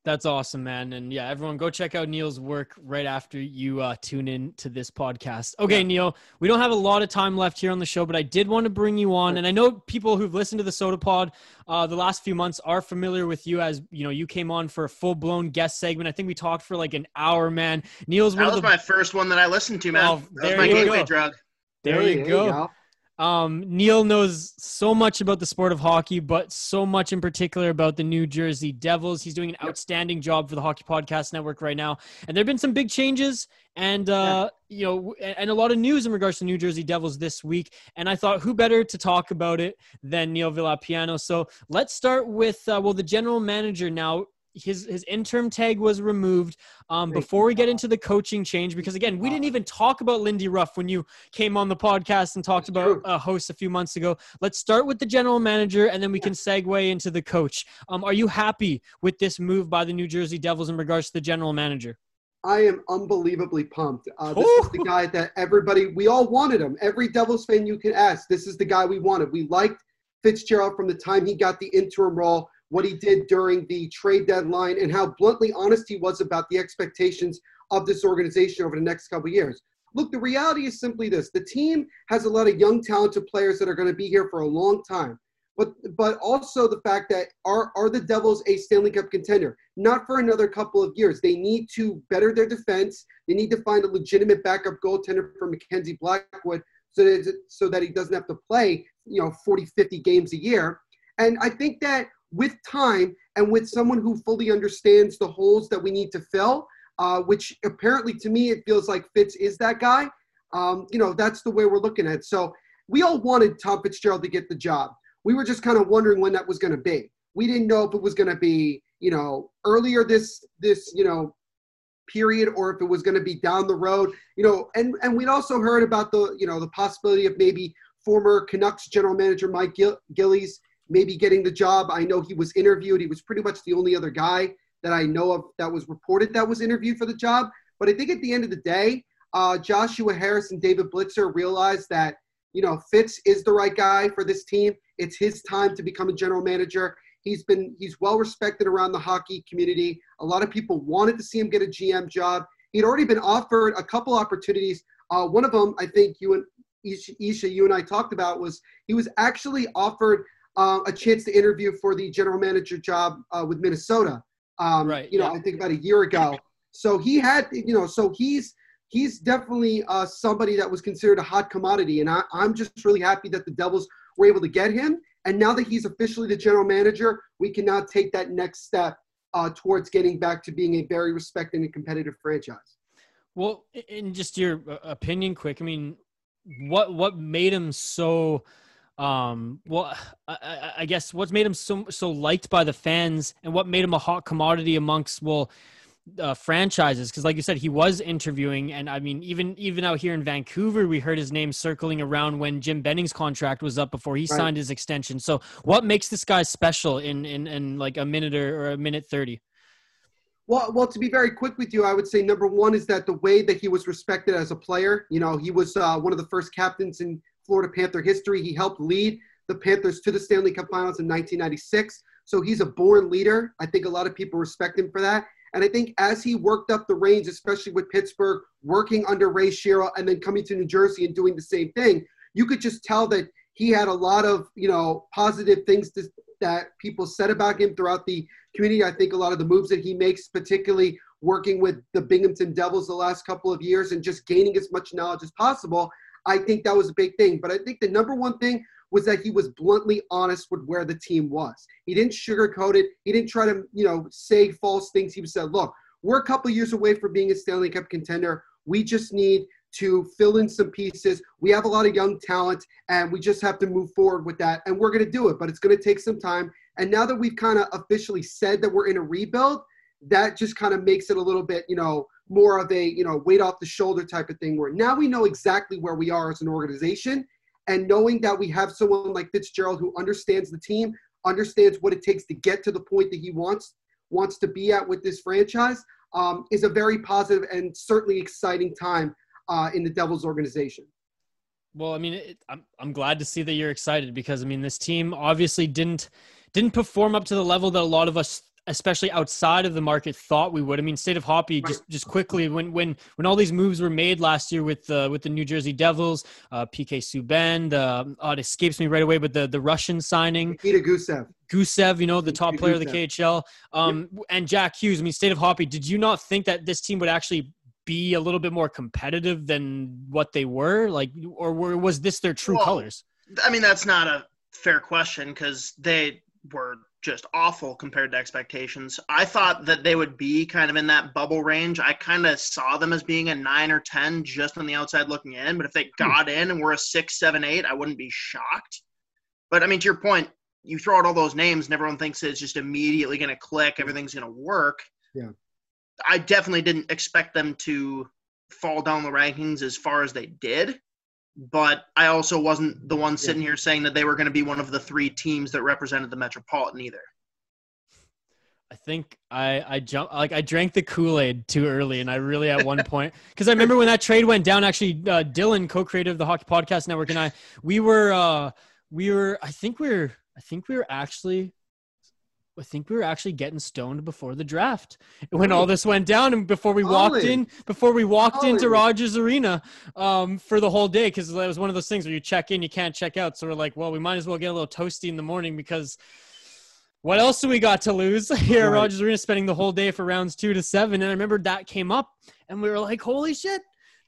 Speaker 1: That's awesome, man. And yeah, everyone go check out Neil's work right after you uh, tune in to this podcast. Okay, Neil, we don't have a lot of time left here on the show, but I did want to bring you on. And I know people who've listened to the Sota Pod uh, the last few months are familiar with you as, you know, you came on for a full blown guest segment. I think we talked for like an hour, man. Neil's one
Speaker 2: That
Speaker 1: of
Speaker 2: was
Speaker 1: the
Speaker 2: my first one that I listened to, man.
Speaker 1: Oh,
Speaker 2: that was
Speaker 1: there
Speaker 2: my
Speaker 1: you
Speaker 2: gateway
Speaker 1: go.
Speaker 2: drug.
Speaker 1: There
Speaker 10: Hey,
Speaker 1: you
Speaker 10: you
Speaker 1: go.
Speaker 10: go.
Speaker 1: Um, Neil knows so much about the sport of hockey, but so much in particular about the New Jersey Devils. He's doing an outstanding job for the Hockey Podcast Network right now, and there've been some big changes and uh, you know, and a lot of news in regards to New Jersey Devils this week. And I thought, who better to talk about it than Neil Villapiano? So let's start with uh, well, the general manager now. His his interim tag was removed. Um, before we get into the coaching change, because again, we didn't even talk about Lindy Ruff when you came on the podcast and talked about a host a few months ago. Let's start with the general manager, and then we can segue into the coach. Um, are you happy with this move by the New Jersey Devils in regards to the general manager?
Speaker 10: I am unbelievably pumped. Uh, this is the guy that everybody, we all wanted him. Every Devils fan you can ask, this is the guy we wanted. We liked Fitzgerald from the time he got the interim role, what he did during the trade deadline, and how bluntly honest he was about the expectations of this organization over the next couple years. Look, the reality is simply this the team has a lot of young, talented players that are going to be here for a long time. But, but also the fact that are, are the Devils a Stanley Cup contender? Not for another couple of years. They need to better their defense. They need to find a legitimate backup goaltender for Mackenzie Blackwood so that, so that he doesn't have to play, you know, 40, 50 games a year. And I think that with time and with someone who fully understands the holes that we need to fill, uh, which apparently to me it feels like Fitz is that guy. Um, you know, that's the way we're looking at it. So we all wanted Tom Fitzgerald to get the job. We were just kind of wondering when that was going to be. We didn't know if it was going to be, you know, earlier this this you know period or if it was going to be down the road. You know, and and we'd also heard about the you know the possibility of maybe former Canucks general manager Mike Gill- Gillis maybe getting the job. I know he was interviewed. He was pretty much the only other guy that I know of that was reported that was interviewed for the job. But I think at the end of the day, uh, Joshua Harris and David Blitzer realized that you know Fitz is the right guy for this team. It's his time to become a general manager. He's been he's well respected around the hockey community. A lot of people wanted to see him get a GM job. He'd already been offered a couple opportunities. Uh, one of them, I think you and Isha, Isha, you and I talked about was he was actually offered uh, a chance to interview for the general manager job uh, with Minnesota. Um,
Speaker 1: Right,
Speaker 10: You know,
Speaker 1: yeah.
Speaker 10: I think about a year ago. So he had, you know, so he's he's definitely uh, somebody that was considered a hot commodity, and I, I'm just really happy that the Devils were able to get him. And now that he's officially the general manager, we can now take that next step uh, towards getting back to being a very respected and competitive franchise.
Speaker 1: Well, in just your uh, opinion, quick. I mean, what what made him so? Um, well, I, I, I guess what's made him so so liked by the fans, and what made him a hot commodity amongst well uh, franchises? Because, like you said, he was interviewing, and I mean, even even out here in Vancouver, we heard his name circling around when Jim Benning's contract was up before he
Speaker 10: Right.
Speaker 1: signed his extension. So, what makes this guy special in in, in like a minute or, or a minute thirty?
Speaker 10: Well, well, to be very quick with you, I would say number one is that the way that he was respected as a player. You know, he was uh, one of the first captains in Florida Panther history. He helped lead the Panthers to the Stanley Cup Finals in 1996. So he's a born leader. I think a lot of people respect him for that. And I think as he worked up the range, especially with Pittsburgh, working under Ray Shero, and then coming to New Jersey and doing the same thing, you could just tell that he had a lot of you know positive things to, that people said about him throughout the community. I think a lot of the moves that he makes, particularly working with the Binghamton Devils the last couple of years and just gaining as much knowledge as possible, I think that was a big thing. But I think the number one thing was that he was bluntly honest with where the team was. He didn't sugarcoat it. He didn't try to, you know, say false things. He said, look, we're a couple years away from being a Stanley Cup contender. We just need to fill in some pieces. We have a lot of young talent, and we just have to move forward with that. And we're going to do it, but it's going to take some time. And now that we've kind of officially said that we're in a rebuild, that just kind of makes it a little bit, you know, more of a, you know, weight off the shoulder type of thing where now we know exactly where we are as an organization. And knowing that we have someone like Fitzgerald who understands the team, understands what it takes to get to the point that he wants wants to be at with this franchise, um, is a very positive and certainly exciting time uh, in the Devils organization.
Speaker 1: Well, I mean, it, I'm I'm glad to see that you're excited because I mean, this team obviously didn't didn't perform up to the level that a lot of us, especially outside of the market, thought we would. I mean, State of Hoppy just just quickly when when when all these moves were made last year with the with the New Jersey Devils, uh, PK Subban, the oh, it escapes me right away, but the the Russian signing,
Speaker 10: Nikita Gusev.
Speaker 1: Gusev, you know, the top player of the KHL, um, and Jack Hughes. I mean, State of Hoppy. Did you not think that this team would actually be a little bit more competitive than what they were? Like, or were, was this their true
Speaker 2: Well,
Speaker 1: colors?
Speaker 2: I mean, that's not a fair question because they were just awful compared to expectations. I thought that they would be kind of in that bubble range. I kind of saw them as being a nine or 10 just on the outside looking in. But if they hmm. got in and were a six, seven, eight, I wouldn't be shocked. But I mean, to your point, you throw out all those names and everyone thinks it's just immediately going to click, hmm. everything's going to work.
Speaker 10: Yeah.
Speaker 2: I definitely didn't expect them to fall down the rankings as far as they did but I also wasn't the one sitting here saying that they were going to be one of the three teams that represented the Metropolitan either.
Speaker 1: I think I I jumped like I drank the Kool Aid too early, and I really at one point because I remember when that trade went down. Actually, uh, Dylan, co-creator of the Hockey Podcast Network, and I we were uh, we were I think we are I think we were actually I think we were actually getting stoned before the draft when all this went down, and before we walked in before we walked into Rogers Arena um, for the whole day because it was one of those things where you check in, you can't check out. So we're like, well, we might as well get a little toasty in the morning because what else do we got to lose here at
Speaker 10: Right.
Speaker 1: Rogers Arena spending the whole day for rounds two to seven? And I remember that came up and we were like, holy shit,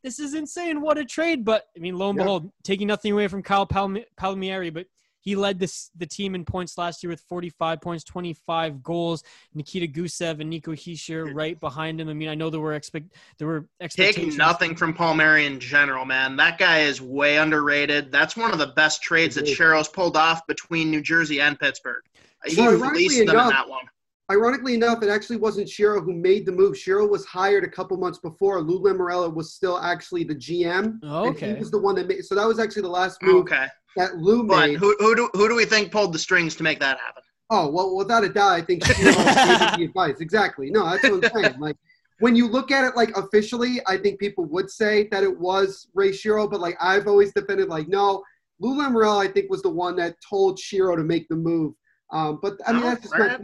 Speaker 1: this is insane. What a trade. But I mean, lo and
Speaker 10: Yeah.
Speaker 1: behold, taking nothing away from Kyle Palmi- Palmieri, but he led this the team in points last year with 45 points, 25 goals. Nikita Gusev and Nico Hischier right behind him. I mean, I know there were expect there were expectations.
Speaker 2: Take nothing from Palmieri in general, man. That guy is way underrated. That's one of the best trades that
Speaker 10: Agreed.
Speaker 2: Shero's pulled off between New Jersey and Pittsburgh. He
Speaker 10: Well, ironically
Speaker 2: released them in
Speaker 10: enough-
Speaker 2: that one.
Speaker 10: Ironically enough, it actually wasn't Shero who made the move. Shero was hired a couple months before. Lou Lamoriello was still actually the GM.
Speaker 1: Oh,
Speaker 10: and
Speaker 1: okay.
Speaker 10: he was the one that made. So that was actually the last move
Speaker 2: Okay.
Speaker 10: That Lou
Speaker 2: But
Speaker 10: made.
Speaker 2: who, who, do, who do we think pulled the strings to make that happen?
Speaker 10: Oh well, without a doubt, I think Shero gave the advice. Exactly. No, that's what I'm saying. Like when you look at it like officially, I think people would say that it was Ray Shero, but like I've always defended like no, Lou Lamoriello I think was the one that told Shero to make the move. Um, but I mean
Speaker 2: Oh,
Speaker 10: that's just not.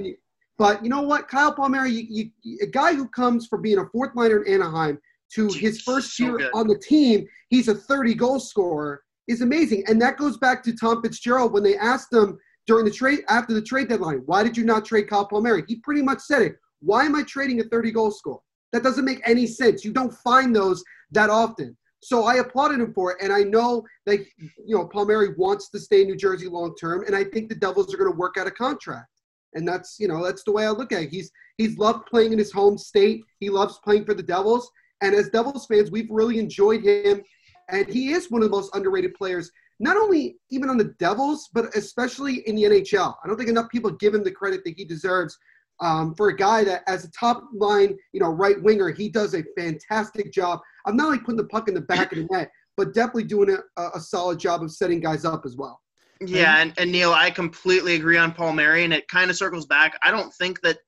Speaker 10: But you know what, Kyle Palmieri, you, you, you- a guy who comes from being a fourth liner in Anaheim to his first
Speaker 2: So
Speaker 10: year
Speaker 2: good.
Speaker 10: on the team, he's a 30 goal scorer. Is amazing. And that goes back to Tom Fitzgerald when they asked him during the trade after the trade deadline, why did you not trade Kyle Palmieri? He pretty much said it. Why am I trading a 30 goal scorer? That doesn't make any sense. You don't find those that often. So I applauded him for it, and I know that you know Palmieri wants to stay in New Jersey long term, and I think the Devils are going to work out a contract, and that's you know that's the way I look at it. He's he's loved playing in his home state. He loves playing for the Devils, and as Devils fans, we've really enjoyed him, and he is one of the most underrated players. Not only even on the Devils, but especially in the NHL. I don't think enough people give him the credit that he deserves um, for a guy that, as a top line, you know, right winger, he does a fantastic job I'm not only putting the puck in the back of the net, but definitely doing a, a solid job of setting guys up as well.
Speaker 2: Yeah, and, and Neil, I completely agree on Palmieri, and it kind of circles back. I don't think that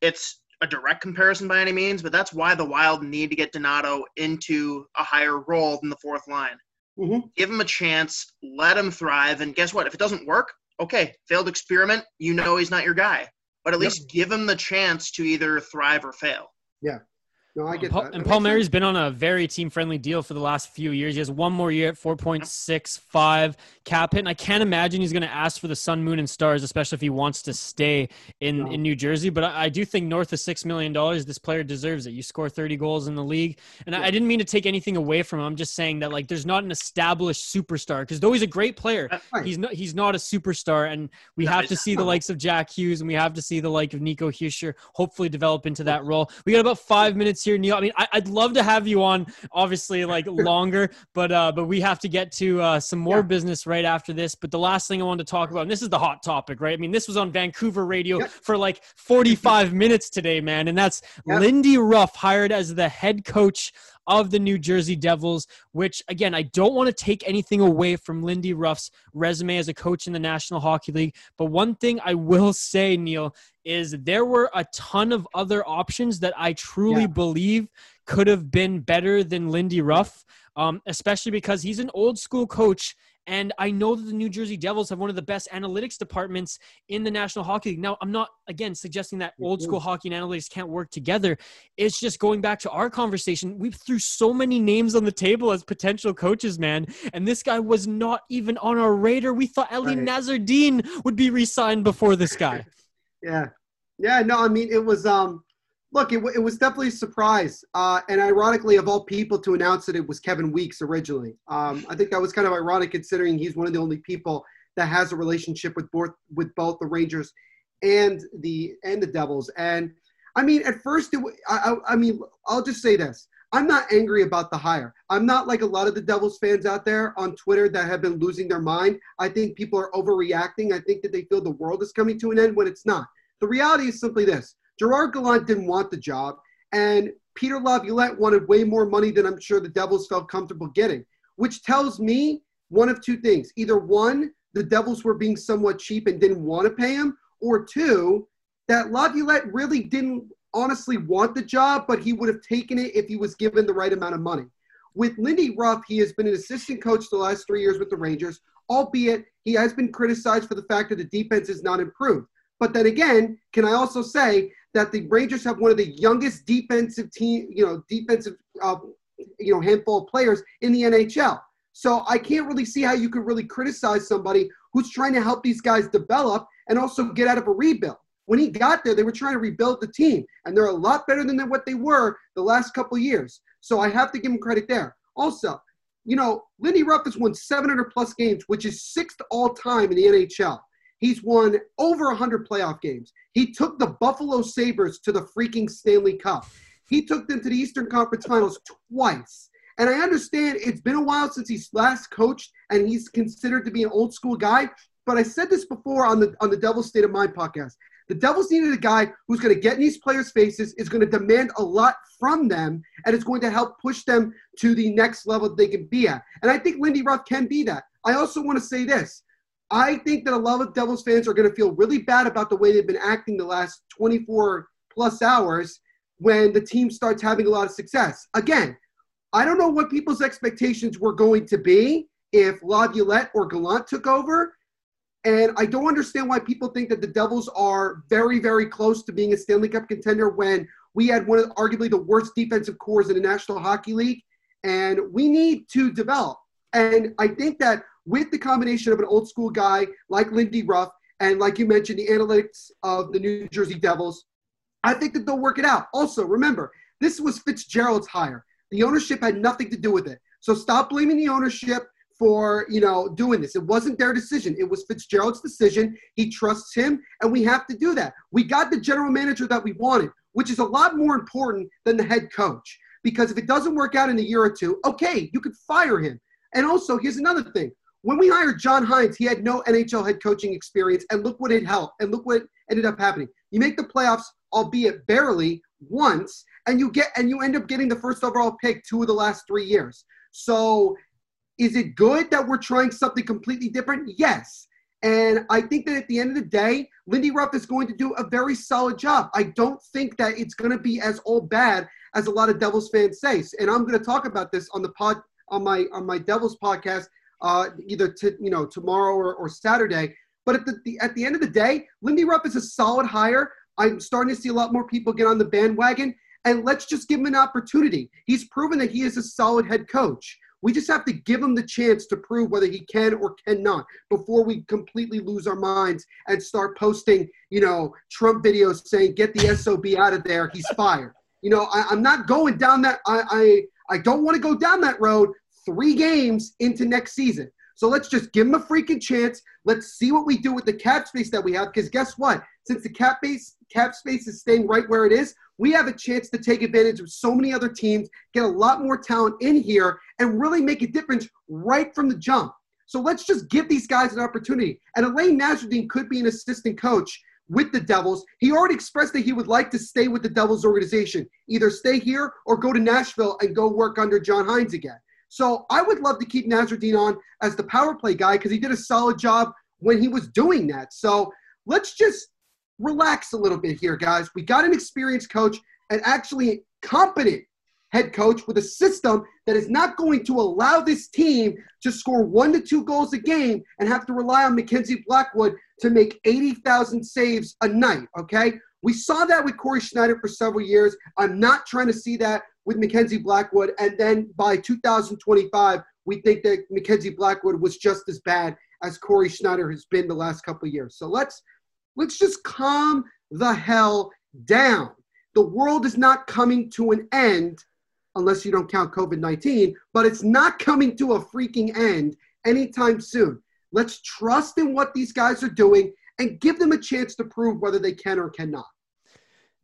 Speaker 2: it's a direct comparison by any means, but that's why the Wild need to get Donato into a higher role than the fourth line.
Speaker 10: Mm-hmm.
Speaker 2: Give him a chance, let him thrive, and guess what? If it doesn't work, okay, failed experiment. You know he's not your guy but at least give him the chance to either thrive or fail.
Speaker 10: Yeah. No, I get
Speaker 1: Paul,
Speaker 10: that.
Speaker 1: And Palmieri's been on a very team friendly deal for the last few years. He has one more year at 4.65 cap hit. And I can't imagine he's going to ask for the sun, moon, and stars, especially if he wants to stay in, no. in New Jersey. But I, I, do think north of $6 million, this player deserves it. You score 30 goals in the league. And yeah. I, I, didn't mean to take anything away from him. I'm just saying that, like, there's not an established superstar because though he's a great player, he's, not, he's not a superstar. And we no, have to see the likes of Jack Hughes and we have to see the like of Nico Hischier hopefully develop into that role. We got about five minutes here, Neil. I mean, I, I'd love to have you on, obviously, like longer, but uh, but we have to get to uh, some more yeah. business right after this. But the last thing I wanted to talk about, and this is the hot topic, right? I mean, this was on Vancouver radio yep. for like 45 minutes today, man, and that's yep. Lindy Ruff hired as the head coach of the New Jersey Devils, which again, I don't want to take anything away from Lindy Ruff's resume as a coach in the National Hockey League. But one thing I will say, Neil, is there were a ton of other options that I truly yeah. believe could have been better than Lindy Ruff, um, especially because he's an old school coach and I know that the New Jersey Devils have one of the best analytics departments in the National Hockey League. Now, I'm not, again, suggesting that old school hockey and analytics can't work together. It's just going back to our conversation. We threw so many names on the table as potential coaches, man. And this guy was not even on our radar. We thought Eli right. Nasreddine would be re signed before this guy.
Speaker 10: yeah. Yeah. No, I mean, it was, um, look, it, it was definitely a surprise. Uh, and ironically, of all people to announce it, it was Kevin Weeks originally. Um, I think that was kind of ironic considering he's one of the only people that has a relationship with both with both the Rangers and the and the Devils. And I mean, at first, it, I, I mean, I'll just say this. I'm not angry about the hire. I'm not like a lot of the Devils fans out there on Twitter that have been losing their mind. I think people are overreacting. I think that they feel the world is coming to an end when it's not. The reality is simply this Gerard Gallant didn't want the job, and Peter Laviolette wanted way more money than I'm sure the Devils felt comfortable getting, which tells me one of two things. Either one, the Devils were being somewhat cheap and didn't want to pay him, or two, that Laviolette really didn't honestly want the job, but he would have taken it if he was given the right amount of money. With Lindy Ruff, he has been an assistant coach the last three years with the Rangers, albeit he has been criticized for the fact that the defense is not improved. But then again, can I also say that the Rangers have one of the youngest defensive team, you know, defensive, uh, you know, handful of players in the NHL. So I can't really see how you could really criticize somebody who's trying to help these guys develop and also get out of a rebuild. When he got there, they were trying to rebuild the team, and they're a lot better than what they were the last couple years. So I have to give him credit there. Also, you know, Lindy Ruff has won 700 plus games, which is sixth all time in the NHL. He's won over 100 playoff games. He took the Buffalo Sabres to the freaking Stanley Cup. He took them to the Eastern Conference Finals twice. And I understand it's been a while since he's last coached and he's considered to be an old school guy. But I said this before on the on the Devil's State of Mind podcast. The Devils needed a guy who's going to get in these players' faces, is going to demand a lot from them, and is going to help push them to the next level they can be at. And I think Lindy Ruff can be that. I also want to say this. I think that a lot of Devils fans are going to feel really bad about the way they've been acting the last 24 plus hours when the team starts having a lot of success. Again, I don't know what people's expectations were going to be if Laviolette or Gallant took over. And I don't understand why people think that the Devils are very, very close to being a Stanley Cup contender when we had one of arguably the worst defensive cores in the National Hockey League. And we need to develop. And I think that with the combination of an old school guy like Lindy Ruff and like you mentioned, the analytics of the New Jersey Devils, I think that they'll work it out. Also, remember, this was Fitzgerald's hire. The ownership had nothing to do with it. So stop blaming the ownership for you know doing this. It wasn't their decision. It was Fitzgerald's decision. He trusts him, and we have to do that. We got the general manager that we wanted, which is a lot more important than the head coach. Because if it doesn't work out in a year or two, okay, you could fire him. And also, here's another thing. When we hired John Hynes, he had no NHL head coaching experience, and look what it helped, and look what ended up happening. You make the playoffs, albeit barely, once, and you get and you end up getting the first overall pick two of the last three years. So, is it good that we're trying something completely different? Yes. And I think that at the end of the day, Lindy Ruff is going to do a very solid job. I don't think that it's going to be as all bad as a lot of Devils fans say. And I'm going to talk about this on the pod on my on my Devils podcast uh, either to, you know tomorrow or, or Saturday. But at the, the at the end of the day, Lindy Ruff is a solid hire. I'm starting to see a lot more people get on the bandwagon, and let's just give him an opportunity. He's proven that he is a solid head coach. We just have to give him the chance to prove whether he can or cannot before we completely lose our minds and start posting, you know, Trump videos saying "Get the SOB out of there, he's fired." You know, I, am not going down that. I I, I don't want to go down that road three games into next season. So let's just give them a freaking chance. Let's see what we do with the cap space that we have. Because guess what? Since the cap base cap space is staying right where it is, we have a chance to take advantage of so many other teams, get a lot more talent in here, and really make a difference right from the jump. So let's just give these guys an opportunity. And Alain Nasreddine could be an assistant coach with the Devils. He already expressed that he would like to stay with the Devils organization, either stay here or go to Nashville and go work under John Hynes again. So I would love to keep Nasreddine on as the power play guy because he did a solid job when he was doing that. So let's just relax a little bit here, guys. We got an experienced coach and actually competent head coach with a system that is not going to allow this team to score one to two goals a game and have to rely on Mackenzie Blackwood to make 80,000 saves a night, okay? We saw that with Cory Schneider for several years. I'm not trying to see that with Mackenzie Blackwood. And then by 2025, we think that Mackenzie Blackwood was just as bad as Cory Schneider has been the last couple of years. So let's let's just calm the hell down. The world is not coming to an end unless you don't count COVID-19, but it's not coming to a freaking end anytime soon. Let's trust in what these guys are doing and give them a chance to prove whether they can or cannot.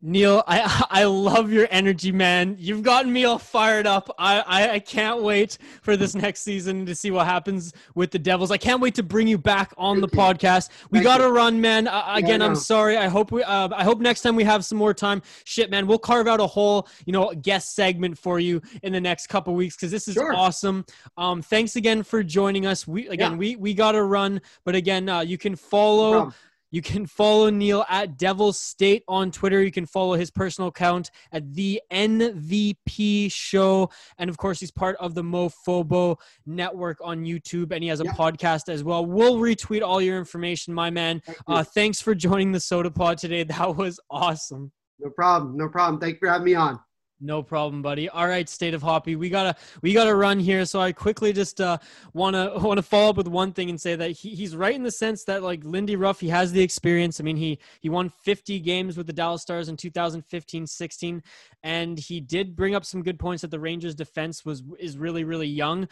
Speaker 1: Neil, I I love your energy, man. You've gotten me all fired up. I, I, I can't wait for this next season to see what happens with the Devils. I can't wait to bring you back on Thank the you. podcast. We got to run, man. Uh, again, yeah, I'm sorry. I hope we uh, I hope next time we have some more time. Shit, man, we'll carve out a whole you know guest segment for you in the next couple weeks because this is sure. awesome. Um, thanks again for joining us. We again yeah. we we got to run, but again, uh, you can follow. No you can follow Neil at Devil State on Twitter. You can follow his personal account at the NVP Show, and of course, he's part of the MoFobo Network on YouTube, and he has a podcast as well. We'll retweet all your information, my man. Thank uh, thanks for joining the Sota Pod today. That was awesome.
Speaker 10: No problem. No problem. Thank you for having me on.
Speaker 1: No problem, buddy. All right, State of Hoppy, we gotta we gotta run here. So I quickly just uh, wanna wanna follow up with one thing and say that he, he's right in the sense that like Lindy Ruff, he has the experience. I mean, he he won 50 games with the Dallas Stars in 2015-16, and he did bring up some good points that the Rangers defense was is really really young.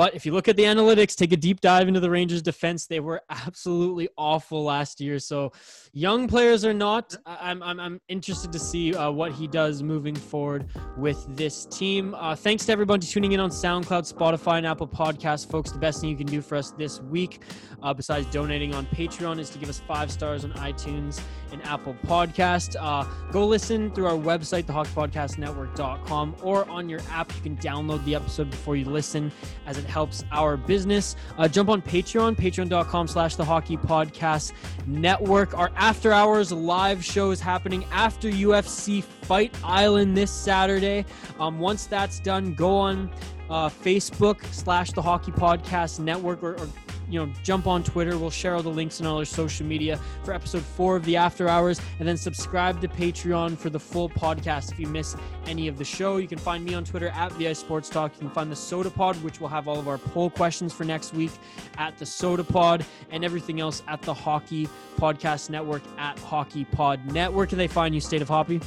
Speaker 1: But if you look at the analytics, take a deep dive into the Rangers defense. They were absolutely awful last year. So young players are not. I'm, I'm, I'm interested to see uh, what he does moving forward with this team. Uh, thanks to everybody tuning in on SoundCloud, Spotify, and Apple Podcasts. Folks, the best thing you can do for us this week, uh, besides donating on Patreon, is to give us five stars on iTunes and Apple Podcast. Uh, go listen through our website, thehockeypodcastnetwork.com, or on your app. You can download the episode before you listen as it helps our business. Uh, jump on Patreon, patreon.com slash the hockey podcast network. Our after hours live show is happening after UFC Fight Island this Saturday. Um, once that's done, go on uh, Facebook slash the hockey podcast network or, or you know, jump on Twitter. We'll share all the links and all our social media for episode four of the After Hours, and then subscribe to Patreon for the full podcast if you miss any of the show. You can find me on Twitter at VI Sports Talk. You can find the Sota Pod, which will have all of our poll questions for next week at the Sota Pod, and everything else at the Hockey Podcast Network at Hockey Pod Network. Can they find you, State of Hoppy?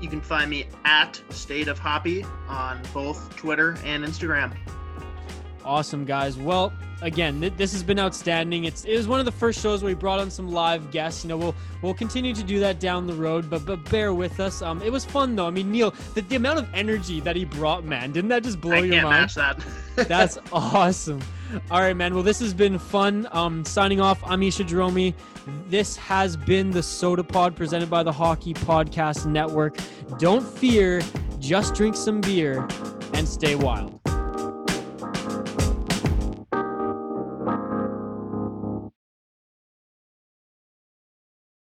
Speaker 2: You can find me at State of Hoppy on both Twitter and Instagram.
Speaker 1: Awesome, guys. Well, again, th- this has been outstanding. It's it was one of the first shows where we brought on some live guests. You know, we'll we'll continue to do that down the road, but but bear with us. Um, it was fun though. I mean, Neil, the, the amount of energy that he brought, man, didn't that just blow
Speaker 2: I
Speaker 1: your
Speaker 2: can't
Speaker 1: mind?
Speaker 2: match that.
Speaker 1: That's awesome. All right, man. Well, this has been fun. Um, signing off, I'm Isha Jeromy. This has been the Sota Pod presented by the Hockey Podcast Network. Don't fear, just drink some beer and stay wild.